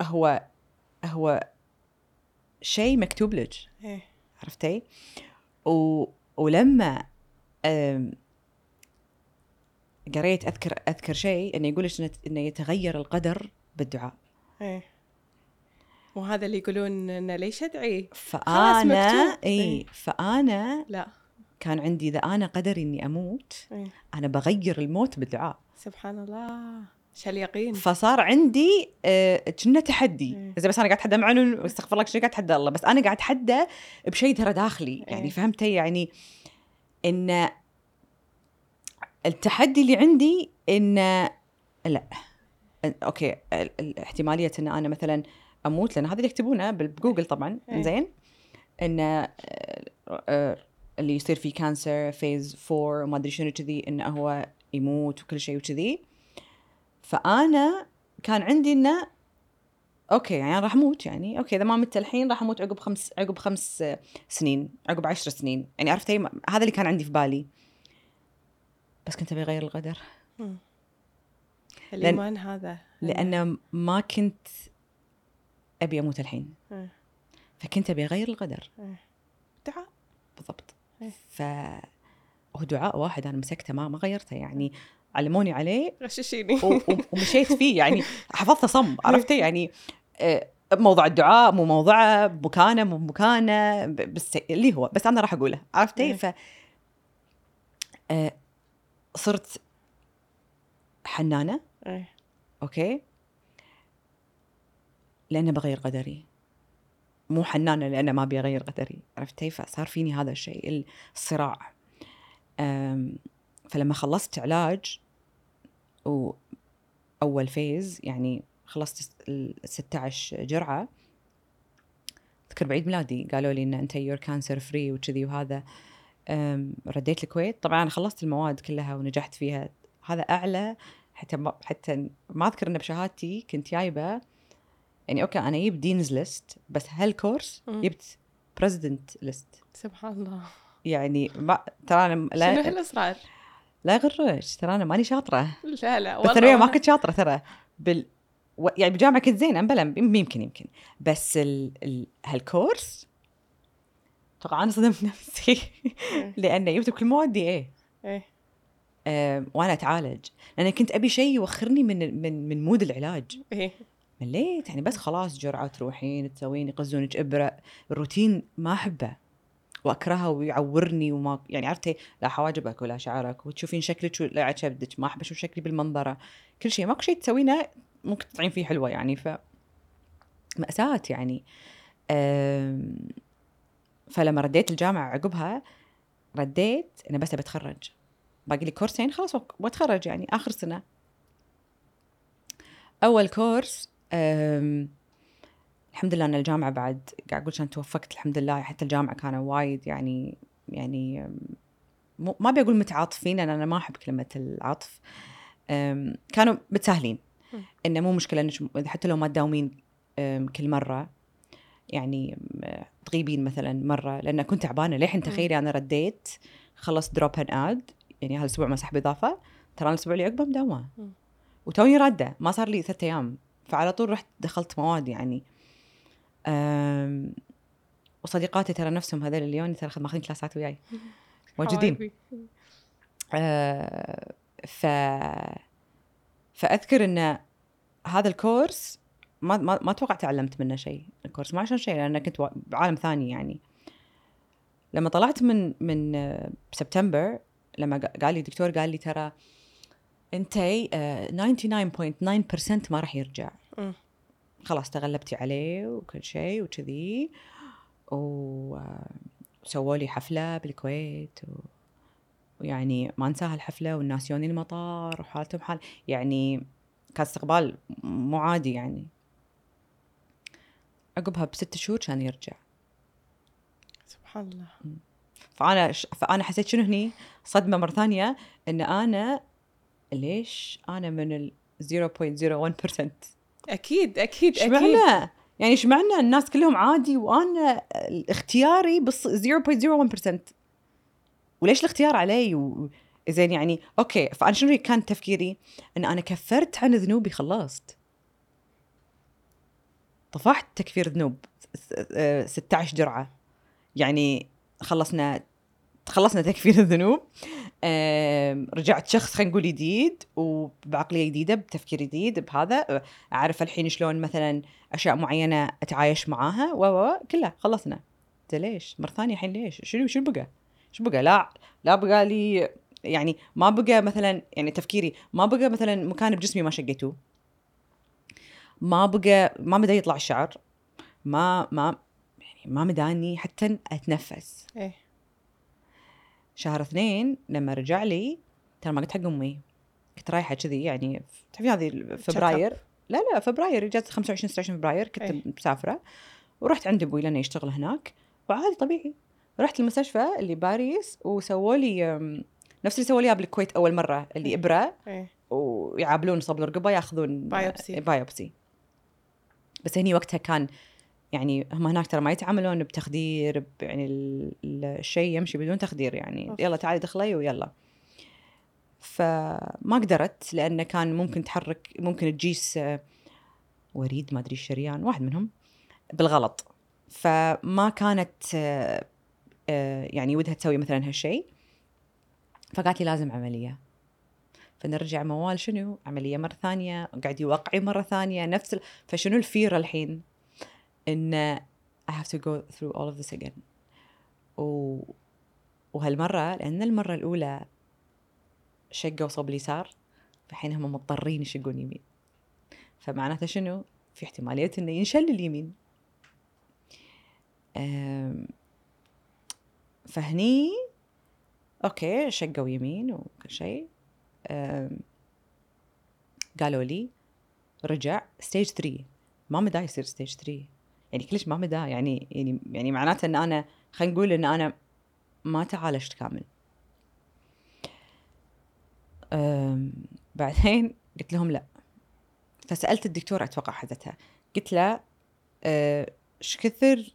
هو هو شيء مكتوب لك إيه. عرفتي و... ولما قريت أذكر أذكر شيء إنه يقول لك إنه يتغير القدر بالدعاء إيه. وهذا اللي يقولون انه ليش أدعي؟ فأنا. اي إيه. فأنا لا كان عندي إذا أنا قدري إني أموت إيه. أنا بغير الموت بالدعاء سبحان الله إيش اليقين فصار عندي آه، كنا تحدي. إيه. إذا بس أنا قاعد أتحدى مع إنه استغفر الله شنو قاعد أتحدى الله. بس أنا قاعد أتحدى بشيء ترى داخلي. يعني إيه. فهمتي يعني إن التحدي اللي عندي إن لا. أوكي ال- ال- احتماليه إن أنا مثلا أموت لأن هذا اللي يكتبونه بجوجل طبعا. إيه. زين إن آه، آه، اللي يصير فيه cancer phase 4 وما أدري شنو كذي انه هو يموت وكل شيء وكذي. فأنا كان عندي إنه أوكي يعني راح أموت يعني. أوكي إذا ما مت الحين راح أموت عقب خمس عقب خمس سنين عقب عشر سنين. يعني عرفتي هذا اللي كان عندي في بالي. بس كنت أبي أغير القدر. الإيمان هذا. لأن ما كنت أبي أموت الحين. فكنت أبي أغير القدر. دعاء. بالضبط. ف هو دعاء واحد أنا مسكته ما ما غيرته يعني. علموني عليه. غششيني. ومشيت فيه يعني حفظته صم عرفتي يعني آه، موضوع الدعاء مو موضوعه مكانة مو مكانة بس اللي هو بس أنا راح أقوله عرفتي إيه. ف آه، صرت حنانة. إيه. أوكي؟ لأنه بغير قدري. مو حنانة لأنه ما بيغير قدري عرفتي فصار فيني هذا الشيء الصراع. فلما خلصت علاج واول phase يعني خلصت ال 16 جرعة. أذكر بعيد ميلادي قالوا لي إن أنت you're cancer free وكذي وهذا. رديت الكويت. طبعا خلصت المواد كلها ونجحت فيها. هذا أعلى حتى ما حتى ما أذكر انه بشهادتي كنت جايبة. يعني أوكي أنا جبت dean's list بس هالكورس. جبت president list سبحان الله. يعني ما ترى أنا شنو لا هالاصرار؟ لا يغرك ترى أنا ماني شاطرة. لا لا بالثانويه ما ما- كنت شاطرة ترى. بال و... يعني بالجامعة كنت زينه بلا يم- يمكن يمكن. بس ال... ال... هالكورس طبعا أنا صدمت نفسي. لأنه جبت كل موادي إيه. إيه. أه وأنا أتعالج. لأن كنت أبي شيء يوخرني من من من مود العلاج. إيه. مليت. يعني بس خلاص جرعة تروحين تسوين يقزونك إبرة. الروتين ما أحبه. واكرهه ويعورني وما يعني عرفتي لا حواجبك ولا شعرك وتشوفين شكلك ولا شبدك ما أحب أشوف شكلي بالمنظرة كل شيء ماكو شيء تسوينه ممكن تطلعين فيه حلوة يعني ف مأساة يعني. فلما رديت الجامعة عقبها رديت أنا بس بتخرج باقي لي كورسين خلاص وأتخرج يعني آخر سنة أول كورس. الحمد لله أن الجامعة بعد قاعد أقول عشان توفقت الحمد لله حتى الجامعة كانوا وايد يعني يعني مو- ما بقول متعاطفين لأن أنا ما أحب كلمة العطف. كانوا متساهلين. إنه مو مشكلة إنك حتى لو ما تداومين كل مرة يعني تغيبين مثلا مرة لأن كنت تعبانة. للحين تخيلي أنا رديت خلصت دروب ان اد يعني هالأسبوع ما سحب إضافة ترى أنا الأسبوع اللي عقبه مداومة. مم. وتوني رادة ما صار لي ثلاثة أيام. فعلى طول رحت دخلت مواد يعني وصديقاتي ترى نفسهم هذول اليوم ترى ماخذين كلاسات وياي موجودين. آه، ف فأذكر إن هذا الكورس ما ما ما أتوقع تعلمت منه شيء الكورس ما عشان شيء لأن كنت بعالم ثاني يعني لما طلعت من من آه، بسبتمبر لما قا- قال لي الدكتور قال لي ترى انت آه، 99.9% ما راح يرجع. خلاص تغلبتي عليه وكل شيء وكذي. وسووا لي حفلة بالكويت و... ويعني ما انساها الحفلة والناس يوني المطار وحالتهم حال يعني كان استقبال مو عادي يعني. عقبها بست شهور كان يرجع. سبحان الله. فأنا ش... فأنا حسيت شنو هني؟ صدمة مرة ثانية إن أنا ليش أنا من ال 0.01% أكيد أكيد أكيد. معنى؟ يعني إيش معنى الناس كلهم عادي وأنا اختياري بس 0.01% وليش الاختيار علي؟ و... زين يعني أوكي فأنا شنو كان تفكيري؟ إن أنا كفرت عن ذنوبي خلصت. طفحت تكفير ذنوب س- آه، 16 جرعة. يعني خلصنا خلصنا تكفير الذنوب. رجعت شخص خلينا نقول جديد وبعقلية جديدة بتفكير جديد بهذا. أعرف الحين شلون مثلا أشياء معينة أتعايش معاها. و كلها خلصنا. ليش؟ مرة ثانية الحين ليش؟ شنو شنو بقى؟ شو بقى؟ لا لا بقى لي يعني ما بقى مثلا يعني تفكيري ما بقى مثلا مكان بجسمي ما شقيتوه ما بقى ما بدا يطلع الشعر. ما ما يعني ما مداني حتى أتنفس. إيه. شهر اثنين لما رجع لي ترى ما قلت حق أمي. كنت رايحة كذي يعني تعرفين هذه فبراير؟ لا لا فبراير. اجازه 25 26 فبراير. كنت أي. مسافرة. ورحت عند أبوي لأنه يشتغل هناك. وعادي طبيعي. رحت المستشفى اللي باريس وسووا لي نفس اللي سووا لي بالكويت أول مرة اللي. ابره إيه ويعابلون صبل الرقبة ياخذون biopsy. biopsy. بس هني وقتها كان يعني هم هناك ترى ما يتعاملون بتخدير يعني ال- ال- الشيء يمشي بدون تخدير يعني. يلا تعالي دخلي ويلا. فما قدرت لأنه كان ممكن تحرك ممكن تجيس آه، وريد ما أدري الشريان واحد منهم بالغلط. فما كانت آه، آه، يعني ودها تسوي مثلا هالشيء. فقالت لي لازم عملية. فنرجع موال شنو؟ عملية مرة ثانية قاعد يوقعي مرة ثانية نفس ال... فشنو الفيرة الحين؟ إن I have to go through all of this again. و... وهالمرة لأن المرة الأولى شقة وصوب اليسار فالحين هم مضطرين يشقون يمين. فمعناته شنو؟ في احتمالية إنه ينشل اليمين أم، فهني أوكي شقوا يمين وكل شيء. أم، قالوا لي رجع stage 3 ما مداه يصير stage 3 يعني كلش ما مدى يعني يعني يعني معناته إن أنا خلينا نقول إن أنا ما تعالجت كامل. بعدين قلت لهم لا. فسألت الدكتور أتوقع حدثها. قلت له أه، إيش كثر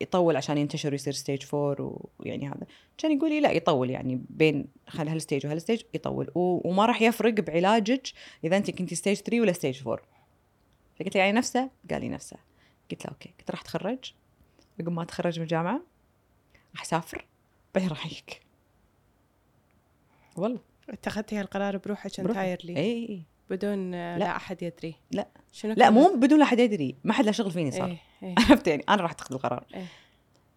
يطول عشان ينتشر ويصير stage 4 ويعني هذا. كان يقول لي لا يطول يعني بين خل هال stage وهال stage يطول. و- وما راح يفرق بعلاجك إذا أنت كنتي stage 3 ولا stage 4 فقلت له يعني نفسه؟ قال لي نفسه. قلت له okay قلت راح أتخرج. عقب ما أتخرج من الجامعة. راح أسافر. بعدين راح اجيك والله. اتخذتي هالقرار بروحك. entirely اي اي بدون لا. لا أحد يدري. لا. شنو لا مو بدون لا حد يدري. ما حد له شغل فيني صار. إيه إيه. عرفت يعني؟ أنا راح أتخذ القرار. إيه.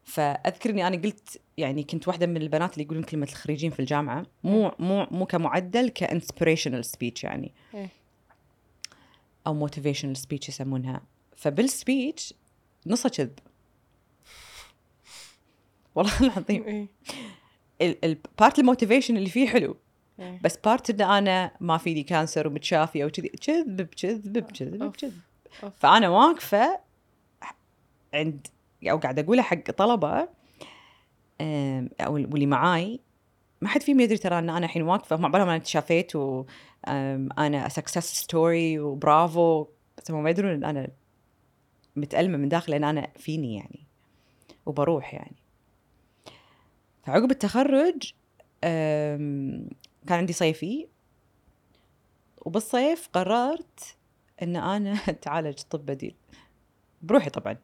فاذكر اني أنا قلت يعني كنت واحدة من البنات اللي يقولون كلمة الخريجين في الجامعة. مو مو مو كمعدل inspirational speech يعني. إيه. أو motivational speech يسمونها. فبال speech نصه كذب والله العظيم. إيه. ال part ال motivation اللي فيه حلو. إيه. بس part ان أنا ما فيني cancer ومتشافية وكذي. كذب بكذب بكذب. بكذب. فأنا واقفة عند أو قاعدة اقولها حق طلبة أو واللي معاي ما حد فيهم يدري ترى إن أنا الحين واقفة. هم عبالهم أنا تشافيت وأنا success story وبرافو. بس هم ما يدرون إن أنا متألمة من داخل لأن أنا فيني يعني وبروح يعني. فعقب التخرج كان عندي صيفي وبالصيف قررت إن أنا أتعالج طب بديل. بروحي طبعا.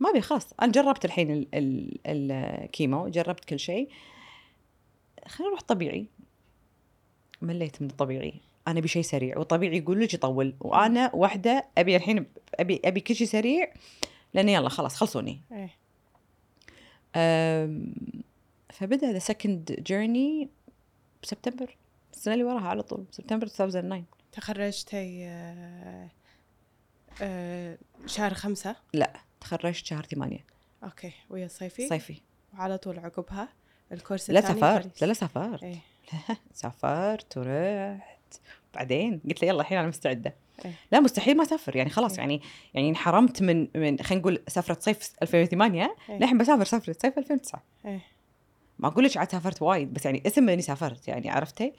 ما أبي خلاص. أنا جربت الحين ال- ال- الكيمو جربت كل شيء. خلينا نروح طبيعي. مليت من الطبيعي أنا ابي شيء سريع والطبيعي يقول لك يطول. وأنا واحدة أبي الحين أبي أبي كل شيء سريع لأن يلا خلاص خلصوني. أم، فبدأ the second journey بسبتمبر. السنة اللي وراها على طول سبتمبر 2009 تخرجتي آه، آه، شهر خمسة؟ لا تخرجت شهر ثمانية. okay ويا صيفي؟ صيفي. وعلى طول عقبها. الكورس لا سافرت. لا لا سافرت. إيه. لا سافرت ورحت. بعدين قلت له يلا الحين أنا مستعدة. إيه. لا مستحيل ما أسافر يعني خلاص إيه. يعني يعني انحرمت من من خلينا نقول سفره صيف 2008 إيه. للحين بسافر سفره صيف 2009 إيه. ما أقول لك عاد سافرت وايد بس يعني اسم إني سافرت يعني عرفتي؟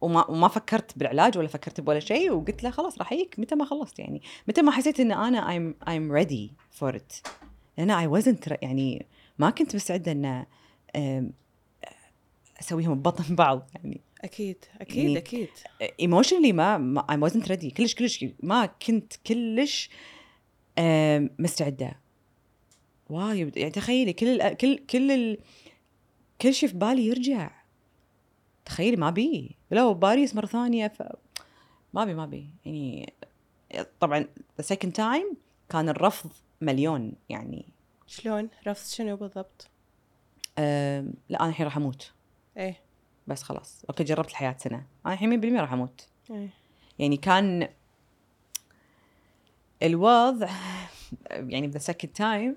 وما وما فكرت بالعلاج ولا فكرت بولا شيء وقلت له خلاص راح أجيك متى ما خلصت يعني. متى ما حسيت إن أنا I'm ready for it. لأن I wasn't re- يعني ما كنت مستعدة إن أسويهم ببطن بعض يعني. أكيد أكيد يعني- أكيد. emotionally ما, I wasn't ready. كلش كلش ما كنت كلش مستعدة. وايد. يعني تخيلي كل ال كل كل ال كل شيء في بالي يرجع. تخيلي ما بي. لو باريس مرة ثانية ف ما بي ما بي. يعني طبعا the second time كان الرفض مليون. يعني شلون؟ رفض شنو بالضبط؟ أم، لا أنا الحين راح أموت. إيه. بس خلاص. okay جربت الحياة سنة. أنا الحين 100% راح أموت. إيه. يعني كان الوضع يعني the second time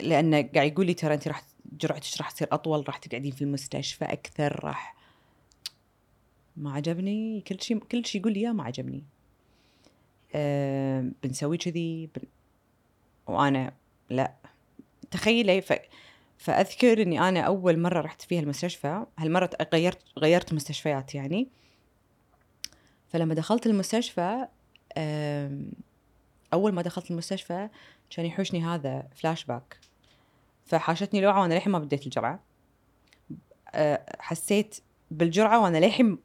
لأنه قاعد يقول لي ترى أنت راح جرعتك راح تصير أطول راح تقعدين في المستشفى أكثر راح ما عجبني. كل شيء كل شيء يقول لي إياه ما عجبني. بنسوي كذي بن... وأنا لا. تخيلي ف... فأذكر إني أنا أول مرة رحت فيها المستشفى هالمرة غيرت غيرت مستشفيات يعني. فلما دخلت المستشفى أول ما دخلت المستشفى كان يحوشني هذا فلاش باك فحاشتني لوعة وأنا للحين ما بديت الجرعة. آه، حسيت بالجرعة وأنا للحين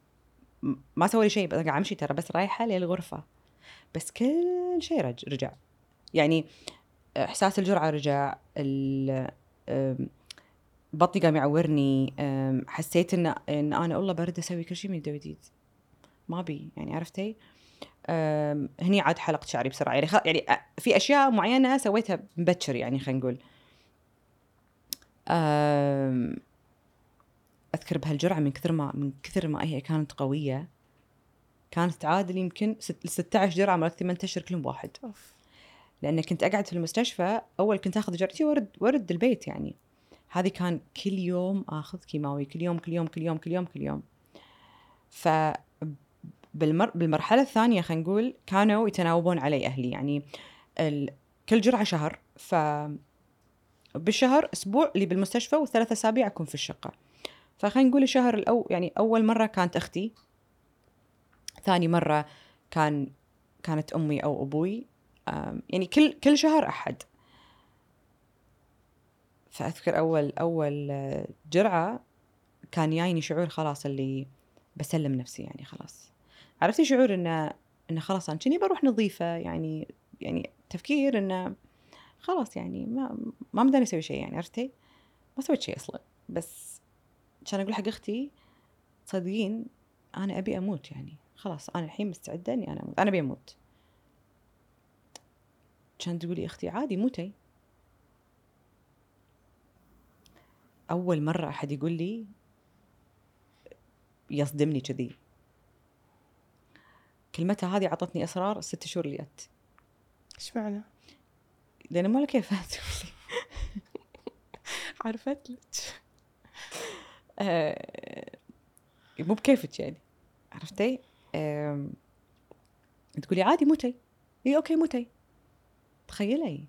ما سوى لي شيء قاعد أمشي ترى بس رايحة للغرفة. بس كل شيء رج- رجع. يعني إحساس الجرعة رجع بطني قام يعورني. حسيت ان إن أنا والله برد أسوي كل شيء من يد جديد ما بي يعني عرفتي؟ هني عاد حلقت شعري بسرعة. يعني يعني في أشياء معينة سويتها مبكر يعني خلينا نقول. أذكر بهالجرعة من كثر ما من كثر ما هي كانت قوية كانت تعادل يمكن ست- 16 جرعة مرات 8 اشهر كلهم واحد. أوف. لأن كنت أقعد في المستشفى أول كنت آخذ جرعتي وأرد وأرد البيت يعني. هذه كان كل يوم آخذ كيماوي كل يوم كل يوم كل يوم كل يوم كل يوم. ف بالمر... بالمرحلة الثانية خلينا نقول كانوا يتناوبون علي أهلي يعني ال... كل جرعة شهر. ف بالشهر أسبوع اللي بالمستشفى وثلاث أسابيع أكون في الشقة. فخلينا نقول الشهر الأو يعني أول مرة كانت أختي ثاني مرة كان كانت أمي أو أبوي. أم، يعني كل كل شهر أحد. فأذكر أول أول آه، جرعة كان جايني شعور خلاص اللي بسلم نفسي يعني خلاص. عرفتي شعور إنه إنه خلاص أنا كني بروح نظيفة يعني يعني تفكير إنه خلاص يعني ما ما مداني أسوي شيء يعني عرفتي؟ ما سويت شيء أصلا. بس كان أقول حق أختي تصدقين أنا أبي أموت يعني. خلاص أنا الحين مستعدة إني أنا أموت. أنا أبي أموت. كانت تقولي أختي عادي موتي أول مرة أحد يقول لي يصدمني كذي. كلمتها هذه عطتني إصرار الست شهور اللي جت. إيش معنى؟ لأن ما له كيف تقولي عرفت؟ لك آه، مو بكيفك يعني. عرفتي؟ تقولي عادي موتي إي okay موتي تخيلي.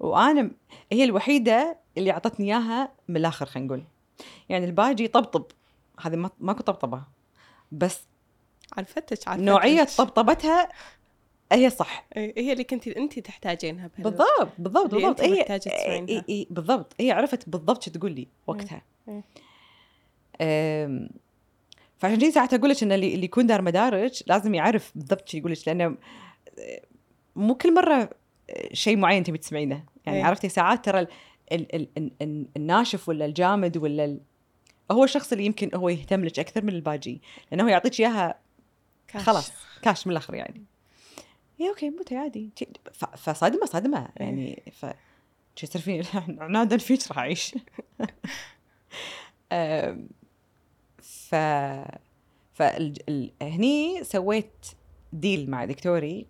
وأنا هي الوحيدة اللي أعطتني إياها من الآخر خلينا نقول. يعني الباقي طبطب. هذه ما- ماكو طبطبة. بس عرفتك عرفتك نوعية طبطبتها هي صح. إيه، هي اللي كنت انت تحتاجينها بالضبط بالضبط بالضبط. هي محتاجة تسمعينها. إي- إي- بالضبط. هي عرفت بالضبط شو تقول لي وقتها إيه. فعشان كذي ساعات أقول لك إن اللي يكون دار مدارج لازم يعرف بالضبط شو يقول لك لأنه أه، مو كل مرة شيء معين تبي تسمعينه. يعني إيه. عرفتي ساعات ترى ال ال ال ال ال الناشف ولا الجامد ولا ال هو الشخص اللي يمكن هو يهتم لك أكثر من الباجي لأنه هو يعطيك إياها كاش. خلاص كاش من الآخر يعني. اي okay موتي عادي. فصدمه صدمه إيه. يعني ف يصير فيني؟ عنادا فيك راح أعيش. ف فهني سويت deal مع دكتوري.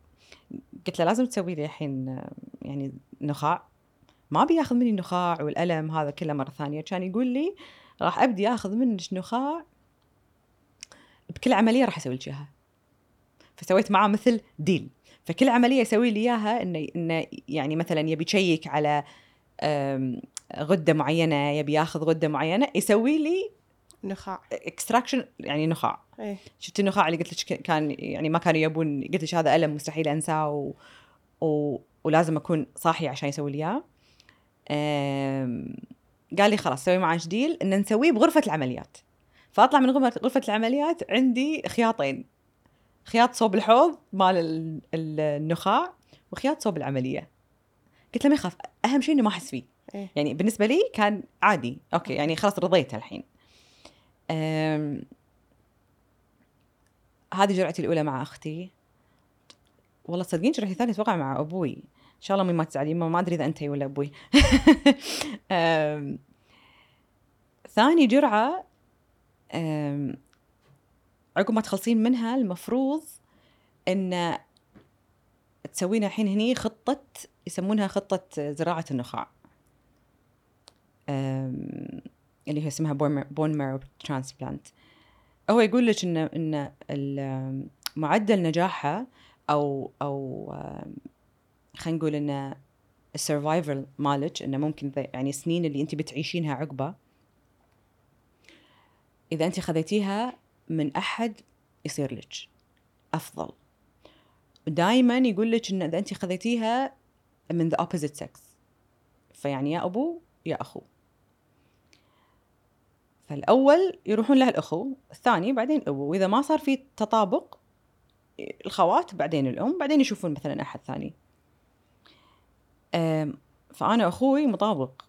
قلت له لازم تسوي لي الحين يعني نخاع. ما بياخذ مني النخاع والألم هذا كله مرة ثانية. كان يقول لي راح أبدي أخذ منك نخاع بكل عملية راح أسوي لك إياها. فسويت معاه مثل deal فكل عملية يسوي لي إياها إنه إنه يعني مثلا يبي يشيك على أم، غدة معينة يبي ياخذ غدة معينة يسوي لي نخاع. extraction يعني نخاع. إيه. شفت النخاع اللي قلت لك كان يعني ما كانوا يبون قلت لك هذا ألم مستحيل أنساه و... و... ولازم أكون صاحية عشان يسوي لي إياه. قال لي خلاص سوي معاه deal إن نسويه بغرفة العمليات. فأطلع من غرفه العمليات عندي خياطين. خياط صوب الحوض مال ال- ال- النخاع وخياط صوب العملية. قلت له ما يخاف أهم شيء انه ما أحس فيه. إيه. يعني بالنسبة لي كان عادي. أوكي يعني خلاص رضيت الحين. هذه جرعتي الأولى مع أختي والله تصدقين جرعتي الثانية أتوقع مع أبوي إن شاء الله ما تزعلين ما أدري إذا انتي ولا أبوي. ثاني جرعة. عقب ما تخلصين منها المفروض إن تسوين الحين هني خطة يسمونها خطة زراعة النخاع اللي هي اسمها bone marrow transplant هو يقول لك إن ان معدل نجاحها أو أو خلينا نقول إن ال survival مالك إنه ممكن the- يعني السنين اللي أنت بتعيشينها عقبة. إذا أنت خذيتيها من أحد يصير لك أفضل. دائما يقول لك إن إذا أنت خذيتيها من the opposite sex. فيعني يا أبو يا أخو. فالأول يروحون له الأخو الثاني بعدين الابو وإذا ما صار في تطابق الخوات بعدين الأم بعدين يشوفون مثلا أحد ثاني. فأنا أخوي مطابق.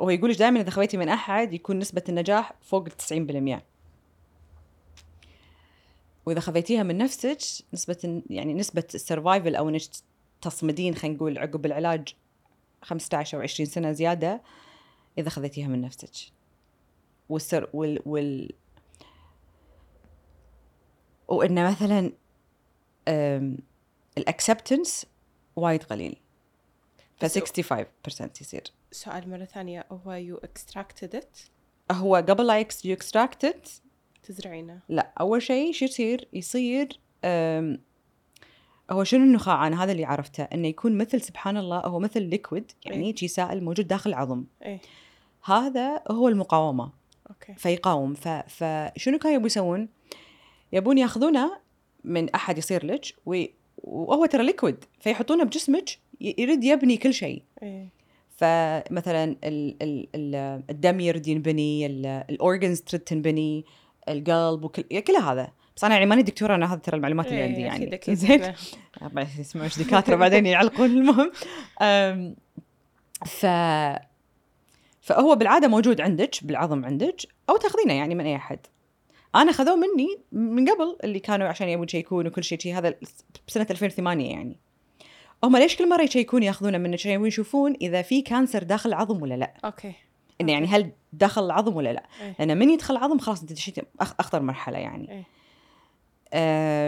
هو يقول دائما إذا خذيتي من أحد يكون نسبة النجاح فوق ال 90% وإذا خذيتيها من نفسك نسبة يعني نسبة ال survival أو إنك تصمدين خلينا نقول عقب العلاج 15 أو 20 سنة زيادة إذا خذيتيها من نفسك. والسر وال وال وإنه مثلا ال acceptance وايد قليل. ف بس- 65% يصير. سؤال مرة ثانية هو يو اكستراكتد ات هو قبل لا you extracted تزرعينه. لا أول شيء شو يصير؟ يصير هو شنو النخاع؟ أنا هذا اللي عرفته إنه يكون مثل سبحان الله هو مثل liquid يعني إيه. شي سائل موجود داخل العظم. إيه. هذا هو المقاومة. okay. فيقاوم. ف... فشنو كانوا يبون يسوون؟ يبون ياخذونه من أحد يصير لك وي... وهو ترى liquid فيحطونه بجسمك ي- يرد يبني كل شيء. إيه. فمثلا ال... ال... ال... الدم يرد ينبني ال organs ترد تنبني القلب وكل كل هذا. بس أنا يعني ماني دكتورة أنا هذا ترى المعلومات اللي عندي إيه، يعني. أكيد. أكيد زين إيش دكاترة بعدين يعلقون. المهم. ف فهو بالعادة موجود عندك بالعظم عندك أو تاخذينه يعني من أي أحد. أنا خذوه مني من قبل اللي كانوا عشان يبون يشيكون وكل شيء شي هذا بسنه 2008 يعني. هم ليش كل مرة يشيكون ياخذونه منك؟ عشان يبون يشوفون إذا في cancer داخل العظم ولا لا. okay. انه يعني هل دخل العظم ولا لا؟ إيه. لأن من يدخل العظم خلاص أنت دشيتي أخ- أخطر مرحلة يعني. إيه.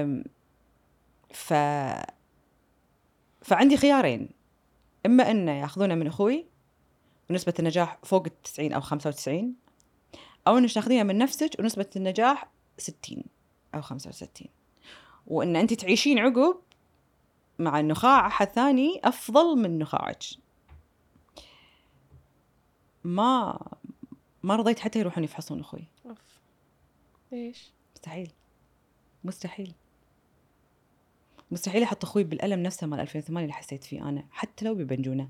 أم، ف فعندي خيارين. إما إنه ياخذونه من أخوي ونسبة النجاح فوق ال 90 أو 95 أو إنك تاخذينها من نفسك ونسبة النجاح 60 أو 65 وإن انت تعيشين عقب مع النخاع أحد ثاني أفضل من نخاعك. ما ما رضيت حتى يروحون يفحصون أخوي. أوف. ليش؟ مستحيل. مستحيل. مستحيل أحط أخوي بالألم نفسه مال 2008 اللي حسيت فيه أنا حتى لو ببنجونة.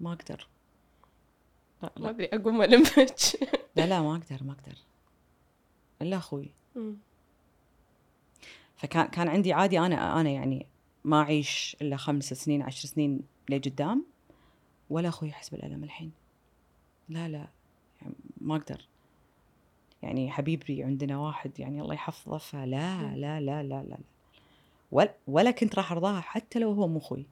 ما أقدر. لا ما أدري أقوم المك لا, لا ما أقدر ما أقدر إلا أخوي. فكان كان عندي عادي أنا أنا يعني ما أعيش إلا خمس سنين عشر سنين لقدام ولا أخوي يحس بالألم الحين لا لا يعني ما أقدر يعني حبيبي عندنا واحد يعني الله يحفظه فلا. لا لا لا لا, لا. ولا, ولا كنت راح أرضاها حتى لو هو مو أخوي.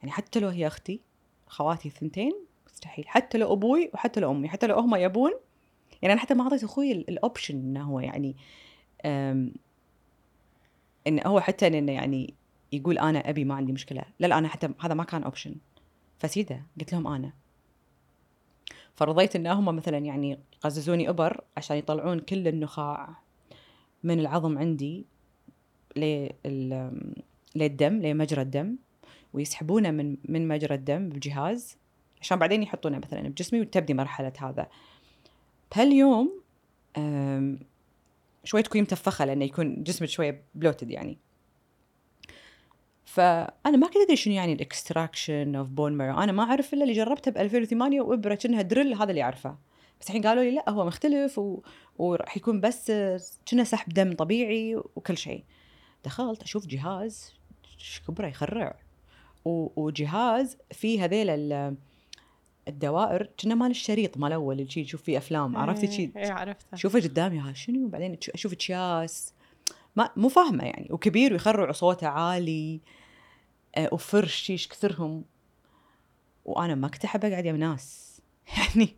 يعني حتى لو هي أختي خواتي الثنتين مستحيل. حتى لو أبوي وحتى لو أمي حتى لو هم يبون يعني أنا حتى ما أعطيت أخوي ال- ال option إنه هو يعني انه هو حتى انه يعني يقول أنا أبي ما عندي مشكلة. لا لا أنا حتى هذا ما كان option فسيدة قلت لهم أنا. فرضيت إن هم مثلا يعني قززوني ابر عشان يطلعون كل النخاع من العظم عندي لل للدم لمجرى الدم ويسحبونه من من مجرى الدم بجهاز. عشان بعدين يحطونه مثلا بجسمي وتبدي مرحلة هذا. بهاليوم شوي تكوني منتفخة لأنه يكون جسمك شوية bloated يعني. فأنا ما كنت أدري شنو يعني ال extraction of bone marrow أنا ما أعرف إلا اللي جربته ب 2008 وإبرة كأنها drill هذا اللي أعرفه. بس الحين قالوا لي لا هو مختلف و... وراح يكون بس كنا سحب دم طبيعي وكل شيء. دخلت أشوف جهاز كبره يخرع. و... وجهاز فيه هذيل. الدوائر كنا مال الشريط مال أول اللي تشوف فيه أفلام عرفتي شي؟ إيه عرفتها شوفه قدامي ها شنو؟ بعدين أشوف تشاس. ما مو فاهمة يعني. وكبير ويخرع وصوته عالي آه، وفرش شيش كثرهم وأنا ما كنت أحب أقعد يم ناس. يعني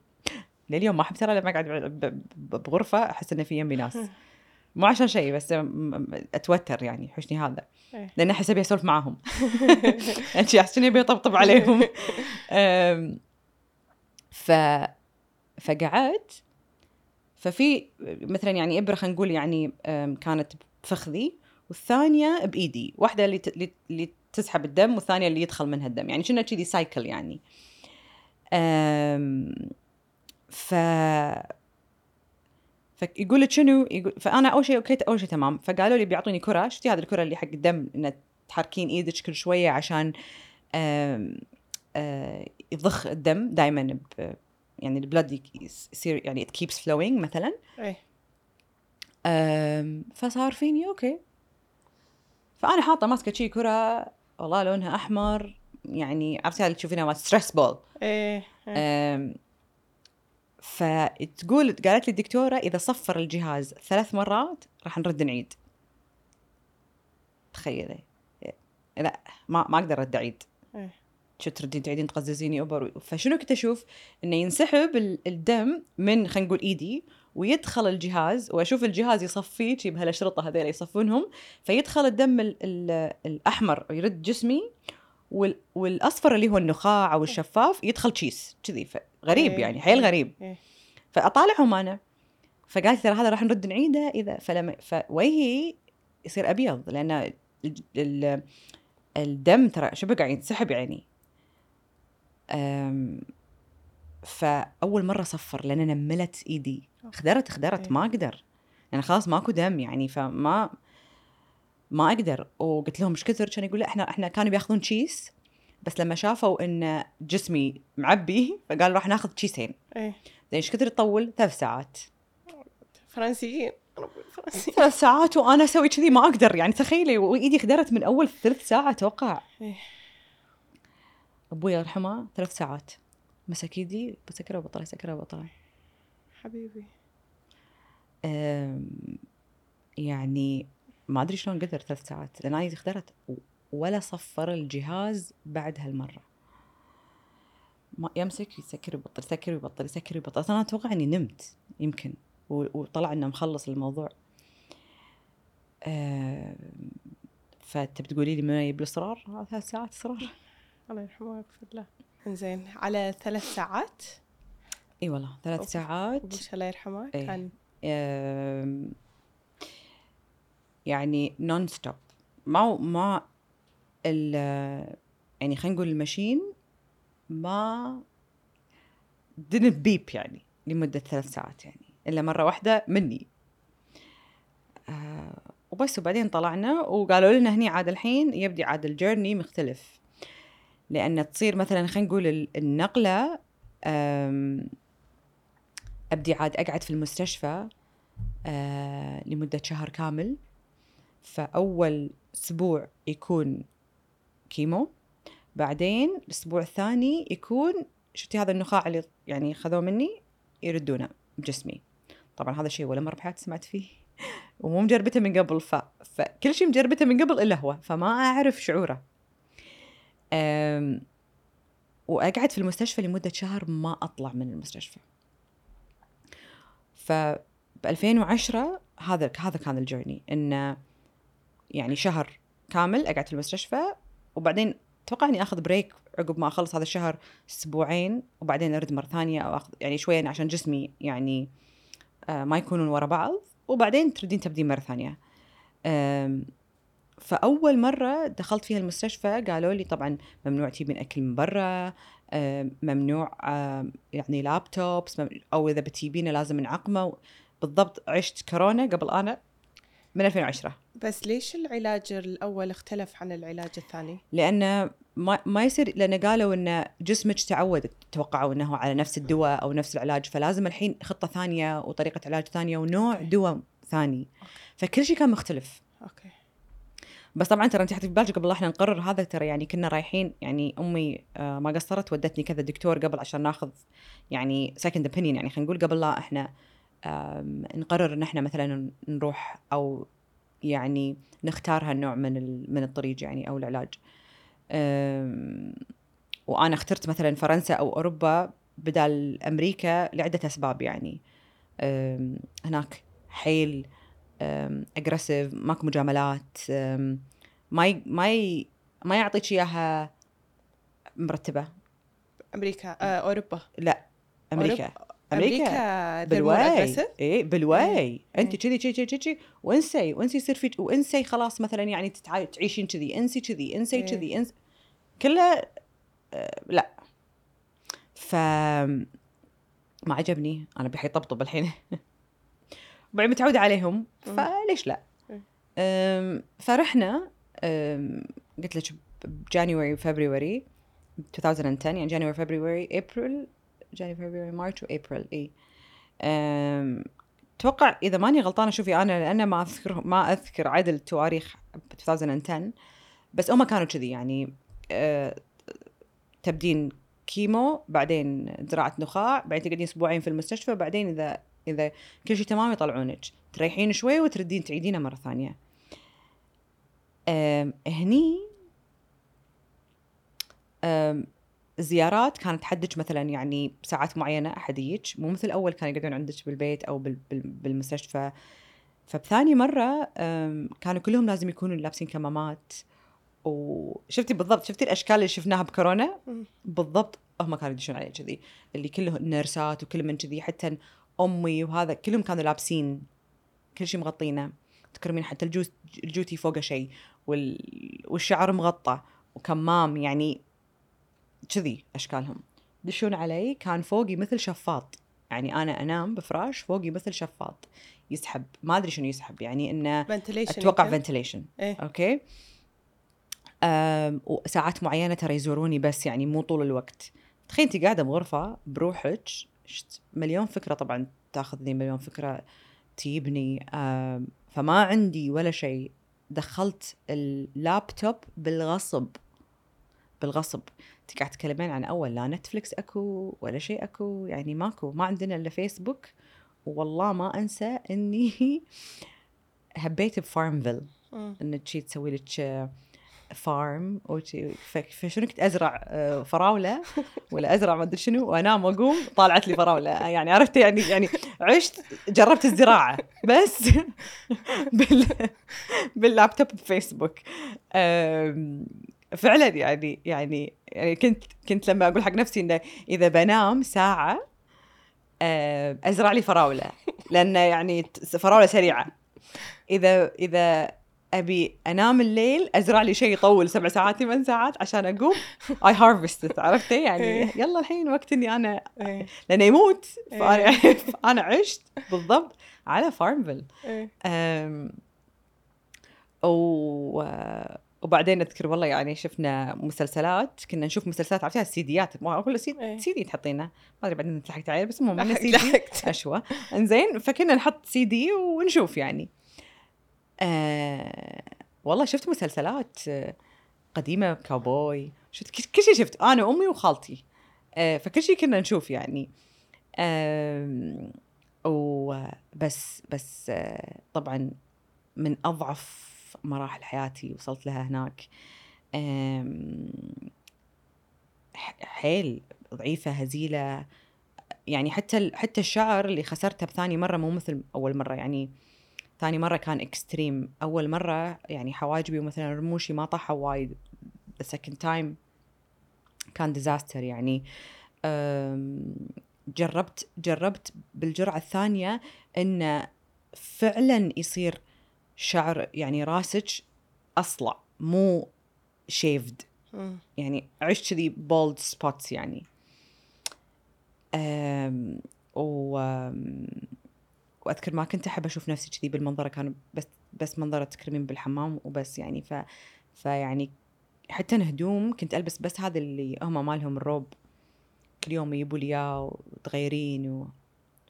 لليوم ما أحب ترى لما أقعد بغرفة أحس إنه في يمي ناس. مو عشان شيء بس أتوتر يعني يحوشني هذا. إيه. لأن أحس أبي أسولف معاهم. يعني أحس إني أبي أطبطب عليهم. ف فقعدت. ففي مثلا يعني إبرة خلينا نقول يعني كانت بفخذي والثانية بإيدي. واحدة اللي اللي- تسحب الدم والثانية اللي يدخل منها الدم. يعني كنا كذي سايكل يعني. ف فيقول لك شنو؟ يقول فأنا أول شيء okay أول شيء تمام. فقالوا لي بيعطوني كرة. شفتي هذه الكرة اللي حق الدم ان تحركين إيدك كل شوية عشان يضخ الدم دائما يعني ال blood يصير يعني it keeps flowing مثلا. إيه. آم، فصار فيني okay. فأنا حاطة ماسكة شي كره والله لونها أحمر يعني عرفتي اللي تشوفينها مال stress ball إيه إيه. فتقول قالت لي الدكتورة إذا صفر الجهاز ثلاث مرات راح نرد نعيد تخيلي. لا ما ما أقدر أرد أعيد إيه. شو تردين تعيدين تقززيني ابر فشنو كنت أشوف؟ إنه ينسحب ال- الدم من خلينا نقول إيدي ويدخل الجهاز وأشوف الجهاز يصفيه شي بهالأشرطة هذول يصفونهم. فيدخل الدم ال ال الأحمر يرد جسمي وال والأصفر اللي هو النخاع أو الشفاف يدخل تشيس كذي. غريب إيه، يعني حيل إيه، غريب. إيه. فأطالعهم أنا. فقالت ترى هذا راح نرد نعيده إذا. فلما فوجهي يصير أبيض لأن ال- ال- الدم ترى شبه قاعد ينسحب يعني. فأول مرة صفر لأن نملت إيدي. خدرت خدرت إيه. ما أقدر. يعني خلاص ماكو دم يعني فما ما أقدر. وقلت لهم إيش كثر؟ كان يقول لا إحنا إحنا كانوا بيأخذون تشيس بس لما شافوا إن جسمي معبي فقال راح ناخذ تشيسين إيه. زين إيش كثر يطول؟ ثلاث ساعات. أنا فرنسيين. ثلاث ساعات وأنا أسوي كذي ما أقدر. يعني تخيلي وإيدي خدرت من أول ثلث ساعه أتوقع. إيه. أبوي يرحمه ثلاث ساعات. مسك ايدي بسكرها وبطلع سكرها وبطلع حبيبي يعني ما أدري شلون قدر ثلاث ساعات لأن أنا و- ولا صفر الجهاز بعد هالمرة. ما يمسك يسكر ويبطل يسكر ويبطل يسكر ويبطل أصلا أنا أتوقع إني نمت يمكن وطلع إنه مخلص الموضوع. أم، فتبي تقولي لي من يجيب الاصرار؟ ثلاث ساعات اصرار الله يرحمه ويغفر له. إنزين على ثلاث ساعات؟ إي والله ثلاث أوف. ساعات. أبوي الله يرحمه. إيه. كان يعني non-stop ما ما ال يعني خلينا نقول ال machine ما didn't beep يعني لمدة ثلاث ساعات يعني إلا مرة واحدة مني. آه وبس. وبعدين طلعنا وقالوا لنا هني عاد الحين يبدي عاد ال journey مختلف. لأن تصير مثلا خلينا نقول ال- النقلة آم، أبدي عاد أقعد في المستشفى آه لمدة شهر كامل. فأول أسبوع يكون كيمو بعدين الأسبوع الثاني يكون شفتي هذا النخاع اللي يعني خذوه مني؟ يردونه بجسمي. طبعا هذا شيء ولا مرة بحياتي سمعت فيه. ومو مجربته من قبل ف... فكل شيء مجربته من قبل إلا هو فما أعرف شعوره. أم... وأقعد في المستشفى لمدة شهر ما أطلع من المستشفى. ف ب 2010 هذا هذا كان الجيرني انه يعني شهر كامل أقعد في المستشفى وبعدين أتوقع إني آخذ بريك عقب ما أخلص هذا الشهر أسبوعين وبعدين أرد مرة ثانية أو آخذ يعني شوية عشان جسمي يعني آه ما يكونون ورا بعض وبعدين تردين تبدين مرة ثانية. فأول مرة دخلت فيها المستشفى قالوا لي طبعا ممنوع تجيبين أكل من برا آم، ممنوع آم، يعني لابتوبس أو إذا بتجيبينه لازم نعقمه. بالضبط عشت كورونا قبل أنا من 2010 بس ليش العلاج الأول اختلف عن العلاج الثاني؟ لأنه ما ما يصير لأن قالوا إن جسمك تعود توقعوا إنه على نفس الدواء أو نفس العلاج فلازم الحين خطة ثانية وطريقة علاج ثانية ونوع. دواء ثاني. فكل شيء كان مختلف. okay. بس طبعا ترى أنت حتى في بالك قبل إحنا نقرر هذا ترى يعني كنا رايحين يعني أمي آه، ما قصرت ودتني كذا دكتور قبل عشان ناخذ يعني second opinion يعني خلينا نقول قبل لا إحنا نقرر إن إحنا مثلا نروح أو يعني نختار هالنوع من من الطريق يعني أو العلاج. وأنا اخترت مثلا فرنسا أو أوروبا بدال أمريكا لعدة أسباب يعني. هناك حيل اجريسيف ماكو مجاملات أم، ما. ما. ما يعطيك إياها مرتبة أمريكا آه أوروبا لا أمريكا أوروبا. أمريكا أمريكا بالواي اي بالواي إيه. أنت كذي كذي كذي كذي وانسي وانسي يصير فيك وانسي خلاص مثلا يعني. تعيشين كذي انسي كذي انسي إيه. كذي انسي كله آه، لا ف ما عجبني أنا بحي طبطب الحين بعدين متعودة عليهم. فليش لا؟ فرحنا قلت لك ب January February 2010 يعني January February April January February March و April إي. أتوقع إذا ماني غلطانة شوفي أنا لأن ما أذكر ما أذكر عدل تواريخ ب 2010 بس هم كانوا كذي يعني أه، تبدين كيمو بعدين زراعة نخاع بعدين تقعدين أسبوعين في المستشفى بعدين إذا إذا كل شيء تمام يطلعونك. تريحين شوي وتردين تعيدينه مرة ثانية. أم، هني أم، الزيارات كانت تحدج مثلا يعني ساعات معينة احد يجيك مو مثل أول كانوا يقعدون عندك بالبيت أو بال- بال- بالمستشفى. فبثاني مرة كانوا كلهم لازم يكونوا لابسين كمامات. وشفتي بالضبط شفتي الأشكال اللي شفناها بكورونا. بالضبط هم كانوا يدشون عليه كذي. اللي كلهم نيرسات وكل من كذي حتى أمي وهذا كلهم كانوا لابسين كل شيء مغطينه. تكرمين حتى الجوت الجوتي فوقه شيء وال... والشعر مغطى. وكمام يعني كذي أشكالهم. دشون علي كان فوقي مثل شفاط. يعني أنا أنام بفراش فوقي مثل شفاط. يسحب. ما أدري شنو يسحب. يعني إنه ventilation أتوقع ventilation إيه. Okay؟ أم وساعات معينة ترى يزوروني بس يعني مو طول الوقت. تخيل انت قاعدة بغرفة بروحك شت- مليون فكرة طبعا تاخذني مليون فكرة تجيبني فما عندي ولا شيء. دخلت اللابتوب بالغصب بالغصب. انت قاعد تتكلمين عن أول لا Netflix أكو ولا شيء أكو يعني ماكو. ما عندنا إلا فيسبوك. والله ما أنسى إني هبيت ب FarmVille. انك تسوي لك farm ف- فشنو كنت أزرع؟ آه، فراولة ولا أزرع ما أدري شنو. وانام واقوم طالعت لي فراولة. يعني عرفت يعني يعني عشت جربت الزراعة. بس بال بال laptop ب Facebook. فعلا يعني يعني يعني كنت كنت لما أقول حق نفسي إنه إذا بنام ساعة أزرع لي فراولة. لأن يعني فراولة سريعة. اذا إذا أبي أنام الليل أزرع لي شيء يطول سبع ساعات ثمان ساعات عشان أقوم. اي هارفست عرفتي يعني إيه. يلا الحين وقت إني أنا إيه. لأنه يموت فأنا إيه. أنا عشت بالضبط على فارمفيل أم، و وبعدين أذكر والله يعني شفنا مسلسلات كنا نشوف مسلسلات عرفتي السيديات ما كله CA. CD تحطينه؟ ما أدري بعدين لحقت عليه بس المهم إنه سي دي. أشوى. إنزين فكنا نحط سي دي ونشوف يعني. آه والله شفت مسلسلات آه، قديمة كاوبوي. شفت كل- شيء شفت. أنا وامي وخالتي. آه فكل شيء كنا نشوف يعني. آم، وبس بس آه، طبعا من أضعف مراحل حياتي وصلت لها هناك. حيل ضعيفة هزيلة. يعني حتى حتى الشعر اللي خسرته بثاني مرة مو مثل أول مرة. يعني ثاني مرة كان extreme أول مرة يعني حواجبي ومثلا رموشي ما طاحوا وايد. The second time كان disaster يعني. جربت جربت بالجرعة الثانية انه فعلا يصير شعر يعني راسك أصلع مو shaved. يعني عشت كذي bald spots يعني. و وأذكر ما كنت أحب أشوف نفسي كذي بالمنظرة كان بس بس منظرة تكرمين بالحمام وبس يعني. ف فيعني حتى الهدوم كنت ألبس بس هذا اللي هم مالهم الروب كل يوم يجيبوا لي إياه وتغيرين و...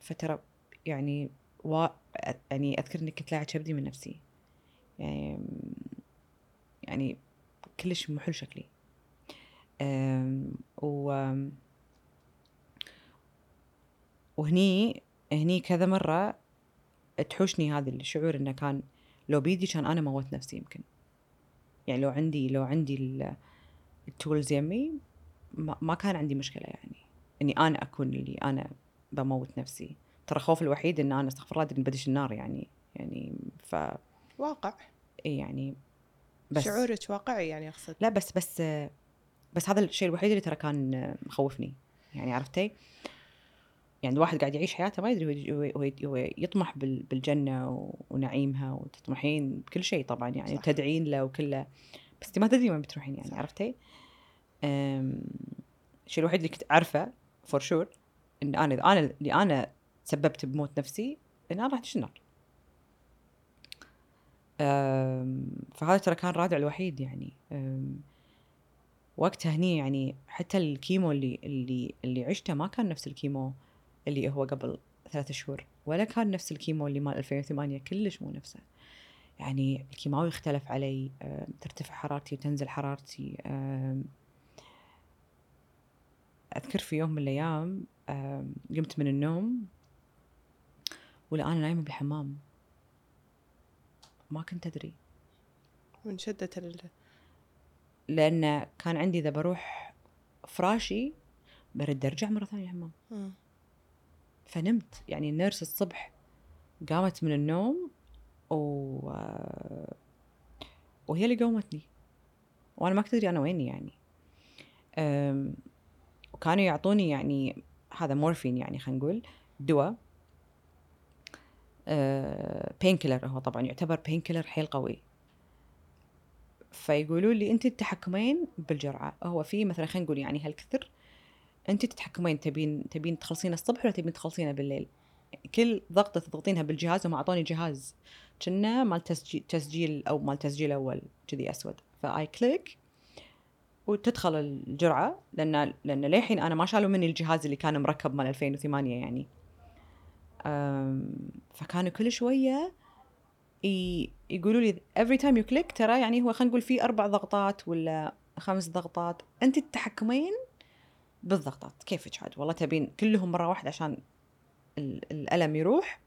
فترى يعني و... يعني أذكر إني كنت لاعب كبدي من نفسي. يعني يعني كلش مو حلو شكلي. أم، و وهني هني كذا مرة تحوشني هذا الشعور إنه كان لو بيدي كان أنا موت نفسي يمكن. يعني لو عندي لو عندي ال- التولز يمي ما, كان عندي مشكلة يعني. إني أنا أكون اللي أنا بموت نفسي. ترى خوف الوحيد إن أنا أستغفر الله بدش النار يعني يعني ف واقع. إيه يعني بس شعورك واقعي يعني أقصد. لا بس بس بس هذا الشيء الوحيد اللي ترى كان مخوفني. يعني عرفتي؟ يعني الواحد قاعد يعيش حياته ما يدري هو- هو هو يطمح بال- بالجنة و- ونعيمها وتطمحين بكل شيء طبعا يعني صح. تدعين له وكله. بس أنت ما تدري وين بتروحين يعني صح. عرفتي؟ أم، الشيء الوحيد اللي كنت عارفه for sure إن أنا إذا أنا اللي أنا تسببت بموت نفسي إن أنا راح ادش النار أم، فهذا ترى كان رادع الوحيد يعني. أم، وقتها هني يعني حتى ال chemo اللي اللي اللي عشته ما كان نفس ال chemo. اللي هو قبل ثلاثة شهور ولا كان نفس ال chemo اللي مال 2008 كلش مو نفسه. يعني الكيماوي اختلف علي ترتفع حرارتي وتنزل حرارتي أم، أذكر في يوم من الأيام أم، قمت من النوم ولا أنا نايمة بالحمام ما كنت أدري. من شدة ال... لأن كان عندي إذا بروح فراشي برد أرجع مرة ثانية الحمام. فنمت. يعني ال nurse الصبح قامت من النوم و وهي اللي قومتني. وأنا ما كنت ادري أنا ويني يعني. أم، وكانوا يعطوني يعني هذا مورفين يعني خلينا نقول دواء. painkiller هو طبعا يعتبر painkiller حيل قوي. فيقولوا لي انت تتحكمين بالجرعة. هو في مثلا خلينا نقول يعني هالكثر أنت تتحكمين تبين تبين تخلصينه الصبح ولا تبين تخلصينه بالليل؟ كل ضغطة تضغطينها بالجهاز هم أعطوني جهاز. كنه مال تسجيل, تسجيل أو مال تسجيل أول كذي أسود. فاي click وتدخل الجرعة لأن لأن للحين أنا ما شالوا مني الجهاز اللي كان مركب مال 2008 يعني. فكانوا كل شوية يقولوا لي every time you click ترى يعني هو خلينا نقول في أربع ضغطات ولا خمس ضغطات. أنت تتحكمين بالضغطات كيفك عاد؟ والله تبين كلهم مرة واحدة عشان ال- الألم يروح؟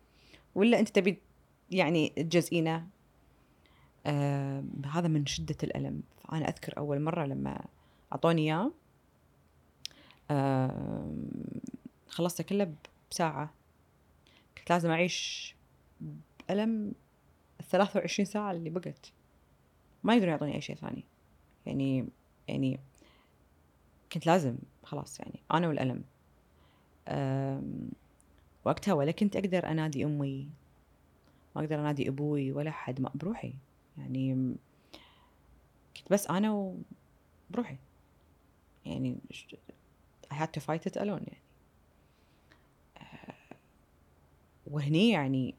ولا أنت تبي يعني تجزئينه آه هذا من شدة الألم. فانا أذكر أول مرة لما أعطوني إياه آه خلصته كله بساعة. كنت لازم أعيش بألم ال 23 ساعة اللي بقت. ما يقدرون يعطوني أي شيء ثاني. يعني يعني كنت لازم خلاص يعني أنا والألم. أم، وقتها ولا كنت أقدر أنادي أمي ما أقدر أنادي أبوي ولا حد ما بروحي. يعني كنت بس أنا وبروحي. يعني I had to fight it alone يعني. أه، وهني يعني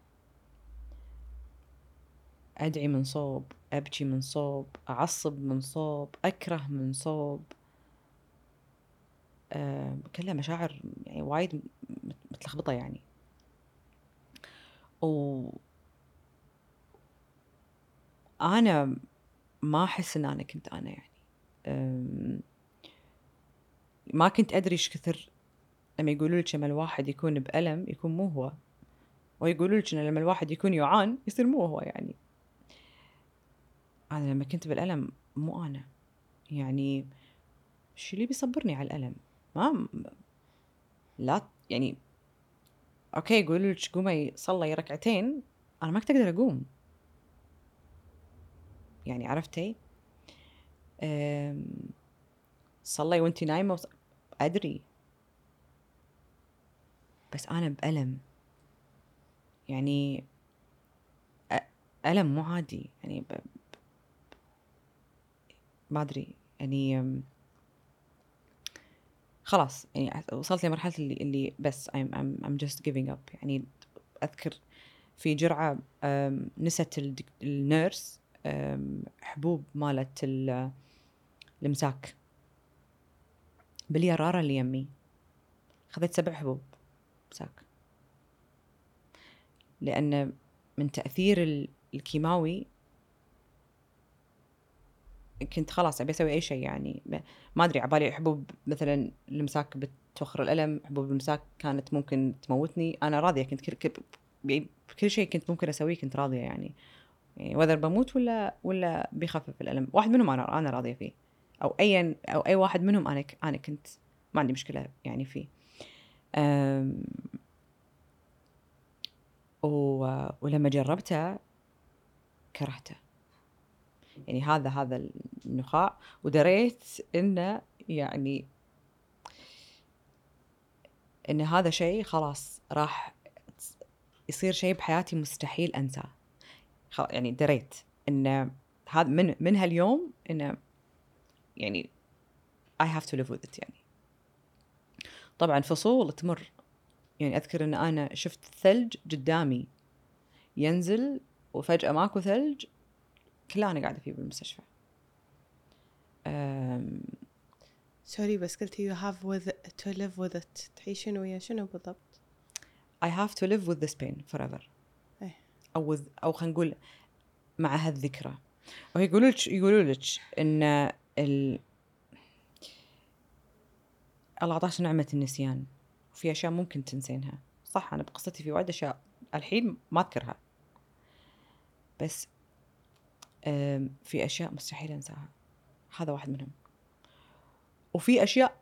أدعي من صوب أبكي من صوب أعصب من صوب أكره من صوب. كلها مشاعر يعني وايد مت- متلخبطة يعني. و أنا ما أحس إن أنا كنت أنا يعني. ما كنت أدري إيش كثر لما يقولوا لك لما الواحد يكون بألم يكون مو هو. ويقولوا لك لما الواحد يكون يعان يصير مو هو يعني. أنا لما كنت بالألم مو أنا. يعني شو اللي بيصبرني على الألم؟ ما لا يعني أوكي يقولوا لك قومي صلي ركعتين أنا ما كنت أقدر أقوم. يعني عرفتي؟ صلي وانتي نايمة وص... أدري. بس أنا بألم. يعني أ- ألم مو عادي. يعني ب... ب- ما أدري. يعني خلاص يعني وصلت لمرحلة اللي اللي بس I'm I'm I'm just giving up. يعني أذكر في جرعة أم، نست النيرس حبوب مالت ال- الإمساك باليرارة اللي يمي. خذت سبع حبوب إمساك لأن من تأثير ال- الكيماوي كنت خلاص أبي أسوي أي شيء يعني. ما أدري عبالي حبوب مثلا الامساك بتوخر الألم حبوب الامساك كانت ممكن تموتني. أنا راضية كنت كل كل, يعني شيء كنت ممكن أسويه كنت راضية يعني. يعني وذر بموت ولا ولا بيخفف الألم. واحد منهم أنا أنا راضية فيه. أو ايا أو أي واحد منهم أنا أنا كنت ما عندي مشكلة يعني فيه. و... ولما جربته كرهته. يعني هذا هذا النخاع. ودريت إنه يعني إن هذا شيء خلاص راح يصير شيء بحياتي مستحيل أنساه. يعني دريت إن هذا من من هاليوم انه يعني I have to live with it يعني. طبعا فصول تمر. يعني أذكر إن أنا شفت ثلج قدامي ينزل وفجأة ماكو ثلج كله أنا قاعدة فيه بالمستشفى. سوري بس قلتي you have with to live with it. تعيشين ويا شنو بالضبط؟ I have to live with this pain forever. إيه. أو with أو خلينا نقول مع هالذكرى. ويقولوا لك يقولوا لك إن ال الله عطاش نعمة النسيان. وفي أشياء ممكن تنسينها. صح أنا بقصتي في وايد أشياء الحين ما أذكرها. بس في أشياء مستحيل أنساها. هذا واحد منهم. وفي أشياء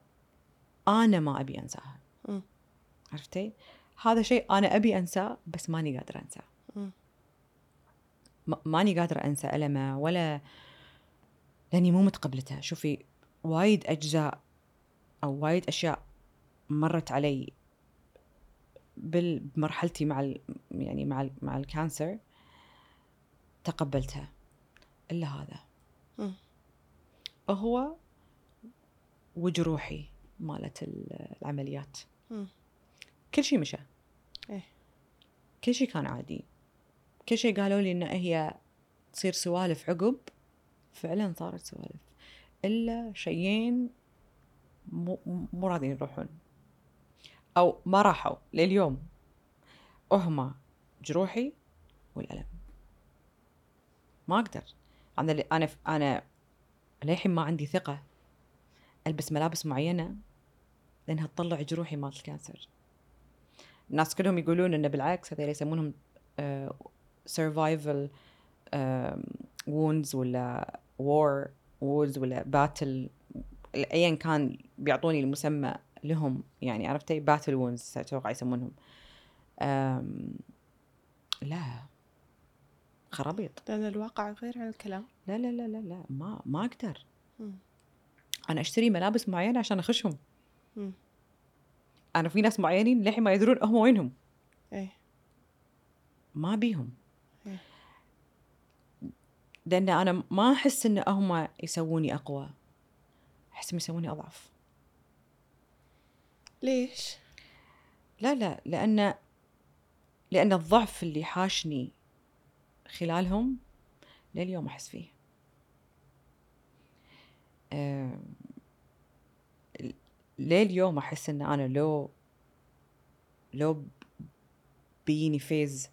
أنا ما أبي أنساها. مم. عرفتي؟ هذا شيء أنا أبي أنساه بس ماني قادرة أنساه. ماني قادرة أنسى ألمه ولا لأني مو متقبلته. شوفي وايد أجزاء أو وايد أشياء مرت علي بمرحلتي مع ال يعني مع ال مع ال cancer تقبلتها. إلا هذا. هو وجروحي مالت ال- العمليات. مم. كل شيء مشى. إيه. كل شيء كان عادي. كل شيء قالوا لي إن هي تصير سوالف عقب فعلا صارت سوالف. إلا شيئين مو مو راضيين يروحون. أو ما راحوا لليوم. وهما جروحي والألم. ما أقدر. أنا ل- أنا أنا للحين ما عندي ثقة. ألبس ملابس معينة لأنها تطلع جروحي مال ال cancer. الناس كلهم يقولون إنه بالعكس هذول يسمونهم survival wounds ولا war wounds ولا battle ايا كان بيعطوني المسمى لهم. يعني عرفتي؟ battle wounds أتوقع يسمونهم. لا. خرابيط. لأن الواقع غير عن الكلام. لا لا لا لا لا ما ما أقدر. مم. أنا أشتري ملابس معينة عشان أخشهم. مم. أنا في ناس معينين للحين ما يدرون هم وينهم. إيه. ما بيهم. إيه. لأن أنا ما أحس إن هم يسووني أقوى. أحس إنهم يسووني أضعف. ليش؟ لا لا لأن لأن الضعف اللي حاشني خلالهم لليوم أحس فيه. لليوم أحس إن أنا لو لو بيجيني فيز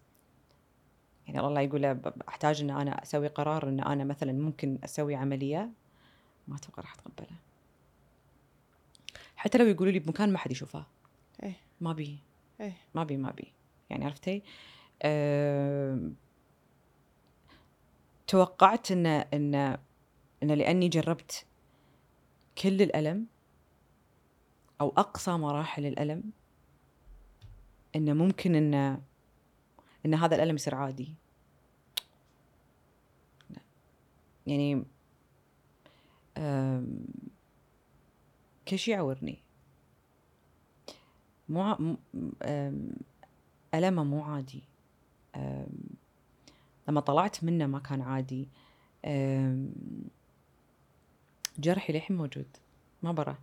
يعني الله يقول أحتاج إن أنا أسوي قرار إن أنا مثلا ممكن أسوي عملية ما أتوقع راح اتقبله حتى لو يقولوا لي بمكان ما حد يشوفه. إيه. ما بي. إيه. ما بي ما بي. يعني عرفتي؟ أم... توقعت إن إن إن لأني جربت كل الألم أو أقصى مراحل الألم إن ممكن إن إن هذا الألم يصير عادي. يعني. كل شيء يعورني مو ألمه مو عادي لما طلعت منه ما كان عادي. جرحي للحين موجود. ما برا.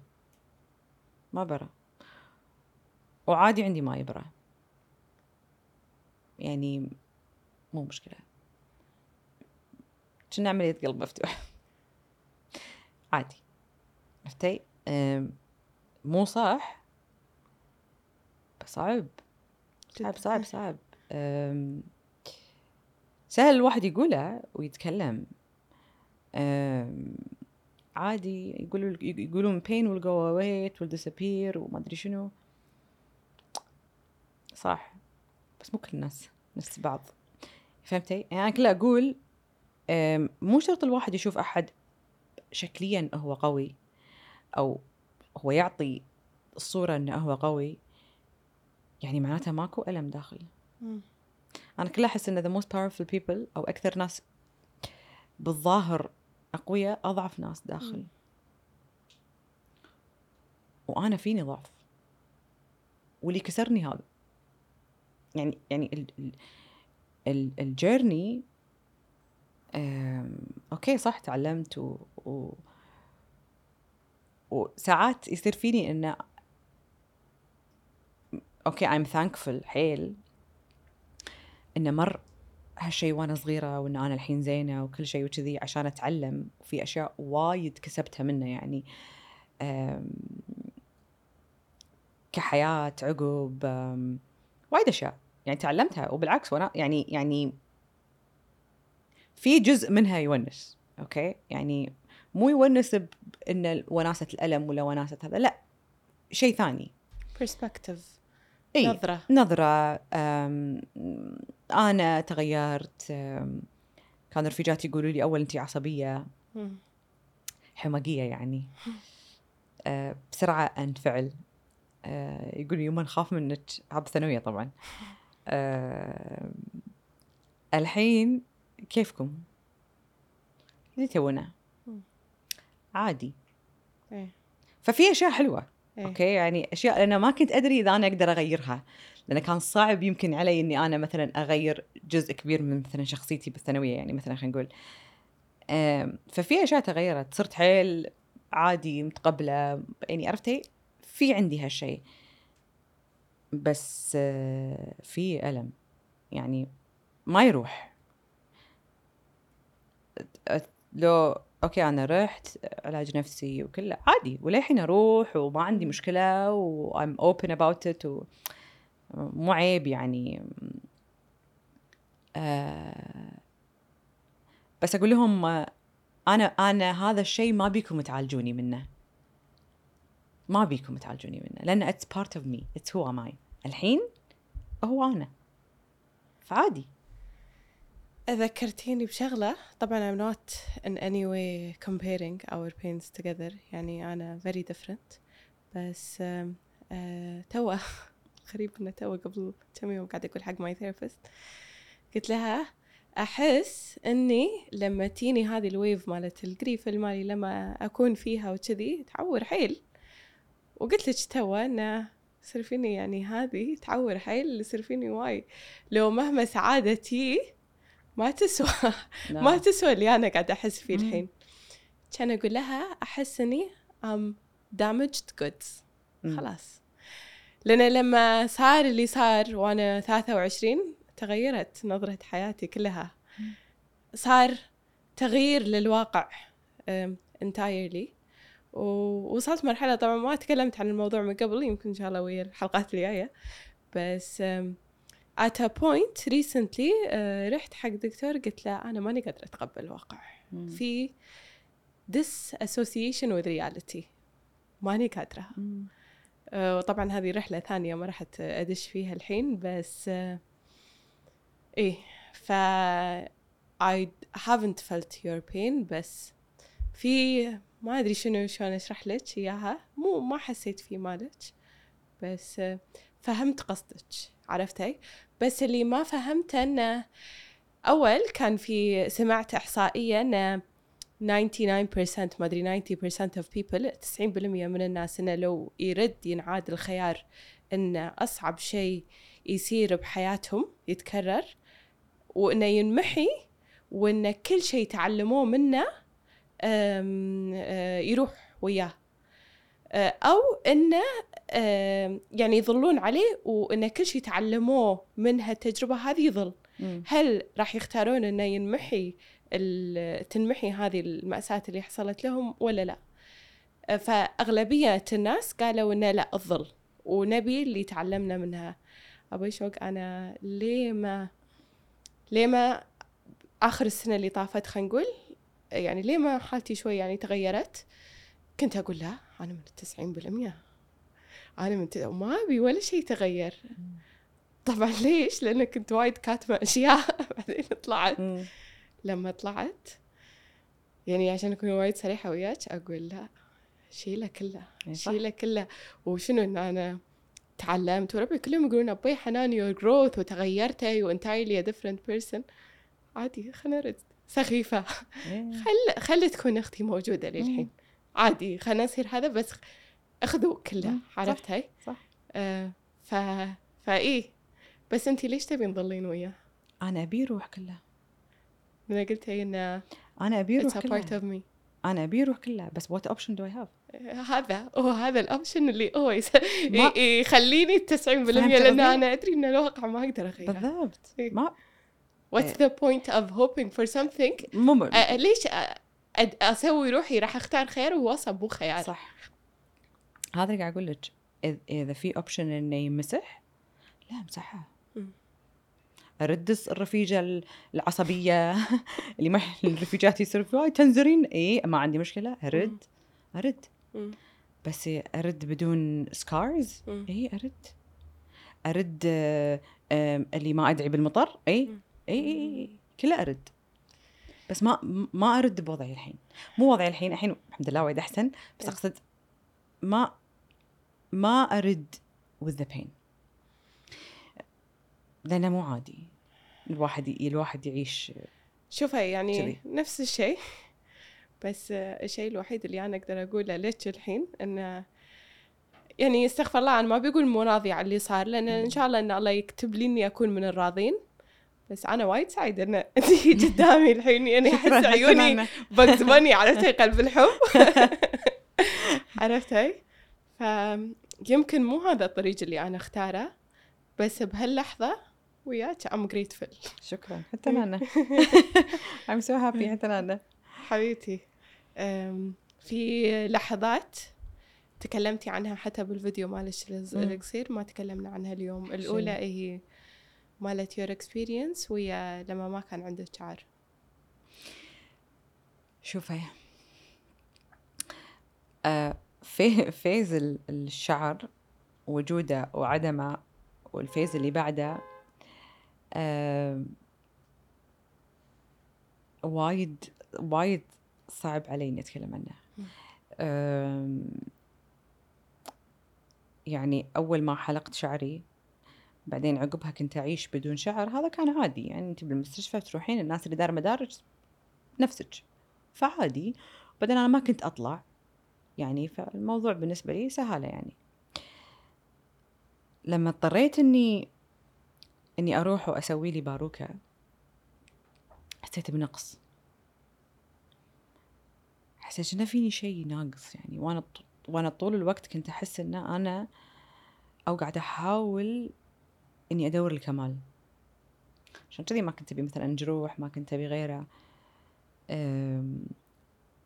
ما برا. وعادي عندي ما يبرى يعني مو مشكلة. كنا عملية قلب مفتوح. عادي. عرفتي؟ مو صح بس صعب. صعب. صعب صعب. سهل الواحد يقوله ويتكلم. عادي يقولوا يقولون pain will go away it will disappear وما أدري شنو. صح. بس مو كل الناس نفس بعض فهمتي؟ يعني أنا كله أقول مو شرط الواحد يشوف أحد شكليا هو قوي أو هو يعطي الصورة إنه هو قوي. يعني معناتها ماكو ألم داخل. مم. أنا كلها أحس إن the most powerful people أو أكثر ناس بالظاهر أقوياء أضعف ناس داخل مم. وأنا فيني ضعف واللي كسرني هذا يعني يعني ال ال ال ال journey أم، okay صح تعلمت و, و وساعات يصير فيني إنه okay I'm thankful حيل إنه مر هالشيء وأنا صغيرة وان أنا الحين زينة وكل شيء وكذي عشان أتعلم وفي أشياء وايد كسبتها منه يعني. كحياة عقب وايد أشياء يعني تعلمتها. وبالعكس وأنا يعني يعني في جزء منها يونس okay؟ يعني مو يونس بان وناسة الألم ولا وناسة هذا لا شيء ثاني. Perspective. إيه. نظرة نظرة أنا تغيرت كانوا رفيجاتي يقولوا لي أول أنت عصبية مم. حماقية يعني بسرعة انفعل آه يقول يوم نخاف منك هذا ثانوية طبعا آه الحين كيفكم؟ اللي تونا. عادي إيه. ففي أشياء حلوة إيه. أوكي؟ يعني أشياء أنا ما كنت أدري إذا أنا أقدر أغيرها. لأن كان صعب يمكن علي إني أنا مثلا أغير جزء كبير من مثلا شخصيتي بالثانوية يعني مثلا خلينا نقول. ففي أشياء تغيرت. صرت حيل عادي متقبلة يعني عرفتي؟ في عندي هالشيء. بس آه، في ألم. يعني ما يروح. لو أوكي أنا رحت علاج نفسي وكله عادي. وللحين أروح وما عندي مشكلة و I'm open about it و مو عيب يعني. آه بس أقول لهم أنا أنا هذا الشيء ما بيكم تعالجوني منه. ما بيكم تعالجوني منه لأن part of me. It's who am I. الحين هو أنا. فعادي. ذكرتيني بشغلة. طبعا I'm not in any way comparing our pains together. يعني أنا very different. بس آه توأ. غريب إنه توأ قبل كم يوم قاعدة أقول حق my therapist قلت لها أحس إني لما تيني هذه ال wave مالت ال grief مالي لما أكون فيها وكذي تعور حيل. وقلت لك توأ إنه يصير فيني يعني هذه تعور حيل يصير فيني واي لو مهما سعادتي ما تسوى ما تسوى اللي أنا قاعدة أحس فيه. الحين. كان أقول لها أحس إني ام damaged goods. مم. خلاص. لأن لما صار اللي صار وأنا 23 تغيرت نظرة حياتي كلها. صار تغيير للواقع entirely. ووصلت مرحلة طبعا ما تكلمت عن الموضوع من قبل يمكن إن شاء الله ويا الحلقات الجاية. بس at a point recently uh, رحت حق دكتور قلت له أنا ماني قادرة أتقبل الواقع مم. في disassociation with reality. ماني قادرة. مم. آه، وطبعا هذه رحلة ثانية ما رحت أدش فيها الحين بس آه، إيه ف I haven't felt your pain بس في ما أدري شنو شلون أشرح لك إياها. مو ما حسيت في مالك بس آه، فهمت قصدك. عرفتي؟ بس اللي ما فهمته أنه أول كان في سمعت إحصائية أنه 99% ما أدري 90% of people 90% من الناس إنه لو يرد ينعاد الخيار انه أصعب شيء يصير بحياتهم يتكرر وإنه ينمحي وان كل شيء تعلموه منه آه، يروح وياه. أو إنه آم، يعني يظلون عليه وان كل شيء تعلموه من هالتجربة هذه يظل. مم. هل راح يختارون إنه ينمحي تنمحي هذه المأساة اللي حصلت لهم ولا لا؟ فأغلبية الناس قالوا إنه لا الظل. ونبي اللي تعلمنا منها. أبوي شوق أنا ليه ما ليه ما آخر السنة اللي طافت خلينا نقول يعني ليه ما حالتي شوي يعني تغيرت كنت أقول لا. أنا من التسعين بالمية. أنا من ت... ما أبي ولا شيء تغير طبعا ليش؟ لأن كنت وايد كاتبة أشياء. بعدين طلعت. لما طلعت يعني عشان أكون وايد صريحة وياك أقول لا شيلة كله. شيلة كله وشنو إن أنا تعلمت؟ وربي كلهم يقولون أبوي حنان your growth وتغيرتي وانت entirely a different person. عادي خلنا نرد. سخيفة. خل خلي تكون أختي موجودة للحين. عادي خلنا نصير هذا بس اخذوا كله. عرفت هاي؟ صح. آه ف فإيه بس أنتي ليش تبين تظلين وياه؟ أنا أبي يروح كله أنا قلت هي إنه أنا أبي part كله of me أنا أبي يروح كله بس what option do I have هذا هو هذا ال option اللي هو يس... يخليني 90% فهمت لأن؟ أنا أدري إن الواقع ما أقدر أغيره بالضبط إيه. ما what's the point of hoping for something مو أ- ليش أد- أسوي روحي راح أختار خيار وهو مو خيار صح. هذا اللي قاعد أقول لك. إذا في option إنه يمسح لا امسحها. أرد الرفيجة ال- العصبية اللي ما الرفيجات يصير في تنزرين. اي ما عندي مشكلة. أرد. أرد. بس أرد بدون scars. اي أرد. أرد اللي ما أدعي بالمطر. اي اي اي كله أرد. بس ما ما أرد بوضعي الحين. مو وضعي الحين الحين الحمد لله وايد أحسن بس إيه. أقصد ما ما أرد with the pain. لأنه مو عادي. الواحد الواحد يعيش شوفي يعني كذي. نفس الشيء بس الشيء الوحيد اللي أنا أقدر أقوله لك الحين انه يعني استغفر الله أنا ما بقول مو راضية على اللي صار لأن إن شاء الله إن الله يكتب لي إني أكون من الراضين. بس أنا وايد سعيدة ان أنت قدامي الحين يعني أحس عيوني. بجز بني عرفتي قلب الحب. عرفتي فيمكن مو هذا الطريق اللي أنا أختاره بس بهاللحظة وياك ام grateful. شكرا. حتى أنا I'm so happy. حتى أنا حبيبتي في لحظات تكلمتي عنها حتى بالفيديو مالك. القصير ما تكلمنا عنها اليوم. الأولى هي مالت your experience ويا لما ما كان عندك شعر. شوفي آه في phase ال- الشعر وجوده وعدمه وال phase اللي بعده آه وايد وايد صعب علي إني أتكلم عنه. آم، يعني أول ما حلقت شعري بعدين عقبها كنت أعيش بدون شعر هذا كان عادي. يعني أنت بالمستشفى تروحين الناس اللي دار مدارج نفسك. فعادي. بعدين أنا ما كنت أطلع. يعني فالموضوع بالنسبة لي سهله يعني. لما اضطريت إني إني أروح وأسوي لي باروكة حسيت بنقص. حسيت إنه فيني شيء ناقص يعني. وأنا ط- وأنا طول الوقت كنت أحس إن أنا أو قاعدة أحاول إني أدور الكمال. عشان كذي ما كنت أبي مثلا جروح ما كنت أبي غيره.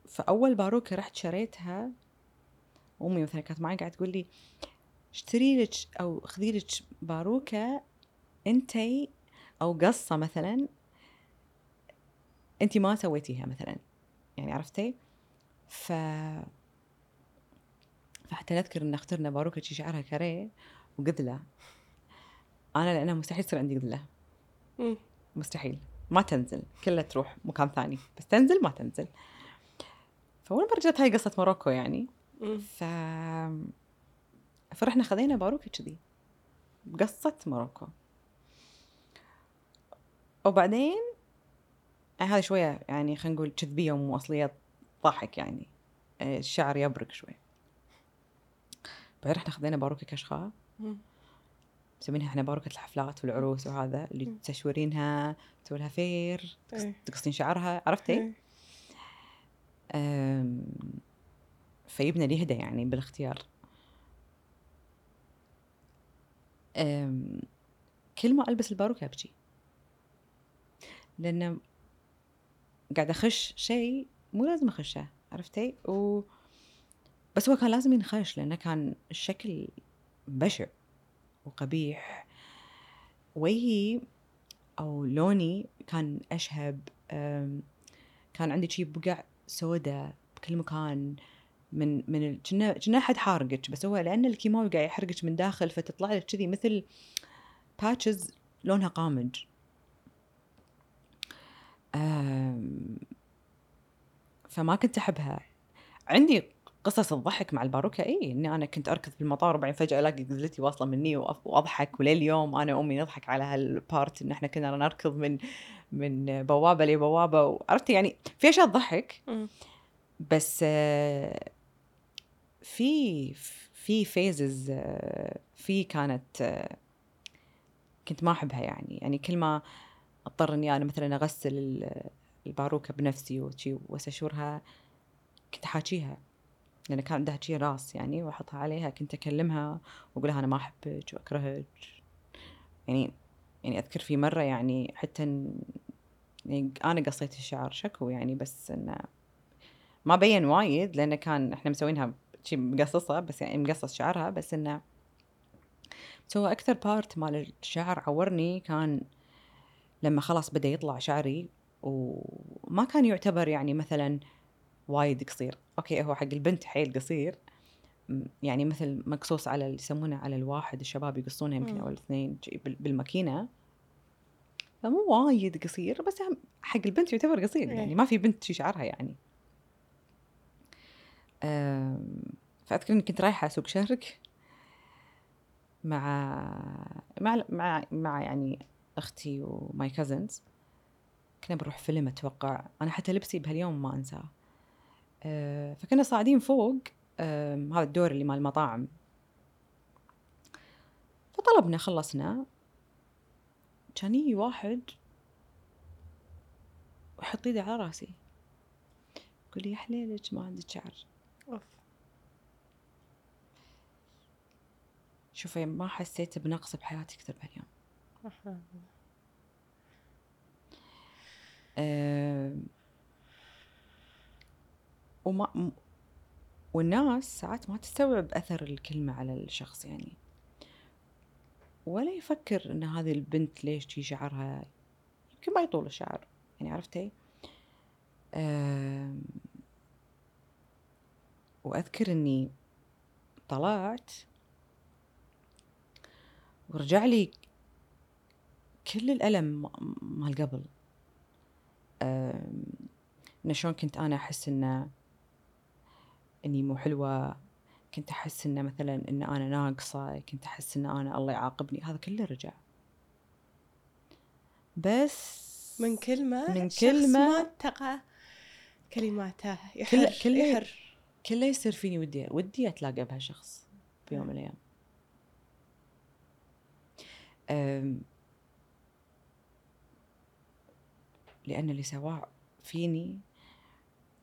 فأول باروكة رحت شريتها أمي مثلا كانت معي قاعدة تقول لي اشتري لك أو خذي لك باروكة أنتي أو قصة مثلا انت ما سويتيها مثلا. يعني عرفتي؟ ف فحتى نذكر إن أخترنا باروكة شي شعرها كاريه وقذلة. أنا لانها مستحيل تصير عندي قذله مم. مستحيل. ما تنزل. كلها تروح مكان ثاني. بس تنزل ما تنزل. فأول مرة جت هاي قصة موروكو يعني. ف فرحنا خذينا باروكة كذي. بقصة موروكو وبعدين يعني هذه شوية يعني خلينا نقول كذبية ومو أصلية ضحك يعني. آه، الشعر يبرق شوي. بعدين رحنا خذينا باروكة كشخة مم. مسوينها إحنا باروكة الحفلات والعروس وهذا اللي. تشورينها تسوي لها فير تقص- إيه. تقصين شعرها عرفتي؟ إيه. فيبنى لي هدى يعني بالاختيار كل ما ألبس الباروكة أبكي لأن قاعدة أخش شيء مو لازم أخشه عرفتي و بس هو كان لازم ينخش لأنه كان الشكل بشع وقبيح. وجهي أو لوني كان أشهب أم، كان عندي شي بقع سوداء بكل مكان. من من كنا كنا حد حارقك بس هو لأن الكيماوي قاعد يحرقك من داخل فتطلع لك كذي مثل patches لونها قامج. فما كنت أحبها. عندي قصص الضحك مع الباروكة إي إني أنا كنت أركض بالمطار وبعدين فجأة ألاقي قذلتي واصلة مني وأضحك. ولليوم أنا وأمي نضحك على هال part إن إحنا كنا نركض من من بوابة لبوابة وعرفتي يعني في أشياء تضحك. بس في في فيزز في كانت كنت ما أحبها يعني. يعني كل ما أضطر إني أنا مثلا أغسل ال- الباروكة بنفسي وشي وأسشورها كنت أحاكيها. لأن كان عندها شي راس يعني وأحطها عليها كنت أكلمها واقول لها أنا ما احبك وأكرهك. يعني يعني أذكر في مرة يعني حتى يعني أنا قصيت الشعر شكو يعني بس انه ما بين وايد لأنه كان إحنا مسوينها شي مقصصة بس يعني مقصص شعرها بس انه بس هو أكثر part مال الشعر عورني كان لما خلاص بدأ يطلع شعري وما كان يعتبر يعني مثلا وايد قصير. أوكي هو حق البنت حيل قصير. يعني مثل مقصوص على اللي يسمونه على الواحد الشباب يقصونه يمكن. أو الاثنين بالماكينة. فمو وايد قصير بس حق البنت يعتبر قصير إيه. يعني ما في بنت شي شعرها يعني. فأذكر إني كنت رايحة اسوق شرق مع مع مع, مع يعني أختي وماي كازنز كنا بنروح فيلم أتوقع. أنا حتى لبسي بهاليوم ما أنساه. فكنا صاعدين فوق هذا الدور اللي مال المطاعم. فطلبنا خلصنا. كان يجي واحد ويحط ايده على رأسي. يقول لي يا حليلك ما عندك شعر. أوف. شوفي ما حسيت بنقص بحياتي أكثر بهاليوم. وما والناس ساعات ما تستوعب أثر الكلمة على الشخص يعني. ولا يفكر إن هذه البنت ليش تجي شعرها يمكن ما يطول الشعر يعني عرفتي؟ وأذكر إني طلعت ورجع لي كل الألم مال قبل. إن شلون كنت أنا أحس إنه إني مو حلوة. كنت أحس إنه مثلا إن أنا ناقصة كنت أحس إن أنا الله يعاقبني. هذا كله رجع. بس من كلمة من شخص كلمة- ما اتقى كلماته كل- يحر كل- يحر. كله يصير فيني ودي ودي أتلاقى بهالشخص بيوم من الأيام. أم، لأن اللي سواه فيني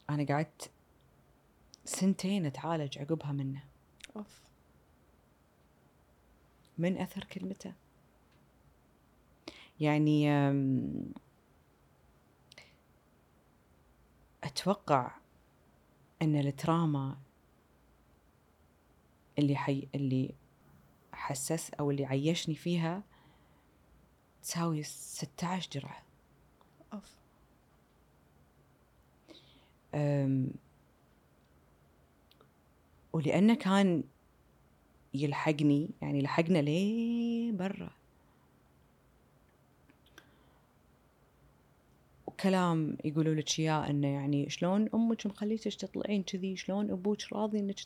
أنا قعدت سنتين أتعالج عقبها منه. أوف. من أثر كلمته. يعني أم، أتوقع أن التراما اللي حي اللي حسس أو اللي عيشني فيها تساوي 16 جرعة. أوف. ولأنه كان يلحقني يعني لحقنا ليه برا. وكلام يقولوا لك اياه إنه يعني شلون أمك مخليتك تطلعين كذي؟ شلون أبوك راضي إنك.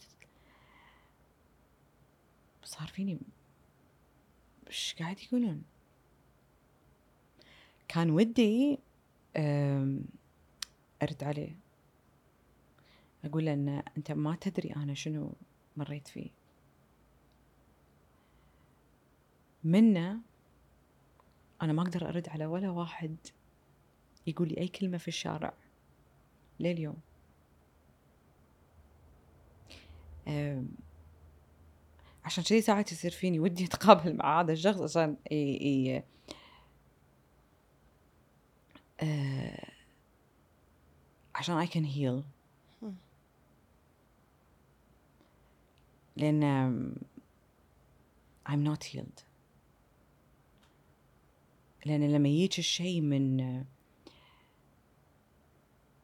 صار فيني إيش قاعد يقولون؟ كان ودي أرد عليه. أقول له إن أنت ما تدري أنا شنو مريت فيه منه أنا ما أقدر أرد على ولا واحد يقول لي أي كلمة في الشارع لليوم عشان كذي ساعات يصير فيني ودي أتقابل مع هذا الشخص عشان. أه، عشان I can heal لأن أم، I'm not healed. لأن لما يجيك الشيء من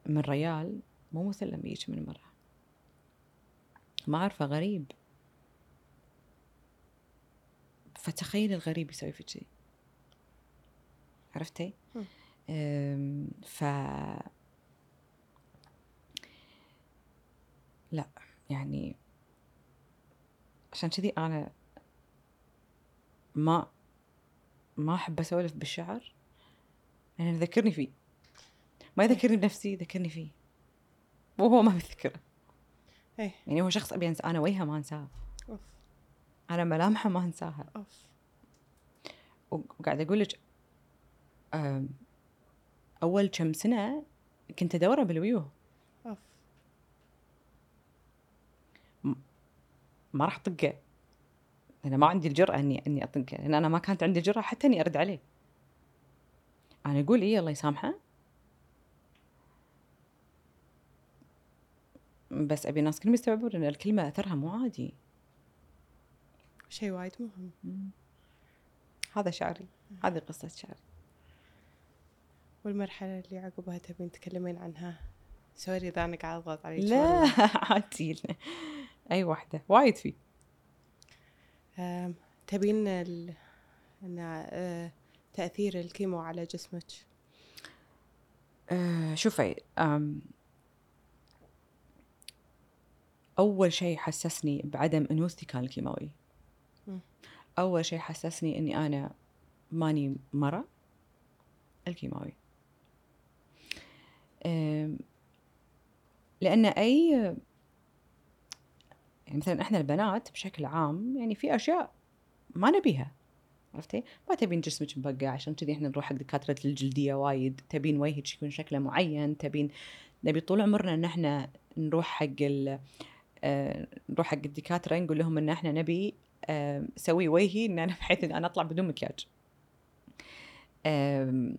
من ريال مو مثل لما يجيك من مرة ما أعرفه غريب. فتخيل الغريب يسوي في شيء. عرفتي؟ ف لا يعني عشان كذي أنا ما ما أحب أسولف بالشعر لأنه يذكرني فيه. ما يذكرني بنفسي يذكرني فيه. وهو ما بيذكره. إيه. يعني هو شخص أبي أنسى أنا وجهه ما أنساه أوف. أنا ملامحه ما أنساها. أوف. وقاعد أقول لك أول كم سنة كنت أدوره بالويوه اوف ما راح طقه أنا ما عندي الجرأة اني إني أطقه لأن أنا ما كانت عندي الجرأة حتى إني أرد عليه. أنا أقول إيه الله يسامحه. بس أبي الناس كلهم يستوعبون إن الكلمة أثرها مو عادي. شيء وايد مهم. مم. هذا شعري. هذه قصة شعري. والمرحلة اللي عقبها تبين تكلمين عنها. سوري إذا أنا قاعد أضغط عليك. لا. عادي. أي واحدة. وايد في تبين ال... إن أه، تأثير الكيمو على جسمك. آه، شوفي أول شيء حسسني بعدم أنوثتي كان الكيماوي. أول شيء حسسني إني أنا ماني مرة الكيماوي. لأن أي يعني مثلا إحنا البنات بشكل عام يعني في أشياء ما نبيها عرفتي؟ ما تبين جسمك مبقع عشان كذي إحنا نروح حق دكاترة الجلدية وايد، تبين وجهك يكون شكله معين، تبين نبي طول عمرنا إن إحنا نروح حق ال آه، نروح حق الدكاترة نقول لهم إن إحنا نبي آه، سوي وجهي إن أنا بحيث إن أنا أطلع بدون مكياج. آم،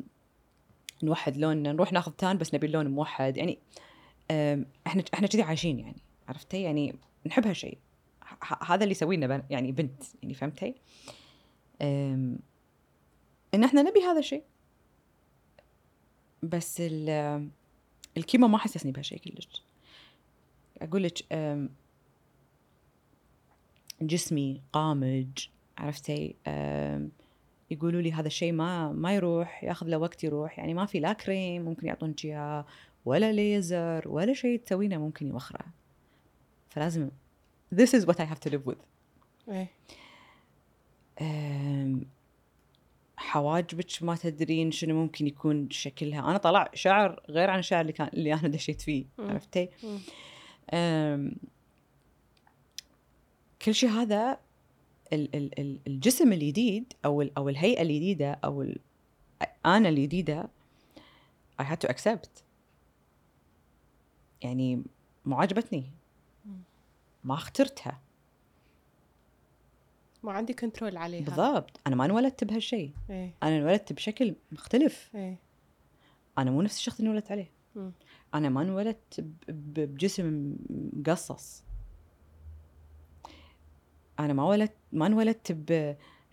نوحد لوننا نروح ناخذ تان بس نبي اللون موحد يعني إحنا إحنا كذي عايشين يعني عرفتي يعني نحب هالشيء هذا اللي يسوينا بن يعني بنت يعني فهمتي؟ إن إحنا نبي هذا الشيء بس ال- الكيمو ما حسسني بهالشيء كلش. أقول لك جسمي قامج عرفتي؟ يقولوا لي هذا الشيء ما ما يروح ياخذ له وقت يروح. يعني ما في لا كريم ممكن يعطونك إياه ولا ليزر ولا شيء تسوينه ممكن يوخره. فلازم this is what I have to live with إيه أم، حواجبك ما تدرين شنو ممكن يكون شكلها أنا طلع شعر غير عن الشعر اللي كان اللي أنا دشيت فيه مم. عرفتي مم. كل شيء هذا ال- ال- ال- الجسم الجديد أو ال- أو الهيئة الجديده أو ال- أنا الجديده I had to accept يعني مو عجبتني. ما اخترتها. ما عندي كنترول عليها. بالضبط. أنا ما انولدت بهالشيء إيه. أنا انولدت بشكل مختلف. إيه. أنا مو نفس الشخص اللي انولدت عليه. مم. أنا ما انولدت بجسم مقصص. أنا ما ولدت ما انولدت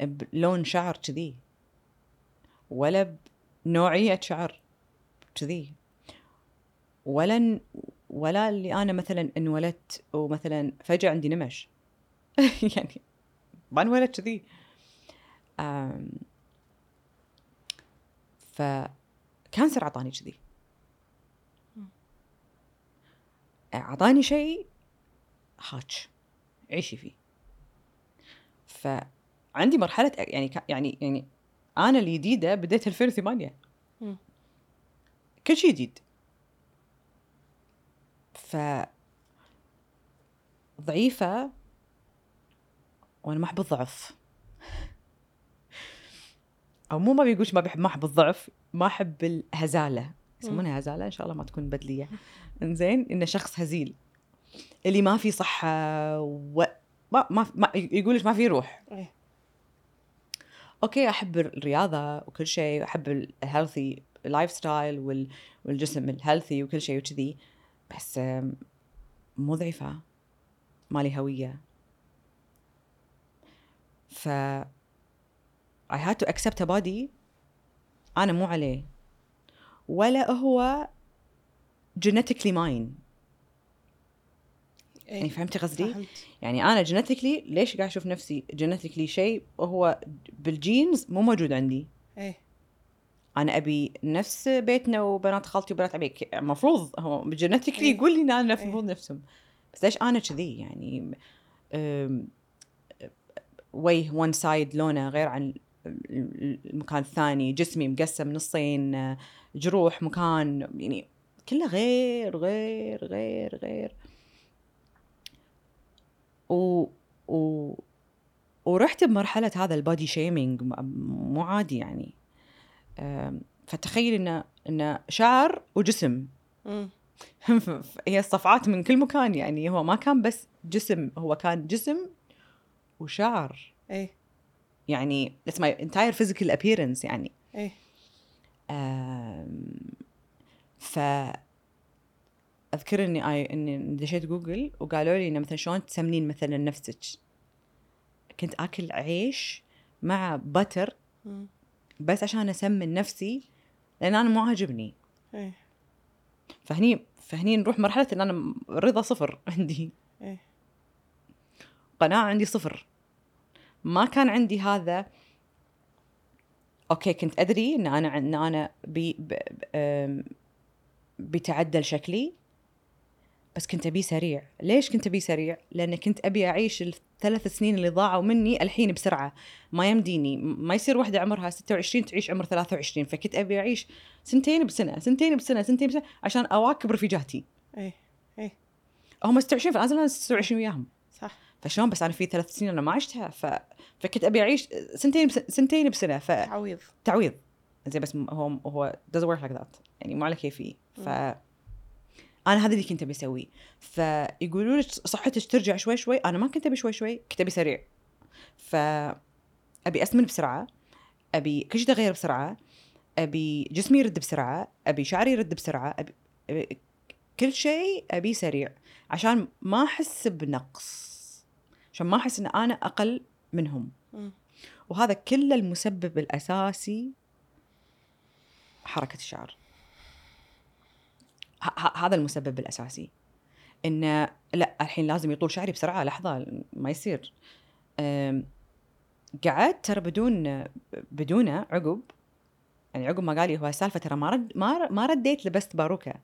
بلون شعر كذي. ولا بنوعية شعر كذي. ولا ولا اللي أنا مثلا انولدت ومثلا فجأة عندي نمش. يعني ما انولد كذي. فكانسر عطاني كذي. اعطاني شيء هاتش. عيشي فيه فعندي مرحلة يعني يعني يعني أنا الجديدة بديت 2008 مم. كل شيء جديد. ف ضعيفه وأنا ما أحب الضعف. أو مو ما بيقولش ما بحب ما أحب الضعف ما أحب الهزالة. يسمونها هزالة؟ إن شاء الله ما تكون بدلية. إنزين انه شخص هزيل. اللي ما في صحة و... ما ما, ما يقولش ما في روح. إيه. أوكي أحب الرياضة وكل شيء أحب ال healthy lifestyle وال... والجسم ال healthy وكل شيء وكذي. بس ضعيفه مالي هوية. ف I had to accept a body. أنا مو عليه. ولا هو genetically mine. يعني إيه فهمتي قصدي؟ فهمت. يعني أنا genetically ليش قاعد أشوف نفسي genetically شيء؟ وهو بال genes مو موجود عندي. إيه. أنا أبي نفس بيتنا وبنات خالتي وبنات عمي المفروض هو genetically إيه. يقول لي ان أنا إيه. المفروض نفسهم. بس ليش أنا كذي؟ يعني وجه one side لونه غير عن ال- المكان الثاني. جسمي مقسم نصين جروح مكان يعني كله غير غير غير غير. و و ورحت بمرحلة هذا ال body shaming مو عادي يعني. فتخيل انه انه شعر وجسم. هي الصفعات من كل مكان يعني هو ما كان بس جسم هو كان جسم وشعر. إيه. يعني it's my entire physical appearance يعني. إيه. ف أذكر إني اي إني دشيت جوجل وقالوا لي انه مثلا شلون تسمنين مثلا نفسك؟ كنت آكل عيش مع بتر. بس عشان أسمن نفسي لأن أنا مو عاجبني. إيه. فهني فهني نروح مرحلة إن أنا رضا صفر عندي. إيه. قناعة عندي صفر. ما كان عندي هذا أوكي كنت أدري إن أنا إن أنا بي ب- ب- أم، بيتعدل شكلي. بس كنت أبيه سريع. ليش كنت أبيه سريع؟ لأن كنت أبي أعيش الثلاث سنين اللي ضاعوا مني الحين بسرعة. ما يمديني. ما يصير واحدة عمرها 26 تعيش عمر 23 فكنت أبي أعيش سنتين بسنة سنتين بسنة سنتين بسنة عشان أواكب رفيجاتي. إيه إيه. هم 26 فلازم أنا 26 وياهم. صح. فشلون بس أنا في ثلاث سنين أنا ما عشتها؟ ف... فكنت أبي أعيش سنتين بس... سنتين بسنة. تعويض. فتعويض زين بس م- هو هو doesn't work like that. يعني مو على كيفي. ف أنا هذا اللي كنت أبي أسويه. فيقولوا لك صحتك ترجع شوي شوي. أنا ما كنت أبي شوي شوي كنت أبي سريع. ف أبي أسمن بسرعة أبي كل شيء يتغير بسرعة أبي جسمي يرد بسرعة أبي شعري يرد بسرعة أبي, أبي كل شيء أبي سريع عشان ما أحس بنقص عشان ما أحس إن أنا أقل منهم. وهذا كله المسبب الأساسي حركة الشعر. هذا المسبب الأساسي. انه لا الحين لازم يطول شعري بسرعة لحظة ما يصير. قعدت ترى بدون بدونه عقب يعني عقب ما قال لي هو السالفة ترى ما رد ما ما رديت لبست باروكة.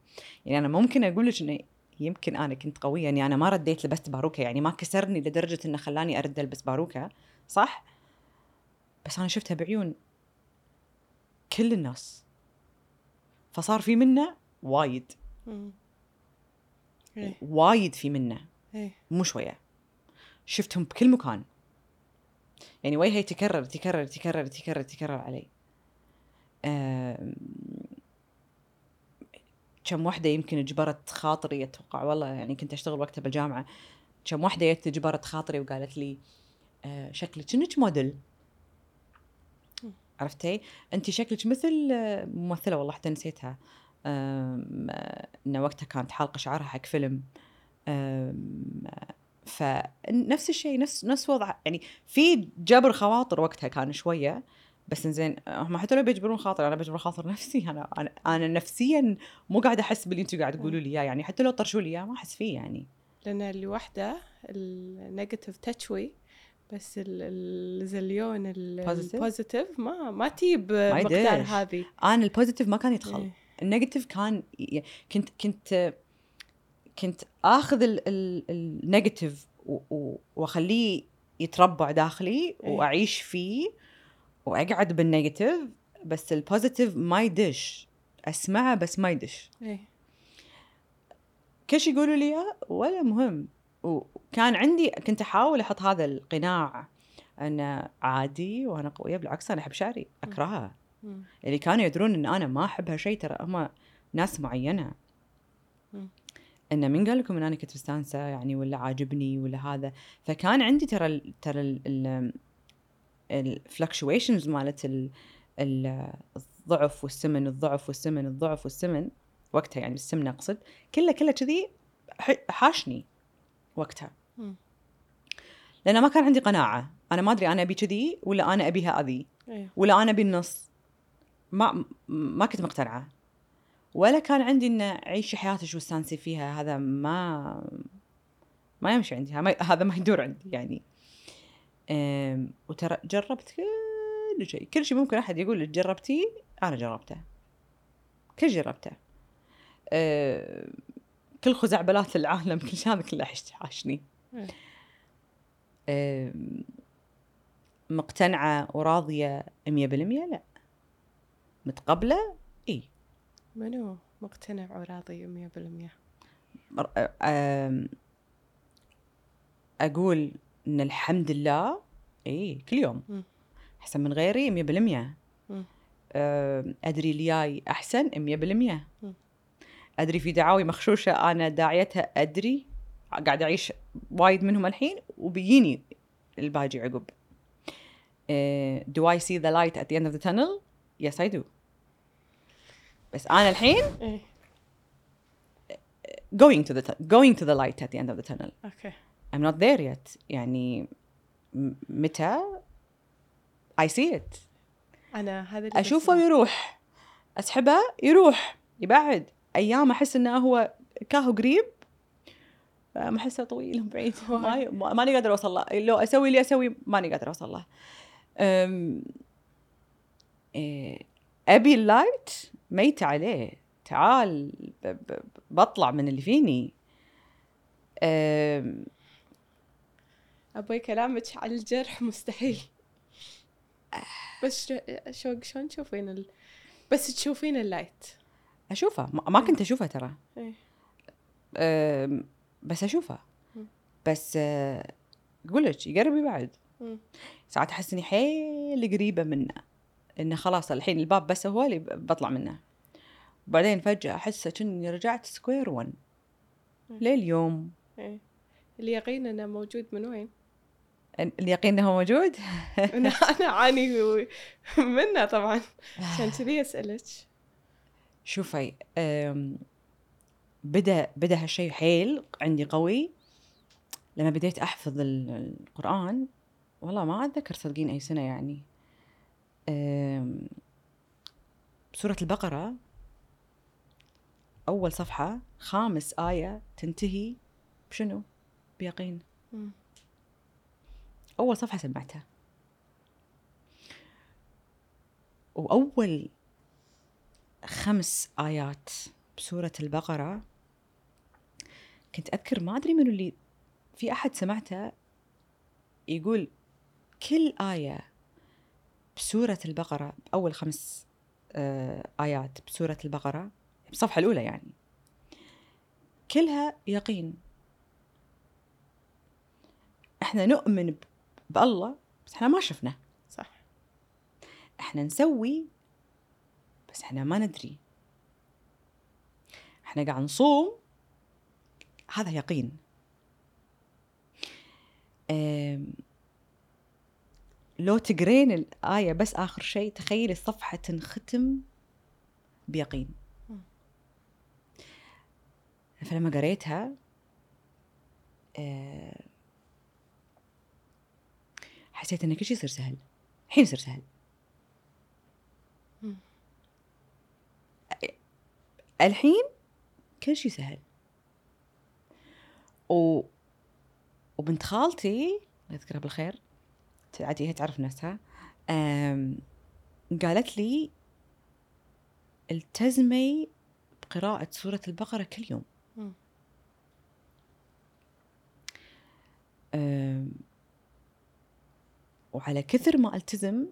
يعني أنا ممكن أقول لك انه يمكن أنا كنت قوية إني أنا ما رديت لبست باروكة. يعني ما كسرني لدرجة إنه خلاني أرد ألبس باروكة صح؟ بس أنا شفتها بعيون كل الناس. فصار في منه وايد. إيه. وايد في منه. إيه. مو شوية. شفتهم بكل مكان. يعني وجهه يتكرر يتكرر يتكرر يتكرر يتكرر علي. أم، كم واحدة يمكن جبرت خاطري أتوقع. والله يعني كنت أشتغل وقتها بالجامعة. كم واحدة جت جبرت خاطري وقالت لي أه، شكلك انك موديل. عرفتي؟ انت شكلك مثل أه، ممثلة والله حتى نسيتها. أه، إن وقتها كانت حالقة شعرها حق فيلم فنفس الشيء نفس نفس وضع يعني في جبر خواطر وقتها كان شوية بس زين هم حتى لو بيجبرون خاطر أنا بجبر خاطر نفسي أنا أنا, أنا نفسيا مو قاعدة أحس باللي أنتم قاعد تقولوا لي إياه يعني حتى لو طرشوا لي إياه ما أحس فيه يعني لأن اللي وحده النيجاتيف تشوي بس ال- الزليون Positive؟ البوزيتيف ما ما تجيب مقدار. هذه أنا ال positive ما كان يدخل إيه. ال negative كان كنت كنت كنت آخذ ال- ال- ال negative وأخليه يتربع داخلي إيه. وأعيش فيه وأقعد بال negative بس ال positive ما يدش أسمعه بس ما يدش شيء يقولوا لي؟ ولا مهم. وكان عندي كنت أحاول أحط هذا القناع إنه عادي وأنا قوية بالعكس أنا أحب شعري اكرهها مم. اللي كانوا يدرون إن أنا ما أحب هالشيء ترى هم ناس معينة. مم. انه من قال لكم إن أنا كنت مستانسة يعني ولا عاجبني ولا هذا؟ فكان عندي ترى ال ترى ال الفلكشويشنز مالت ال- ال- الضعف والسمن الضعف والسمن الضعف والسمن. وقتها يعني بالسمن أقصد. كله كله كذي حاشني وقتها. مم. لأن ما كان عندي قناعة. أنا ما أدري أنا أبي كذي ولا أنا ابي هذه إيه. ولا أنا بالنص ما ما كنت مقتنعة. ولا كان عندي ان عيشي حياتك واستانسي فيها هذا ما ما يمشي عندي هذا ما يدور عندي يعني. وترى جربت كل شيء. كل شيء ممكن أحد يقول لك جربتيه أنا جربته. كل جربته. كل خزعبلات العالم كل شيء هذا كله. أم، مقتنعة وراضية مية بالمية؟ لا. متقبلة؟ إي. منو مقتنع وراضي 100% مر- أم، أقول إن الحمد لله إي كل يوم. مم. أحسن من غيري مية بالمية. مم. أم، أدري اللي جاي أحسن مية بالمية. مم. أدري في دعاوي مخشوشة أنا داعيتها أدري. قاعد أعيش وايد منهم الحين وبيجيني الباجي عقب. Uh, do I see the light at the end of the tunnel? Yes, I do. بس أنا الحين إيه. going to the going to the light at the end of the tunnel. أوكي I'm not there yet. يعني متى؟ I see it. أنا هذا اللي أشوفه بسمع. يروح. أسحبه يروح. يبعد. أيام أحس إنه هو كاهو قريب. أم أحسه طويل بعيد. ما ما- ماني قادرة أوصل له. لو أسوي اللي أسوي ماني قادرة أوصل له. إيه، أبي اللايت ميت عليه. تعال بطلع من اللي فيني. أبوي كلامك على الجرح مستحيل. بس شو شو- شلون تشوفين ال... بس تشوفين اللايت؟ أشوفها. ما- كنت أشوفها ترى. إيه. بس أشوفها. مم. بس آه، أقول لك يقرب بعد. ساعات أحس إني حيل قريبة منه إنه خلاص الحين الباب بس هو اللي بطلع منه. بعدين فجأة أحس كأني رجعت سكوير 1 مم. لليوم. إيه. اليقين إنه موجود من وين؟ ال- اليقين إنه هو موجود؟ أنا أنا أعاني منه طبعا. عشان كذي أسألك. شوفي بدا بدأ هالشيء حيل عندي قوي. لما بديت أحفظ ال- القرآن والله ما أتذكر صدقين أي سنة يعني. أم، سورة البقرة أول صفحة خامس آية تنتهي بشنو؟ بيقين. مم. أول صفحة سمعتها. وأول خمس آيات بسورة البقرة كنت أذكر ما أدري منو اللي في أحد سمعته يقول كل آية بسورة البقرة اول خمس آه، آيات بسورة البقرة بالصفحه الأولى يعني. كلها يقين. إحنا نؤمن بالله بس إحنا ما شفنا صح. إحنا نسوي بس إحنا ما ندري. إحنا قاعد نصوم هذا يقين. لو تقرين الآية بس آخر شيء تخيلي الصفحة تنختم بيقين. فلما قريتها أه، حسيت إن كل شيء يصير سهل الحين يصير سهل. الحين كل شيء سهل و... وبنت خالتي الله يذكرها بالخير عادي هي تعرف نفسها. قالت لي التزمي بقراءة سورة البقرة كل يوم. وعلى كثر ما ألتزم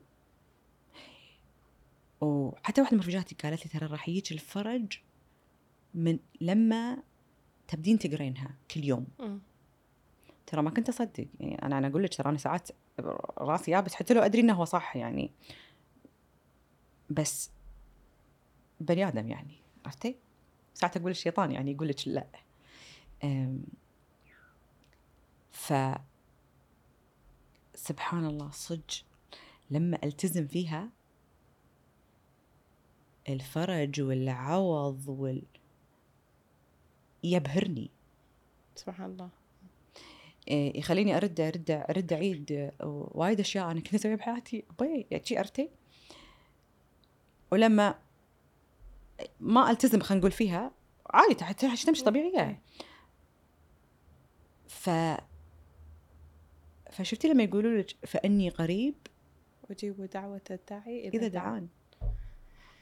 وحتى واحدة من رفيجاتي قالت لي ترى راح يجيك الفرج من لما تبدين تقرينها كل يوم مم. ترى ما كنت أصدق. يعني أنا أنا أقول لك ترى أنا ساعات راسي يابس حتى لو أدري إنه هو صح يعني. بس بني آدم يعني عرفتي؟ ساعات أقول الشيطان يعني يقول لك لا. ف سبحان الله صج لما ألتزم فيها الفرج والعوض وال يبهرني. سبحان الله. يخليني أرد أرد أرد اعيد آه، وايد أشياء أنا كنت أسويها بحياتي. أبي شي عرفتي ولما ما ألتزم خلينا نقول فيها عادي تمشي طبيعية. ف فشفتي لما يقولوا لك فإني قريب؟ أجيب دعوة الداعي إذا دعان.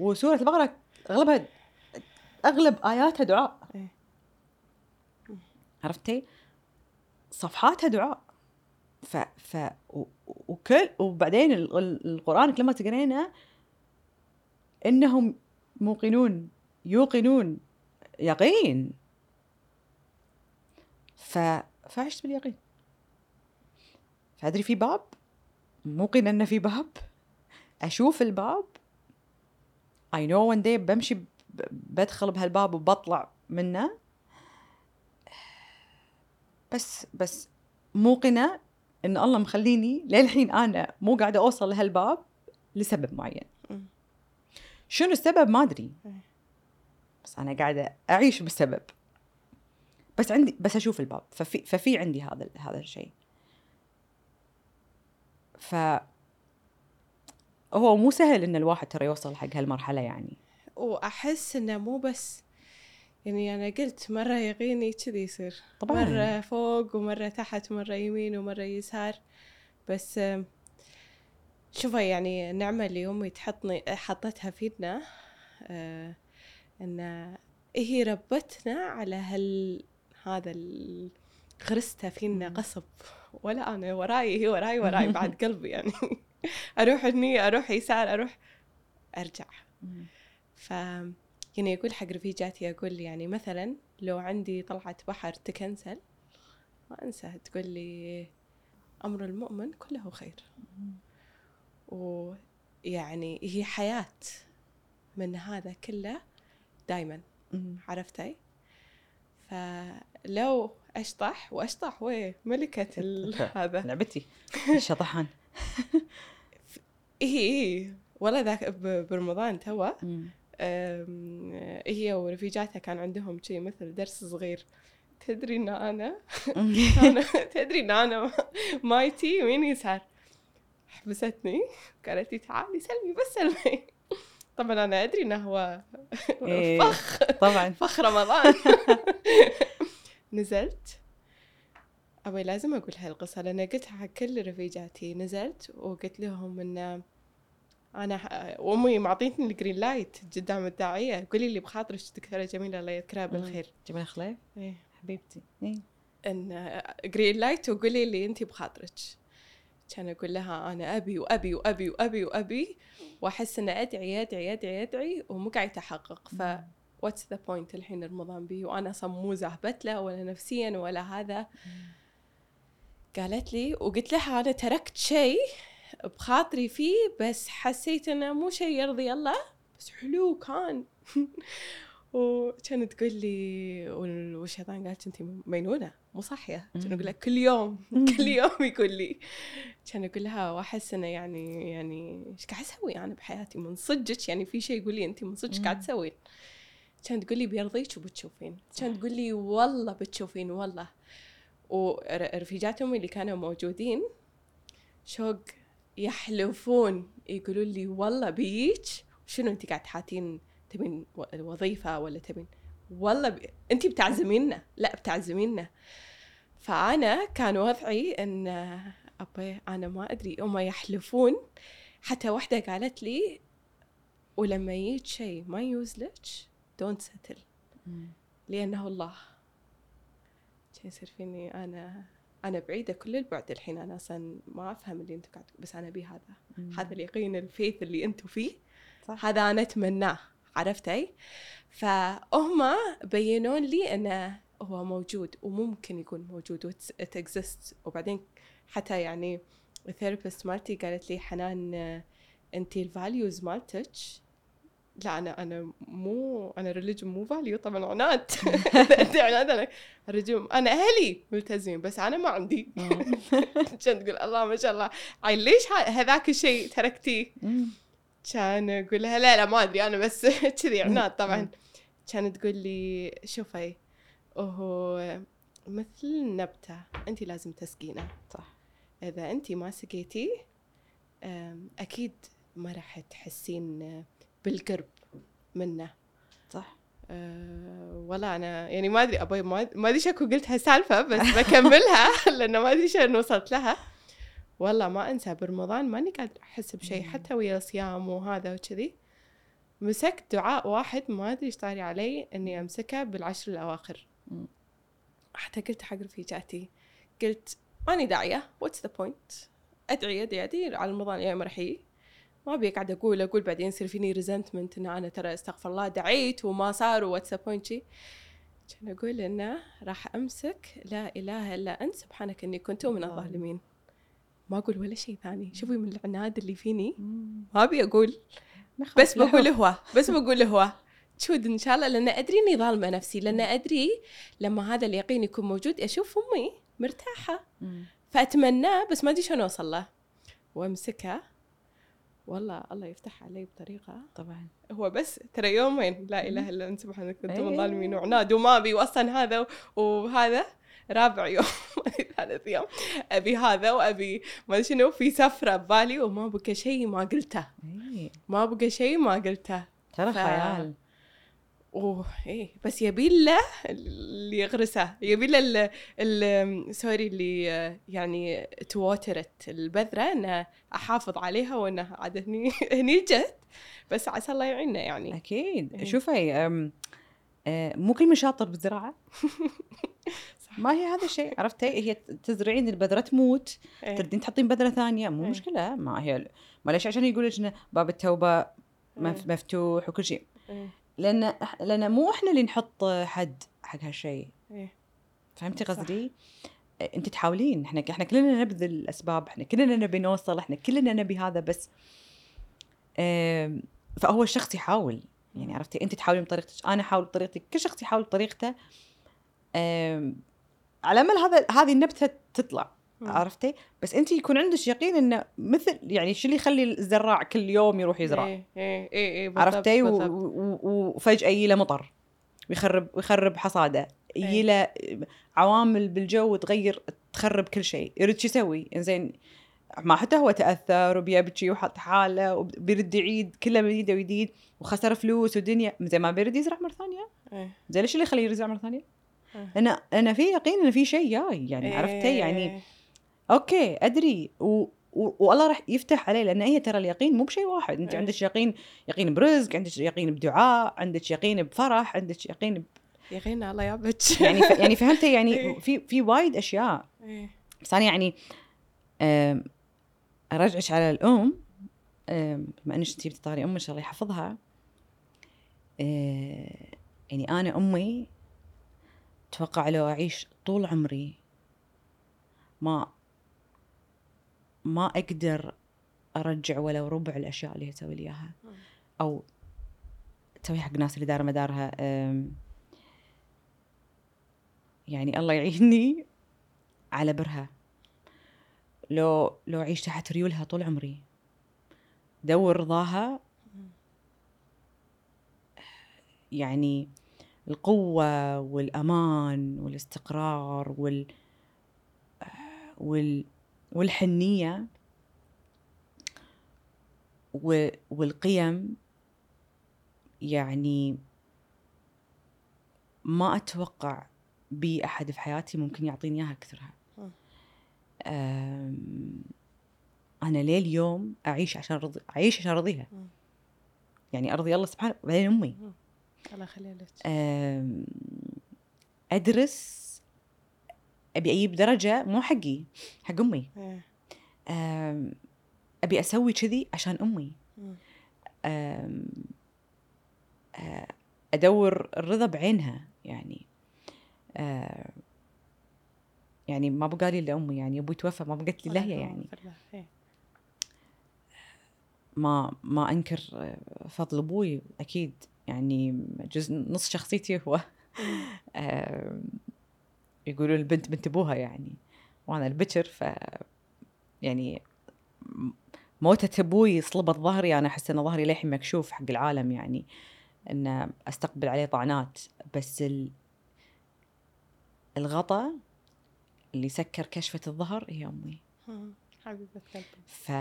وسورة البقرة أغلبها أغلب آياتها دعاء. إيه. عرفتي؟ صفحاتها دعاء ف ف وكل وبعدين ال- ال- القرآن لما تقرينه إنهم موقنون يوقنون يقين. ف فعشت باليقين. فأدري في باب؟ موقن إنه في باب. أشوف الباب. اي نو وان بمشي بدخل بهالباب وبطلع منه. بس بس موقنة إن الله مخليني للحين أنا مو قاعدة أوصل لهالباب لسبب معين. شنو السبب؟ ما أدري. إيه. بس أنا قاعدة أعيش بالسبب. بس عندي بس أشوف الباب. ففي ففي عندي هذا هذا الشيء. ف هو مو سهل إن الواحد ترى يوصل حق هالمرحلة يعني. وأحس إنه مو بس يعني أنا قلت مرة يغيني كذي يصير. طبعاً. مرة فوق ومرة تحت مرة يمين ومرة يسار. بس شوفي يعني النعمة اللي أمي تحطني حطتها فينا آه إن هي ربتنا على هال هذا ال... غرستها فينا قصب. ولا أنا وراي هي وراي وراي بعد قلبي يعني. أروح هني أروح يسار أروح أرجع. ف يعني أقول حق رفيجاتي أقول يعني مثلا لو عندي طلعة بحر تكنسل ما أنسى تقول لي أمر المؤمن كله خير. ويعني هي حياة من هذا كله دائما مم. عرفتي؟ فلو أشطح وأشطح وين؟ ملكة هذا. لعبتي. الشطحان اي اي والله ذاك برمضان توا. هي ورفيجاتها كان عندهم شيء مثل درس صغير. تدري إن أنا أنا تدري إن أنا مايتي وين يسار؟ حبستني قالت لي تعالي سلمي بس سلمي. طبعا أنا أدري إنه هو إيه. فخ طبعا. فخ رمضان. نزلت. أبي لازم أقول هالقصة لأن قلتها حق كل رفيجاتي. نزلت وقلت لهم إن أنا ح- وأمي معطيتني الجرين لايت قدام الداعية قولي اللي بخاطرك دكتورة جميلة الله يذكرها بالخير. جميل خليف إيه. حبيبتي. إيه. إن جرين لايت وقولي اللي انت بخاطرك. كان أقول لها أنا أبي وأبي وأبي وأبي وأبي وأحس ان أدعي أدعي أدعي أدعي ومو قاعد يتحقق. ف واتس ذا بوينت الحين رمضان بي وأنا أصلا مو زهبت ولا نفسيا ولا هذا. قالت لي وقلت لها أنا تركت شيء بخاطري فيه بس حسيت إنه مو شيء يرضي الله. بس حلو كان. وكانت تقول لي وال- والشيطان قالت انت مجنونة. مو صاحيه كان أقول لها كل يوم كل يوم يقول لي. كان أقول لها وأحس إنه يعني يعني إيش قاعد أسوي أنا بحياتي؟ من صدقك؟ يعني في شيء يقول لي انت من صدقك قاعد تسوين؟ كانت تقول لي بيرضيك وبتشوفين. كانت تقول لي والله بتشوفين والله. ورفيجات أمي اللي كانوا موجودين شوق يحلفون يقولوا لي والله بيك؟ شنو انت قاعد تحاتين؟ تبين وظيفة ولا تبين؟ والله ب... انت بتعزمينا؟ لا بتعزمينا. فأنا كان وضعي إن ابي أنا ما أدري هم يحلفون. حتى واحدة قالت لي ولما يجيك شيء ما يوزلك دونت ستل لأنه الله. يصير فيني أنا أنا بعيدة كل البعد الحين أنا أصلا ما أفهم اللي أنتم قاعد بس أنا أبي هذا. هذا اليقين الفيث اللي أنتم فيه. صح. هذا أنا أتمناه. عرفتي؟ فهم بينون لي أنه هو موجود وممكن يكون موجود وتكزيست وبعدين حتى يعني الثيرابيست مالتي قالت لي حنان انت الفاليوز مالتك لا أنا أنا مو أنا ريليجن مو فاليو طبعا عناد انت عناد أنا الرجوم أنا أهلي ملتزمين بس أنا ما عندي. كان تقول الله ما شاء الله. عيل ليش هذاك الشيء تركتيه كان أقول لها لا لا ما أدري أنا بس كذي عناد طبعا. كانت تقول لي شوفي هو مثل النبتة انت لازم تسقينه. صح. إذا انت ما سقيتي أم، أكيد ما راح تحسين بالقرب منه. صح. أه ولا أنا يعني ما أدري أبوي ما أدري شكو قلت هالسالفة بس بكملها لأنه ما أدري شلون وصلت لها. والله ما أنسى برمضان ماني قادرة أحس بشيء حتى ويا الصيام وهذا وكذي. مسكت دعاء واحد ما أدري إيش طاري علي إني أمسكه بالعشر الأواخر. حتى قلت حق رفيجاتي قلت ماني داعية واتس ذا بوينت أدعي أدعي أدعي على رمضان يوم راح يجي. ما ابي قاعد أقول أقول بعدين يصير فيني ريزنتمنت ان أنا ترى استغفر الله دعيت وما صار واتس ذا بوينت شي. كان أقول إنه راح أمسك لا إله إلا أنت سبحانك إني كنت من الظالمين. ما أقول ولا شيء ثاني. شوفي من العناد اللي فيني. ما أبي أقول. بس بقول هو بس بقول هو. تشود إن شاء الله لأن أدري إني ظالمة نفسي لأن أدري لما هذا اليقين يكون موجود أشوف أمي مرتاحة. فاتمناه بس ما أدري شلون أوصل له. وأمسكه. والله الله يفتح علي بطريقة. طبعا. هو بس ترى يومين لا إله إلا انت سبحانك كنت من إيه. ظالمين وعناد وما ابي واصلا هذا وهذا رابع يوم ثالث يوم. أبي هذا وأبي ما شنو في سفرة ببالي وما بقى شيء ما قلته. اي ما بقى شيء ما قلته. ترى خيال. أوه إيه. بس يبي له اللي يغرسه يبي له سوري اللي يعني تواترت البذرة انه أحافظ عليها وانه عاد هني هني جت. بس عسى الله يعيننا يعني. أكيد. إيه. شوفي أم، آه، مو كل من شاطر بالزراعه ما هي هذا الشيء عرفتي؟ هي تزرعين البذرة تموت. إيه. تردين تحطين بذرة ثانية. مو إيه. مشكلة. ما هي ما ليش عشان يقول لك باب التوبة إيه. مفتوح وكل شيء. إيه. لأن لأن مو إحنا اللي نحط حد حق هالشيء. إيه. فهمتي. قصدي؟ أنت تحاولين. إحنا إحنا كلنا نبذل الأسباب. إحنا كلنا نبي نوصل. إحنا كلنا نبي هذا بس فهو الشخص يحاول. يعني عرفتي؟ أنت تحاولين بطريقتك أنا أحاول بطريقتي. كل شخص يحاول بطريقته. على أمل هذا هذه النبتة تطلع. عرفتي بس انت يكون عندك يقين إنه مثل يعني شو اللي يخلي الزراع كل يوم يروح يزرع إيه إيه إيه إيه بالضبط، عرفتي وفجأة يجي له مطر ويخرب ويخرب حصاده يجي إيه. له عوامل بالجو تغير تخرب كل شيء يريد شو يسوي إنزين ما حتى هو تأثر وبيبكي وحط حاله وبيرد يعيد كله من جديد وجديد وخسر فلوس ودنيا زين ما بيرد يزرع مرة ثانية إيه. زين ليش اللي يخليه يزرع مرة ثانية؟ إيه. أنا أنا في يقين ان في شيء جاي يعني عرفتي يعني إيه. أوكي أدري و... و... والله راح يفتح عليه لأن هي ترى اليقين مو بشيء واحد أنت إيه. عندك يقين يقين برزق عندك يقين بدعاء عندك يقين بفرح عندك يقين ب... يغينا الله يابك يعني ف... يعني فهمتي يعني إيه. في في وايد أشياء إيه. بس أنا يعني أم، ارجعك على الأم بما إنك أنت جبتي طاري أمك الله يحفظها أه، يعني أنا أمي أتوقع لو أعيش طول عمري ما ما أقدر أرجع ولو ربع الأشياء اللي هي تسوي لي إياها. أو تسوي حق الناس اللي دار مدارها يعني الله يعيني على برها. لو لو أعيش تحت ريولها طول عمري. دور رضاها يعني القوة والأمان والاستقرار وال وال والحنية والقيم يعني ما أتوقع بي أحد في حياتي ممكن يعطيني إياها أكثرها أنا ليه اليوم أعيش عشان رضي أعيش عشان أرضيها. يعني أرضي الله سبحانه وبعدين أمي. الله يخليها لك. أدرس أبي أجيب درجة مو حقي حق أمي إيه. أم، أبي أسوي كذي عشان. أم، أ- أدور الرضا بعينها يعني أه، يعني ما بقى لي إلا أمي يعني أبوي توفى ما بقت لي الله يعني. إيه. ما ما أنكر فضل أبوي أكيد يعني جزء نص شخصيتي هو يقولون البنت بنت أبوها يعني. وأنا البكر ف يعني موتة أبوي صلبت ظهري. أنا أحس إن ظهري للحين مكشوف حق العالم يعني إن أستقبل عليه طعنات. بس ال... الغطا اللي سكر كشفة الظهر هي أمي. حبيبة قلبي. ف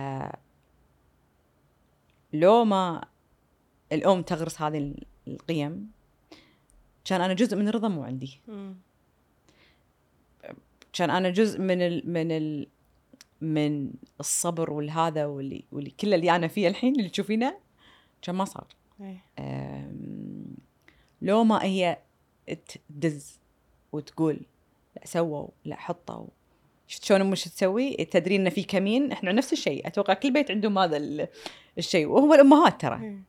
لو ما الأم تغرس هذه ال- القيم كان أنا جزء من الرضا مو عندي. مم. كان أنا جزء من ال من ال من الصبر والهذا واللي واللي كل اللي أنا فيه الحين اللي تشوفينه كان ما صار. إيه. لو ما هي تدز وتقول لا سووا لا حطوا شفت شلون أمك تسوي؟ تدرين ان في كمين؟ إحنا نفس الشيء. أتوقع كل بيت عندهم هذا ال- الشيء. وهو الأمهات ترى. إيه.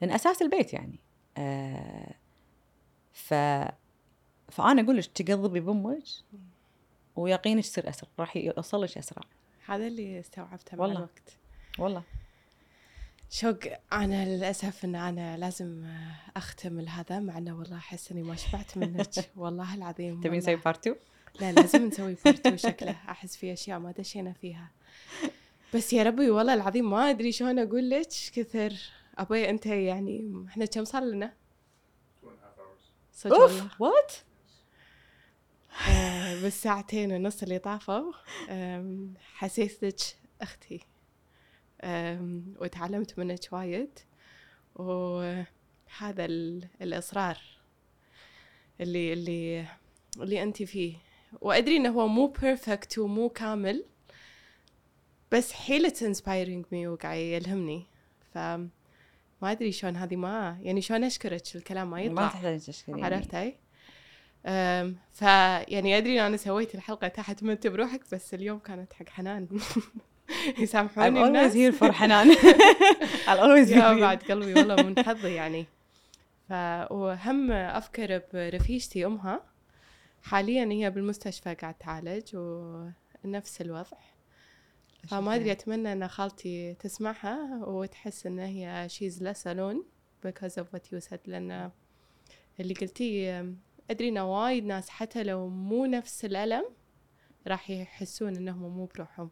لأن أساس البيت يعني. أه، ف فأنا أقول لك تقضبي بأمك ويقينك يصير أسرع راح يوصل لك أسرع. هذا اللي استوعبته مع والله. الوقت. والله. شوق أنا للأسف إن أنا لازم اختم هذا مع إنه والله أحس إني ما شبعت منك. والله العظيم تبين. نسوي بارت 2 لا لازم نسوي بارتو شكله. أحس في أشياء ما دشينا فيها. بس يا ربي والله العظيم ما أدري شلون أقول لك كثر؟ أبوي أنت يعني إحنا كم صار لنا؟ صدق والله. اوف وات بالساعتين ونص اللي طافوا حسيتك أختي. وتعلمت منك وايد. وهذا ال- الإصرار اللي اللي اللي أنت فيه. وأدري إنه هو مو بيرفكت ومو كامل بس حيلة انسبايرنج مي وقاعد يلهمني. ف ما أدري شلون هذه ما يعني شلون أشكرك الكلام ما ما يطلع تحتاج تشكريني. عرفتي؟ فيعني أدري إن أنا سويت الحلقة تحت ما أنت بروحك بس اليوم كانت حق حنان. I'm يسامحوني always الناس. here for حنان. I'll always be here. بعد قلبي والله من حظي يعني. ف وهم أفكر برفيجتي أمها. حاليا هي بالمستشفى قاعد تعالج ونفس الوضع. فما أدري أتمنى إن خالتي تسمعها وتحس إن هي she's less alone because of what you said لأن اللي قلتيه أدري إن وايد ناس حتى لو مو نفس الألم راح يحسون إنهم مو بروحهم.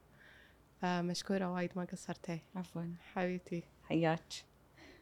فمشكورة وايد ما قصرتي. عفوا. حبيبتي. حياك.